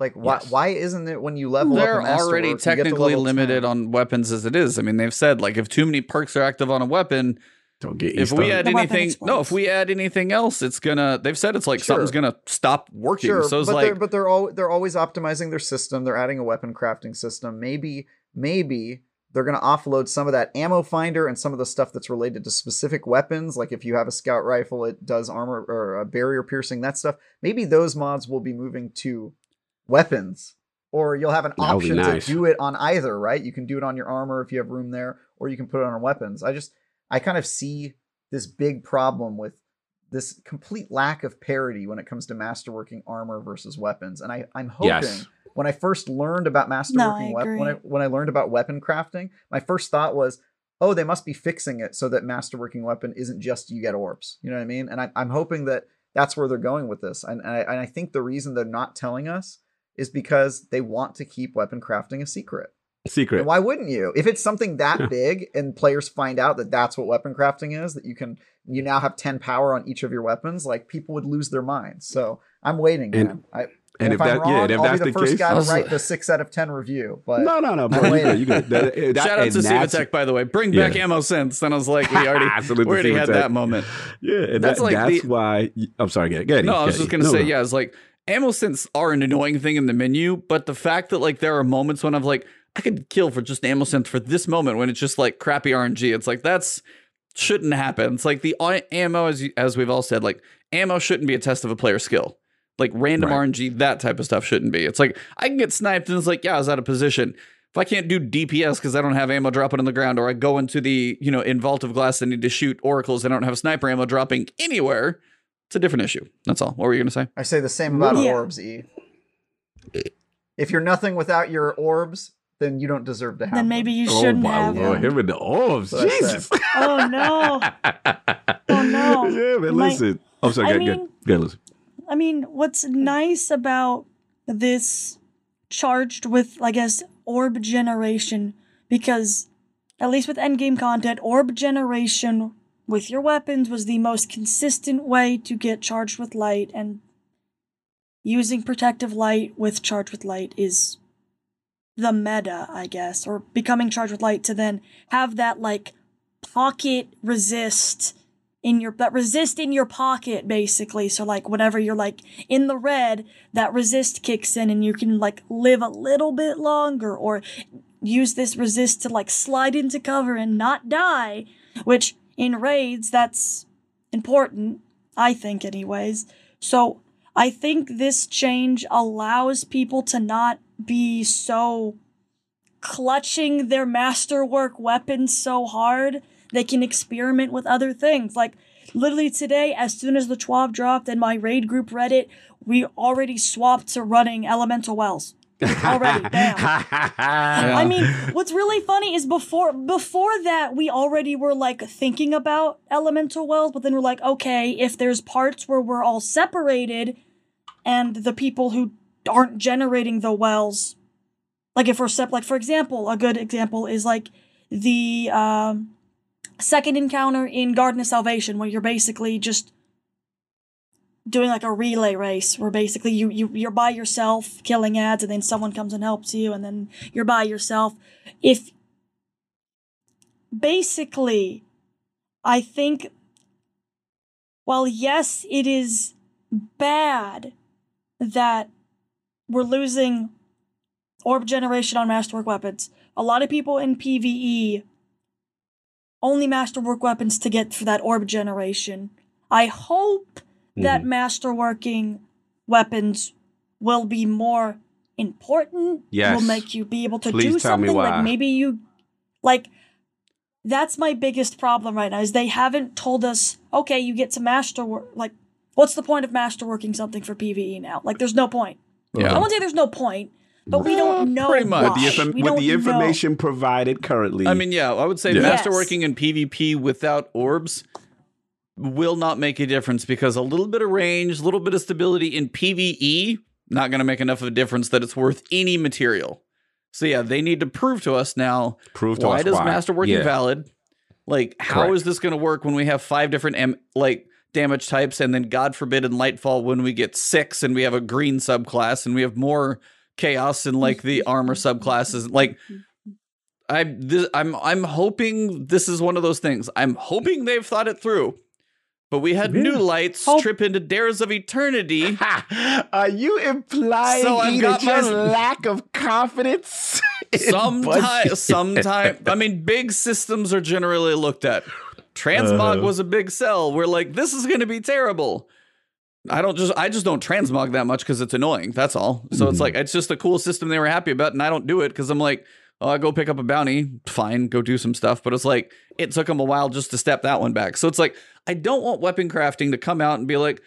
Like why Yes. why isn't it when you level They're up? a already Masterwork, you get to technically level limited 10? on weapons as it is. I mean, they've said like if too many perks are active on a weapon, Don't get if we add anything, no, if we add anything else, it's gonna. They've said it's like Sure. something's gonna stop working. Sure, so it's but like, they're, but they're all they're always optimizing their system. They're adding a weapon crafting system. Maybe maybe they're going to offload some of that ammo finder and some of the stuff that's related to specific weapons. Like if you have a scout rifle, it does armor or uh, barrier piercing. That stuff. Maybe those mods will be moving to weapons, or you'll have an That would option nice. to do it on either. Right? You can do it on your armor if you have room there, or you can put it on weapons. I just I kind of see this big problem with this complete lack of parity when it comes to masterworking armor versus weapons. And I, I'm hoping Yes. when I first learned about No, masterworking weapon, when I when I learned about weapon crafting, my first thought was, oh, they must be fixing it so that masterworking weapon isn't just you get orbs. You know what I mean? And I, I'm hoping that that's where they're going with this. And, and, I, and I think the reason they're not telling us is because they want to keep weapon crafting a secret. Secret. And why wouldn't you? If it's something that Yeah. big and players find out that that's what weapon crafting is, that you can you now have 10 power on each of your weapons, like people would lose their minds. So I'm waiting, And- man. I, and if I'm wrong, yeah, and if I'll that's be the, the first case- guy to write the 6 out of 10 review, but no, no, no, bro. I'm You waiting. good. You good. That- eh, that- Shout out to that's- by the way. Bring Yeah. back ammo synths. Then I was like, we already, we already had that moment. Yeah, and That's that, like that's the- why. I'm sorry. Get, get No, I was just gonna say, yeah, it's like ammo synths are an annoying thing in the menu, but the fact that like there are moments when I'm like, I could kill for just ammo synths for this moment when it's just like crappy RNG. It's like that's shouldn't happen. It's like the ammo, as you, as we've all said, like ammo shouldn't be a test of a player's skill. Like random Right. RNG, that type of stuff shouldn't be. It's like I can get sniped and it's like, yeah, I was out of position. If I can't do DPS because I don't have ammo dropping on the ground, or I go into the you know in vault of glass and need to shoot oracles, and I don't have sniper ammo dropping anywhere. It's a different issue. That's all. What were you gonna say? I say the same about Yeah. orbs, E. If you're nothing without your orbs, then you don't deserve to have Then maybe you Oh shouldn't my have lord, them. him and the orbs. That's I Jesus. Oh no. Oh, no. Yeah, man. My- Listen. Oh, I'm sorry. I Get, mean- get, get, listen. I mean, what's nice about this charged with, I guess, orb generation, because at least with endgame content, orb generation with your weapons was the most consistent way to get charged with light, and using protective light with charged with light is the meta, I guess, or becoming charged with light to then have that like pocket resist in your that resist in your pocket basically. So like whenever you're like in the red that resist kicks in and you can like live a little bit longer or use this resist to like slide into cover and not die which in raids that's important i think anyways so i think this change allows people to not be so clutching their masterwork weapons so hard they can experiment with other things. Like literally today, as soon as the TWAB dropped in my raid group Reddit, we already swapped to running elemental wells. Already, damn. I mean, what's really funny is before before that we already were like thinking about elemental wells, but then we're like, okay, if there's parts where we're all separated and the people who aren't generating the wells like if we're sep like for example, a good example is like the um second encounter in Garden of Salvation where you're basically just doing like a relay race where basically you, you you're by yourself killing ads and then someone comes and helps you and then you're by yourself if basically i think while yes it is bad that we're losing orb generation on masterwork weapons a lot of people in pve only masterwork weapons to get for that orb generation. I hope that mm-hmm. masterworking weapons will be more important. Yes. Will make you be able to Please do tell me something why. like maybe you like that's my biggest problem right now is they haven't told us okay you get to masterwork like what's the point of masterworking something for PvE now? Like there's no point. Yeah. I won't say there's no point, but we don't mm, know pretty much. why. With the, inform- with don't the know. information provided currently. I mean, yeah, I would say Yeah. Yes. masterworking in PvP without orbs will not make a difference because a little bit of range, a little bit of stability in PvE, not going to make enough of a difference that it's worth any material. So yeah, they need to prove to us now prove to why us does why. masterworking Yeah. valid? Like, how Correct. is this going to work when we have five different am- like damage types, and then God forbid in Lightfall when we get six and we have a green subclass and we have more chaos in like the armor subclasses? Like, I this, I'm I'm hoping this is one of those things. I'm hoping they've thought it through. But we had new lights Hope- trip into Dares of Eternity. Are you implying So I've got my- lack of confidence? Sometimes, sometime. I mean, big systems are generally looked at. Transmog Uh-huh. was a big sell. We're like, this is going to be terrible. I don't just, I just don't transmog that much because it's annoying. That's all. So it's Mhm. like, it's just a cool system they were happy about, and I don't do it because I'm like, oh, I go pick up a bounty, fine, go do some stuff. But it's like, it took them a while just to step that one back. So it's like, I don't want weapon crafting to come out and be like,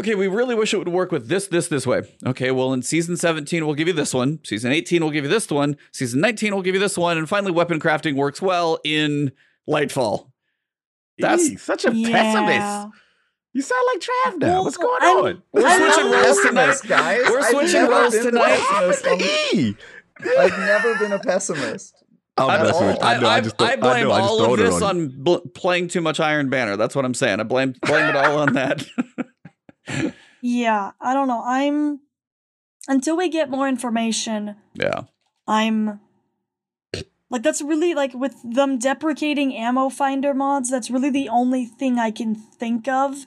okay, we really wish it would work with this, this, this way. Okay, well, in season 17, we'll give you this one. Season 18, we'll give you this one. Season 19, we'll give you this one. And finally, weapon crafting works well in Lightfall. That's- E, such a Yeah. pessimist. You sound like Trav now. Well, What's going I'm- on? We're I'm switching roles tonight. guys. We're switching roles tonight. pessimist on the- E. I've never been a pessimist. I'm I, messing with you. I know. I, just I don't- blame know, I just all of this on on bl- playing too much Iron Banner. That's what I'm saying. I blame blame it all on that. Yeah, I don't know. I'm until we get more information, yeah. I'm like that's really like with them deprecating ammo finder mods, that's really the only thing I can think of.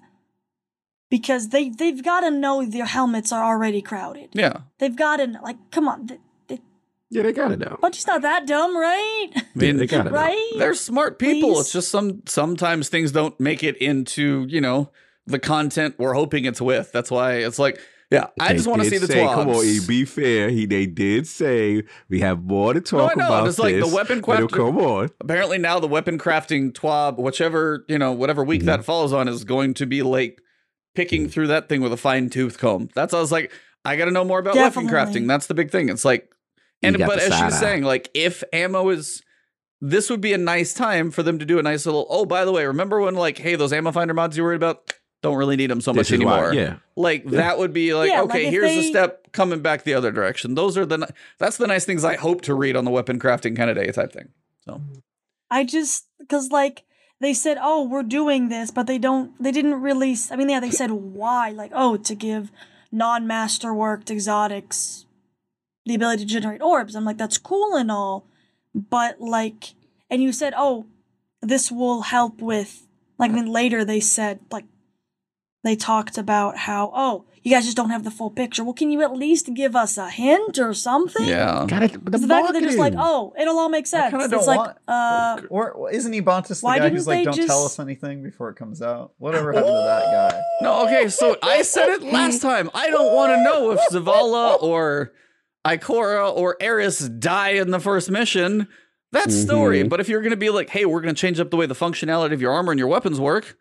Because they they've got to know their helmets are already crowded. Yeah. They've got to like come on, the, the Yeah, they got it But Bungie's not that dumb, right? I mean, they got it now. right? they're smart people. Please? It's just some sometimes things don't make it into, you know, the content we're hoping it's with. That's why it's like, yeah, I They just want to see the say, twabs. Come on. Be fair. He they did say we have more to No, I talk know. about. It's like the weapon But craft- Come on. Apparently now the weapon crafting twab, whichever, you know, whatever week Mhm. that falls on is going to be like picking through that thing with a fine tooth comb. That's I was like, I gotta know more about weapon crafting. That's the big thing. It's like You and got but as she's saying, like if ammo is this would be a nice time for them to do a nice little oh by the way, remember when like, hey, those ammo finder mods you worried about? Don't really need them so This much is why- anymore. yeah. Like that would be like, Yeah, okay, if here's a step coming back the other direction. Those are the that's the nice things I hope to read on the weapon crafting kind of day type thing. So mm-hmm. I just because like they said, oh, we're doing this, but they don't. They didn't really. i mean, yeah, they said why, like, oh, to give non-masterworked exotics the ability to generate orbs. I'm like, that's cool and all, but like, and you said, oh, this will help with. Like, I mean, later they said like. They talked about how, oh, you guys just don't have the full picture. Well, can you at least give us a hint or something? yeah. Got it. The Because the fact that they're just like, oh, it'll all make sense. kinda It's don't like, want- uh, Or isn't Ebontis the Why guy who's like, "Don't tell us anything before it comes out"? Whatever happened to that guy? No, okay, so I said it last time. I don't want to know if Zavala or Ikora or Eris die in the first mission. That's story. Mhm. But if you're going to be like, hey, we're going to change up the way the functionality of your armor and your weapons work,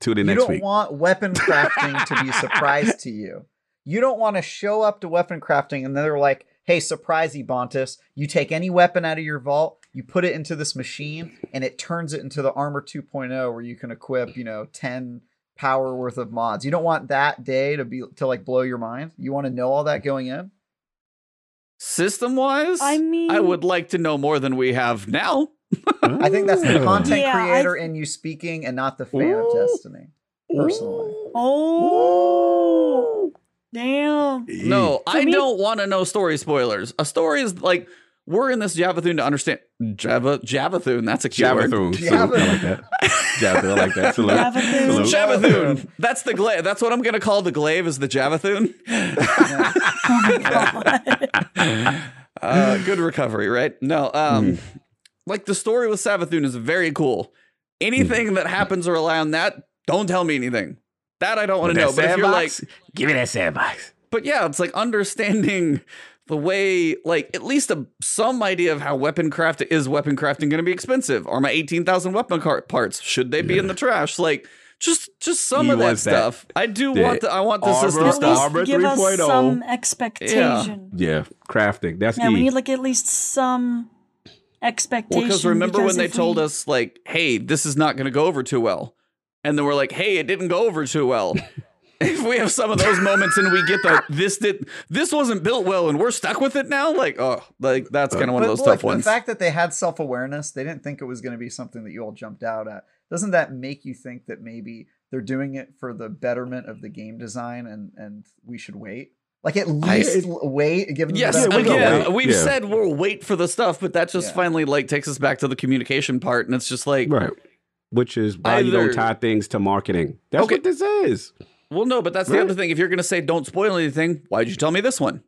Tune in You next don't want weapon crafting to be a surprise to you. You don't want to show up to weapon crafting and then they're like, "Hey, surprise, Ebontis! You take any weapon out of your vault, you put it into this machine, and it turns it into the armor 2.0, where you can equip, you know, 10 power worth of mods. You don't want that day to be to like blow your mind. You want to know all that going in. System wise, I mean, I would like to know more than we have now. I think that's the content Yeah, I- creator in you speaking, and not the fan of Destiny. Personally. Oh, damn. No, For I me- don't want to know story spoilers. A story is like, we're in this Javathune to understand. Java, Javathune, that's a keyword. Javathune. Salute. I like that. Javathune. I like that. Salute. Javathune. Salute. Javathune. That's the glaive. That's what I'm going to call the glaive is the Javathune. Oh my god. uh, good recovery, right? No, um, Mm-hmm. like the story with Savathun is very cool. Anything Mm-hmm. that happens around that, don't tell me anything. That I don't want to know. But if you're like, give me that sandbox. but yeah, it's like understanding the way, like at least a, some idea of how weapon craft is weapon crafting going to be expensive. Are my eighteen thousand weapon car- parts should they be in the trash? Like just just some He of that wants that. stuff. I do The want the I want the armor system At stuff. Armor least give us 3.0. some oh. expectation. Yeah, crafting. That's Yeah, E. we need like at least some expectation. Well, because remember when they if told we- us like, "Hey, this is not going to go over too well," and then we're like, "Hey, it didn't go over too well." if we have some of those moments and we get the this did this wasn't built well and we're stuck with it now, like oh, like that's kind of one of those look, tough ones. The fact that they had self awareness, they didn't think it was going to be something that you all jumped out at. Doesn't that make you think that maybe they're doing it for the betterment of the game design and and we should wait? Like at least l- wait, give them Yes, the Yeah, we benefit of go again, the wait. we've Yeah. said we'll wait for the stuff, but that just Yeah. finally like takes us back to the communication part, and it's just like, Right. Which is why you don't tie things to marketing. That's Okay. what this is. Well, no, but that's the Right. other thing. If you're going to say don't spoil anything, why'd you tell me this one?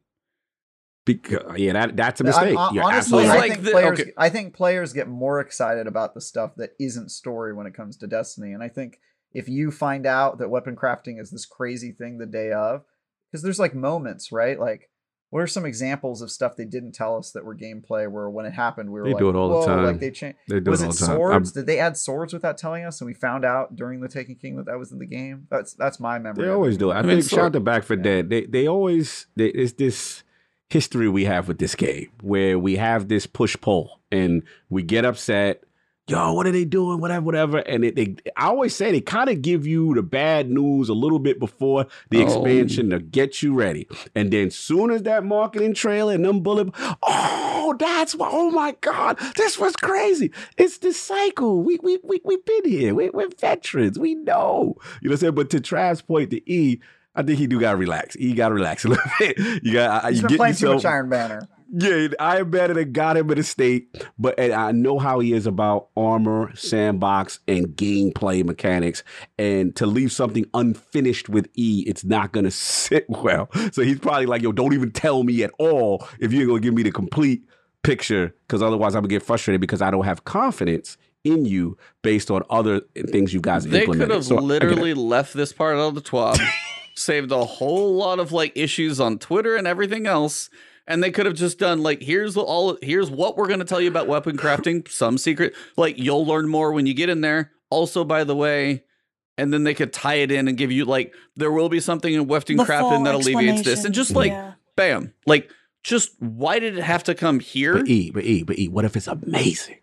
Because, yeah, that, that's a I'm- mistake. hon- You're honestly, absolutely I right. think the- players. okay. I think players get more excited about the stuff that isn't story when it comes to Destiny, and I think if you find out that weapon crafting is this crazy thing the day of, because there's like moments, right? Like, what are some examples of stuff they didn't tell us that were gameplay? Where when it happened, we were They like, do it all the "Whoa!" time. Like they changed. They do Was it it all the time. swords? I'm- Did they add swords without telling us? And we found out during the Taken King that that was in the game. That's that's my memory. They always do it. I, mean, think shout out to Back for Yeah. Dead. They they always they, it's this history we have with this game where we have this push pull and we get upset yo, what are they doing? Whatever, whatever. And it, they, I always say they kind of give you the bad news a little bit before the Oh. expansion to get you ready. And then soon as that marketing trailer and them bullet, oh, that's why, oh my God, this was crazy. It's the cycle. We, we, we, we've been here. We, we're veterans. We know. You know what I'm saying? But to Trav's point, the E, I think he do gotta relax. He gotta relax a little bit. You got He's you been playing too much Iron Banner. Yeah, Iron Man that got him in a state, but and I know how he is about armor, sandbox, and gameplay mechanics. And to leave something unfinished with E, it's not gonna sit well. So he's probably like, "Yo, don't even tell me at all if you're gonna give me the complete picture, because otherwise I'm gonna get frustrated because I don't have confidence in you based on other things you guys They implemented." could have So, I literally left this part out of the twab, saved a whole lot of like issues on Twitter and everything else. And they could have just done like, here's all, here's what we're going to tell you about weapon crafting, some secret. Like you'll learn more when you get in there. Also, by the way, and then they could tie it in and give you like, there will be something in weapon crafting that alleviates this, and just like, Yeah. bam, like, just why did it have to come here? But E, but E, but E, what if it's amazing?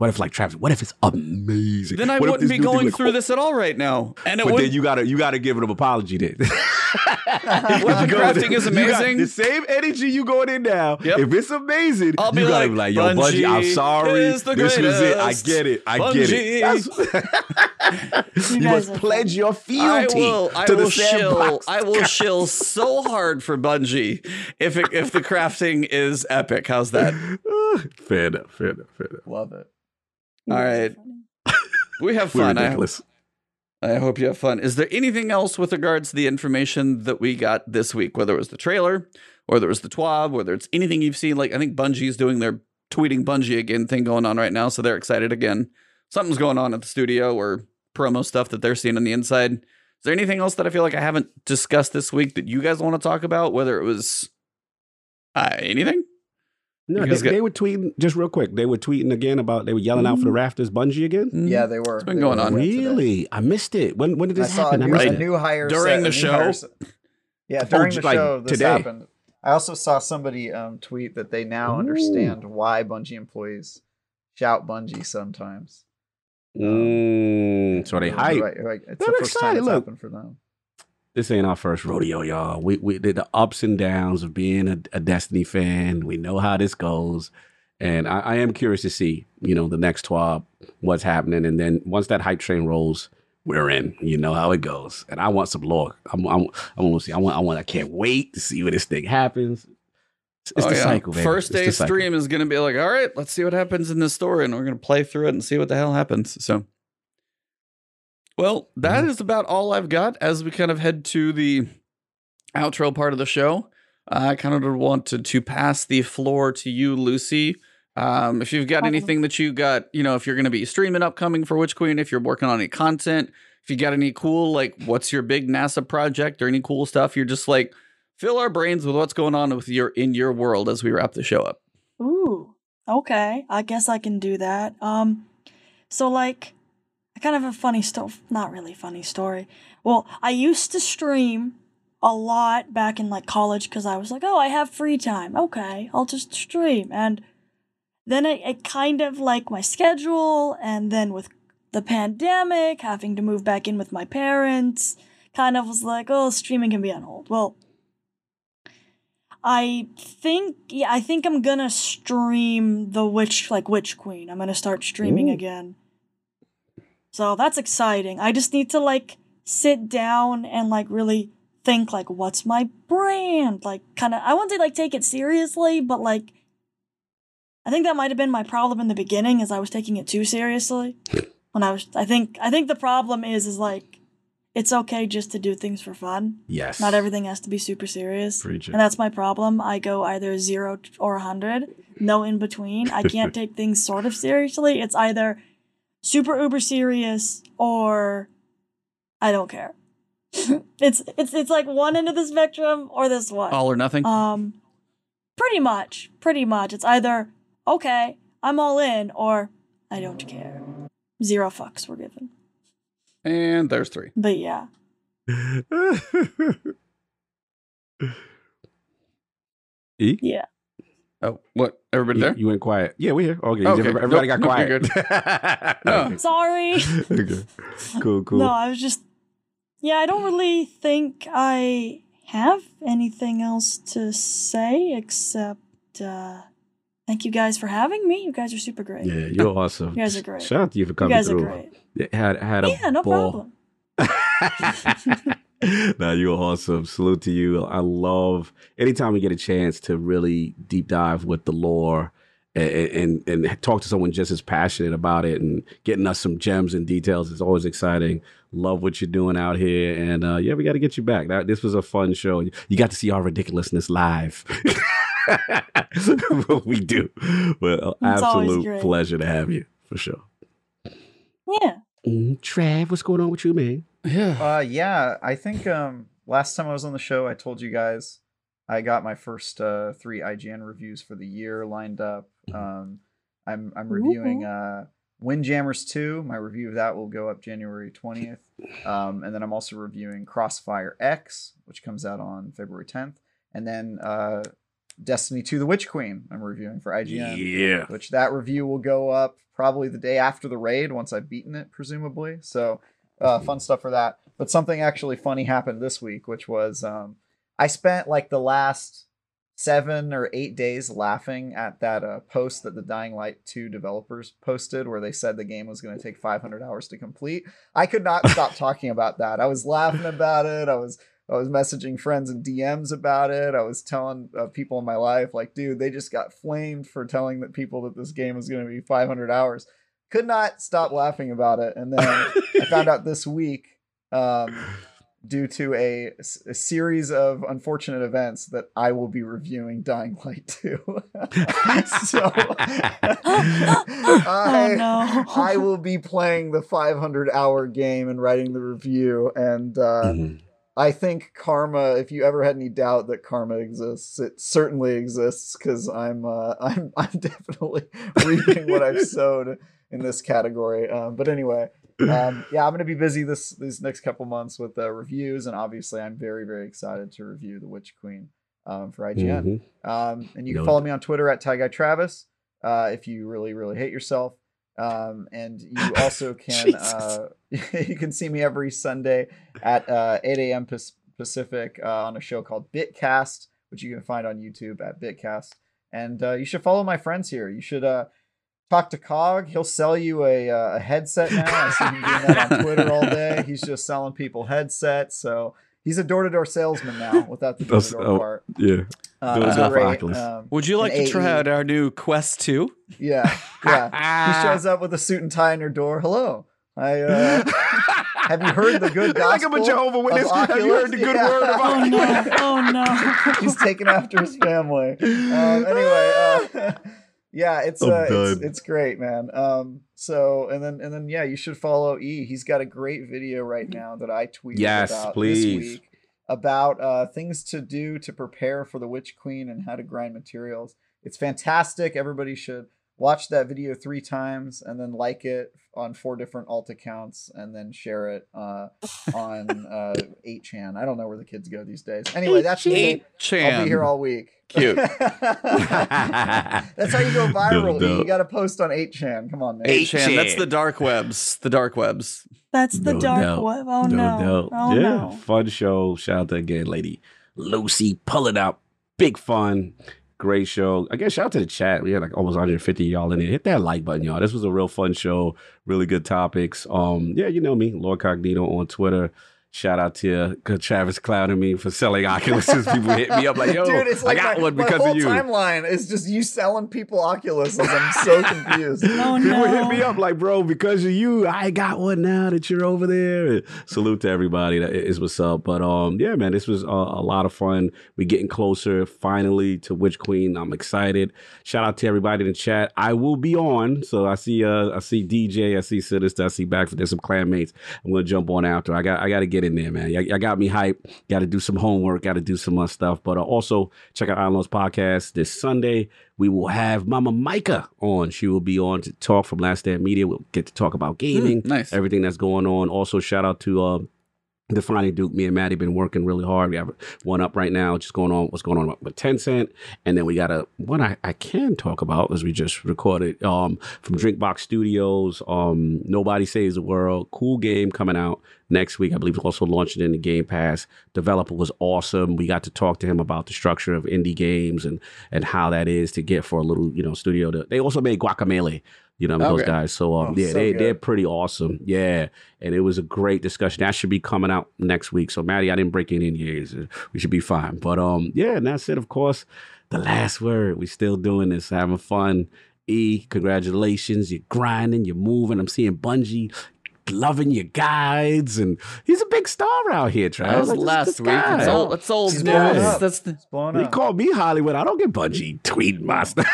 What if like Travis? What if it's amazing? Then I What wouldn't be going like, through oh, this at all right now. And it But would then you gotta you gotta give it an apology then. Weapon You go crafting there- is you got amazing. the same energy you going in now. Yep. If it's amazing, I'll be you gotta like, be like, yo, Bungie, I'm sorry. is the This was it. I get it. I get it. That's- You you must pledge funny. your I fealty will. I to will the shill. sandbox. I will shill so hard for Bungie if it, if the crafting is epic. How's that? fair enough. Fair enough. Fair enough. Love it. You All guys are right. funny. We have We're fun. I. I hope you have fun. Is there anything else with regards to the information that we got this week? Whether it was the trailer, whether there was the TWAB, whether it's anything you've seen. Like I think Bungie's doing their tweeting Bungie again thing going on right now, so they're excited again. Something's going on at the studio or promo stuff that they're seeing on the inside. Is there anything else that I feel like I haven't discussed this week that you guys want to talk about? Whether it was uh, anything? No, Because they, get- they were tweeting just real quick. They were tweeting again about they were yelling out for the rafters, Bungie again. Mm. Yeah, they were. It's been They going on. Really, I missed it. When when did I this saw a happen? I new, missed a it. new hire During set- the show? hire set- Yeah, during just the like show this today. happened. I also saw somebody um, tweet that they now Ooh. understand why Bungie employees shout Bungie sometimes. Mm, so they hype. Right, right. It's They're the first time excited, it's look. happened for them. This ain't our first rodeo, y'all. We we did the ups and downs of being a, a Destiny fan. We know how this goes, and I, I am curious to see, you know, the next twab, what's happening, and then once that hype train rolls, we're in. You know how it goes, and I want some lore. I'm I'm I want to see. I want I want. I can't wait to see where this thing happens. It's, it's Oh, the yeah. cycle, baby. First day stream is going to be like, all right, let's see what happens in this story, and we're going to play through it and see what the hell happens. So, well, that is Mhm. about all I've got as we kind of head to the outro part of the show. I kind of wanted to pass the floor to you, Lucy. Um, if you've got anything that you got, you know, if you're going to be streaming upcoming for Witch Queen, if you're working on any content, if you got any cool, like, what's your big NASA project or any cool stuff, you're just like, fill our brains with what's going on with your in your world as we wrap the show up. Ooh, okay. I guess I can do that. Um, so like, I kind of a funny story. Not really funny story. Well, I used to stream a lot back in like college because I was like, oh, I have free time. Okay, I'll just stream. And then it, it kind of like my schedule, and then with the pandemic, having to move back in with my parents, kind of was like, oh, streaming can be on hold. Well, I think yeah, I think I'm gonna stream the witch like witch queen. I'm gonna start streaming Ooh. again. So that's exciting. I just need to like sit down and like really think like what's my brand? Like kind of I won't say like take it seriously, but like I think that might have been my problem in the beginning is I was taking it too seriously. when I was I think I think the problem is is like it's okay just to do things for fun. Yes, Not everything has to be super serious. Preach it. And that's my problem. I go either zero or a hundred, no in between. I can't take things sort of seriously. It's either super uber serious or I don't care. it's it's it's like one end of the spectrum or this one. All or nothing. Um, pretty much, pretty much. It's either okay, I'm all in, or I don't care. Zero fucks were given. and there's three. But yeah, e? yeah. Oh, what? Everybody You, there? you went quiet. Yeah, we're here. Okay, Okay. everybody Nope, got nope, you're quiet. No. Sorry. okay. Cool, cool. No, I was just. Yeah, I don't really think I have anything else to say except uh, thank you guys for having me. You guys are super great. Yeah, you're awesome. You guys are great. Shout out to you for you coming guys through. are great. Yeah, Had had a Yeah, no ball. problem. Nah, you're awesome. Salute to you. I love anytime we get a chance to really deep dive with the lore and, and and talk to someone just as passionate about it and getting us some gems and details. It's always exciting. Love what you're doing out here, and uh, yeah, we got to get you back. That this was a fun show. You got to see our ridiculousness live. we do. Well, It's absolute pleasure to have you for sure. Yeah. Mm, Trav, what's going on with you, man? Yeah. Uh, yeah, I think um, last time I was on the show, I told you guys I got my first uh, three IGN reviews for the year lined up. Um, I'm I'm reviewing uh, Windjammers 2. My review of that will go up January 20th. Um, and then I'm also reviewing Crossfire X, which comes out on February 10th. And then uh, Destiny 2 The Witch Queen, I'm reviewing for IGN Yeah. which that review will go up probably the day after the raid once I've beaten it, presumably. So, uh, fun stuff for that. But something actually funny happened this week, which was um, I spent like the last seven or eight days laughing at that uh, post that the Dying Light 2 developers posted where they said the game was going to take 500 hours to complete. I could not stop talking about that. I was laughing about it. I was I was messaging friends and DMs about it. I was telling uh, people in my life, like, dude, they just got flamed for telling that people that this game was going to be 500 hours. Could not stop laughing about it. And then I found out this week, um, due to a, a series of unfortunate events, that I will be reviewing Dying Light 2. so I, oh no. I will be playing the 500 hour game and writing the review. And uh, Mhm. I think karma. If you ever had any doubt that karma exists, it certainly exists because I'm uh, I'm I'm definitely reaping what I've sowed in this category. Um, but anyway, um, yeah, I'm gonna be busy this these next couple months with uh, reviews, and obviously, I'm very very excited to review the Witch Queen um, for IGN. Mhm. Um, and you can No follow me on Twitter at Tie Guy Travis uh, if you really, really hate yourself. Um, and you also can uh, you can see me every Sunday at uh, 8 a.m. Pacific uh, on a show called Bitcast, which you can find on YouTube at Bitcast. And uh, you should follow my friends here. You should uh, talk to Cog. He'll sell you a, uh, a headset now. I see him doing that on Twitter all day. He's just selling people headsets. So he's a door to door salesman now without the door to door part. Yeah. Uh, Doing he's stuff for great. Um, Would you like to try AE. out our new Quest 2? Yeah, yeah. he shows up with a suit and tie in your door. Hello. I uh, have you heard the good gospel? like I'm a Jehovah Witness. of Have you heard the good Oculus? word of Oh no. Oh no. He's taking after his family. Um, anyway, uh, yeah, it's uh, it's, it's great, man. Um, so and then and then yeah, you should follow E. He's got a great video right now that I tweeted Yes, about please. this week about uh, things to do to prepare for the Witch Queen and how to grind materials. It's fantastic. Everybody should watch that video three times and then like it on four different alt accounts and then share it uh, on uh, 8chan. I don't know where the kids go these days. Anyway, that's me. 8 I'll be here all week. Cute. That's how you go viral. No. You got to post on 8chan. Come on, man. 8 chan. That's 8chan. the dark webs. The dark webs. That's the No dark doubt. web. Oh no, no. Oh yeah, no. fun show. Shout out to again, lady Lucy. Pull it out. Big fun. Great show. Again, shout out to the chat. We had like almost 150 of y'all in it. Hit that like button, y'all. This was a real fun show. Really good topics. Um, yeah, you know me, Lord Cognito on Twitter. Shout out to you, good Travis clouding me for selling Oculuses. People hit me up like, yo, Dude, it's like I got my, one my because whole of you. timeline is just you selling people Oculuses. I'm so confused. Oh People no. hit me up like, bro, because of you, I got one now that you're over there. Salute to everybody. That is what's up. But um, yeah, man, this was a, a lot of fun. We're getting closer finally to Witch Queen. I'm excited. Shout out to everybody in the chat. I will be on. So I see uh I see DJ, I see Sinister, I see Backford. There's some clanmates. I'm gonna jump on after. I got I gotta get in there, man. I, I got me hyped. Got to do some homework. Got to do some uh, stuff. But uh, also check out Island's podcast this Sunday. We will have Mama Micah on. She will be on to talk from Last Stand Media. We'll get to talk about gaming, Mm, nice. everything that's going on. Also, shout out to uh, Defining Duke, me and Maddie been working really hard. We have one up right now, just going on what's going on with Tencent. And then we got a one I, I can talk about as we just recorded um from Drinkbox Studios, um Nobody Saves the World. Cool game coming out next week. I believe it's also launching in the Game Pass. Developer was awesome. We got to talk to him about the structure of indie games and and how that is to get for a little, you know, studio to they also made Guacamelee. You know, those Okay. guys. So um, Oh, yeah, so they good. they're pretty awesome. Yeah, and it was a great discussion. That should be coming out next week. So Maddie, I didn't break any years. We should be fine. But um, yeah, and that's it. Of course, the last word. We're still doing this, having fun. E, congratulations. You're grinding. You're moving. I'm seeing Bungie loving your guides, and he's a big star out here. Trav. That was Like, last this week. guy. It's old. It's old He's news. blowing up. That's the, It's He up. called me Hollywood. I don't get Bungie tweeting my stuff.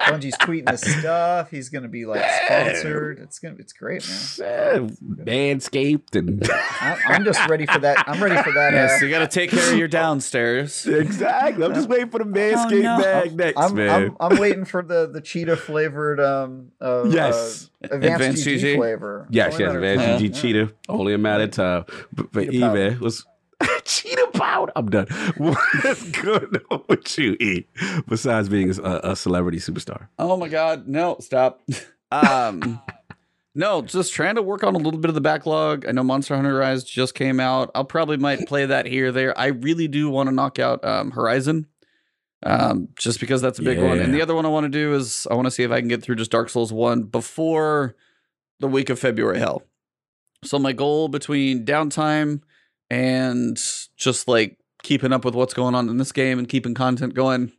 Bungie's tweeting his stuff. He's gonna be like sponsored. It's gonna. It's great, man. Manscaped and I, I'm just ready for that. I'm ready for that. yes, uh, you got to take care of your downstairs. exactly. I'm just waiting for the Manscaped no. bag next, I'm, man. I'm I'm waiting for the the cheetah flavored um uh, Yes. uh, advanced, Advanced GG, GG. flavor. Yes, Only yes, matter of time. GG Yeah. Cheetah. Only a matter of time. But, but Cheetah E, powder. man, was Cheetah powder. I'm done. What's good with you, E? Besides being a, a celebrity superstar. Oh my god, no, stop. Um No, just trying to work on a little bit of the backlog. I know Monster Hunter Rise just came out. I'll probably might play that here or there. I really do want to knock out um, Horizon. Um, just because that's a big one. And the other one I want to do is I want to see if I can get through just Dark Souls 1 before the week of February hell. So my goal between downtime and just like keeping up with what's going on in this game and keeping content going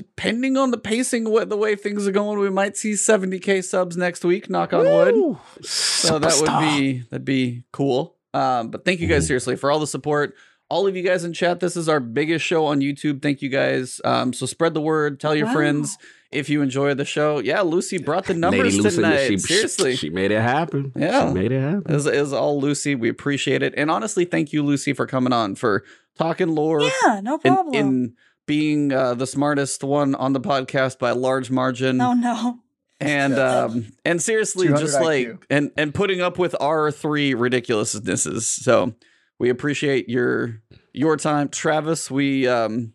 depending on the pacing, what the way things are going, we might see 70k subs next week. Knock on wood. Woo! So that would be that'd be cool. Um, but thank you guys seriously for all the support. All of you guys in chat. This is our biggest show on YouTube. Thank you guys. Um, so spread the word. Tell your Wow. friends if you enjoy the show. Yeah, Lucy brought the numbers Lady Lucy, tonight. she, seriously. She made it happen. Yeah. She made it happen. It was, it was all Lucy. We appreciate it. And honestly, thank you, Lucy, for coming on, for talking lore, Yeah, no problem. in being uh, the smartest one on the podcast by a large margin. oh no. and um and seriously 200 just IQ. like and and putting up with our three ridiculousnesses so we appreciate your your time travis we um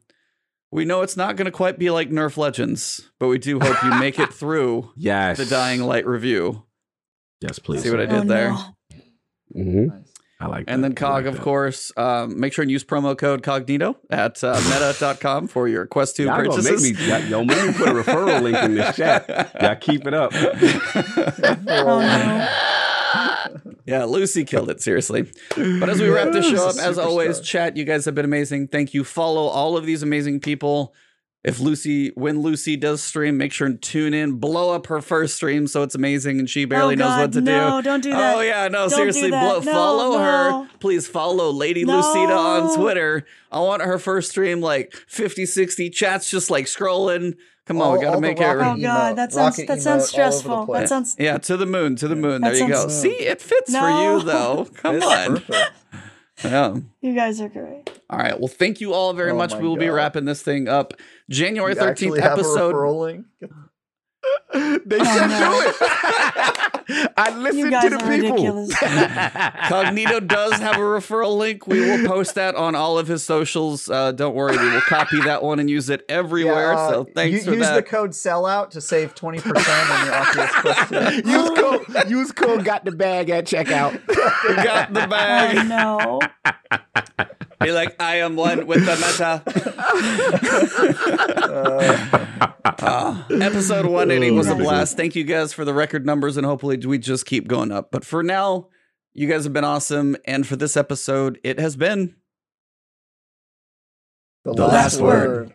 we know it's not going to quite be like nerf legends but we do hope you make it through Yes. the dying light review Yes, please. See what I did oh, there? No. hmm Nice. I like that. and then cog like of that. course um make sure and use promo code cognito at uh, meta.com for your quest 2 Y'all gonna purchases make me, y'all, yo, make me put a referral link in this chat. Y'all keep it up. Oh no. Yeah, Lucy killed it, seriously. But as we wrap this show up, as always, chat, you guys have been amazing. Thank you. Follow all of these amazing people. If Lucy, when Lucy does stream, make sure and tune in. Blow up her first stream so it's amazing and she oh, barely oh, knows what to no, do. don't do that. Oh yeah, no, Don't seriously, that. blow, No, follow her. Please follow Lady No. Lucida on Twitter. I want her first stream like 50, 60 chats just like scrolling. Come on, All- we gotta make rocket it. Oh god, that sounds that sounds emote all over the stressful. That sounds Yeah, to the moon, to the moon. That there you go. sounds- See, it fits for you though. Come It's on. Perfect. Yeah. you guys are great. All right. Well, thank you all very Oh much. We will be wrapping this thing up. January 13th actually have a episode. referral link? They Oh, should no. do it. I listen to the people. Cognito does have a referral link. We will post that on all of his socials. Uh, don't worry, we will copy that one and use it everywhere. Yeah, uh, so thanks u- for use that. the code sellout to save 20% on your Oculus Quest use code. Use code. Got the bag at checkout. Got the Oh bag. no. Be like, I am one with the meta. Uh, episode 180 was a blast. Thank you guys for the record numbers, and hopefully we just keep going up. But for now, you guys have been awesome. And for this episode, it has been The, The last, last word. word.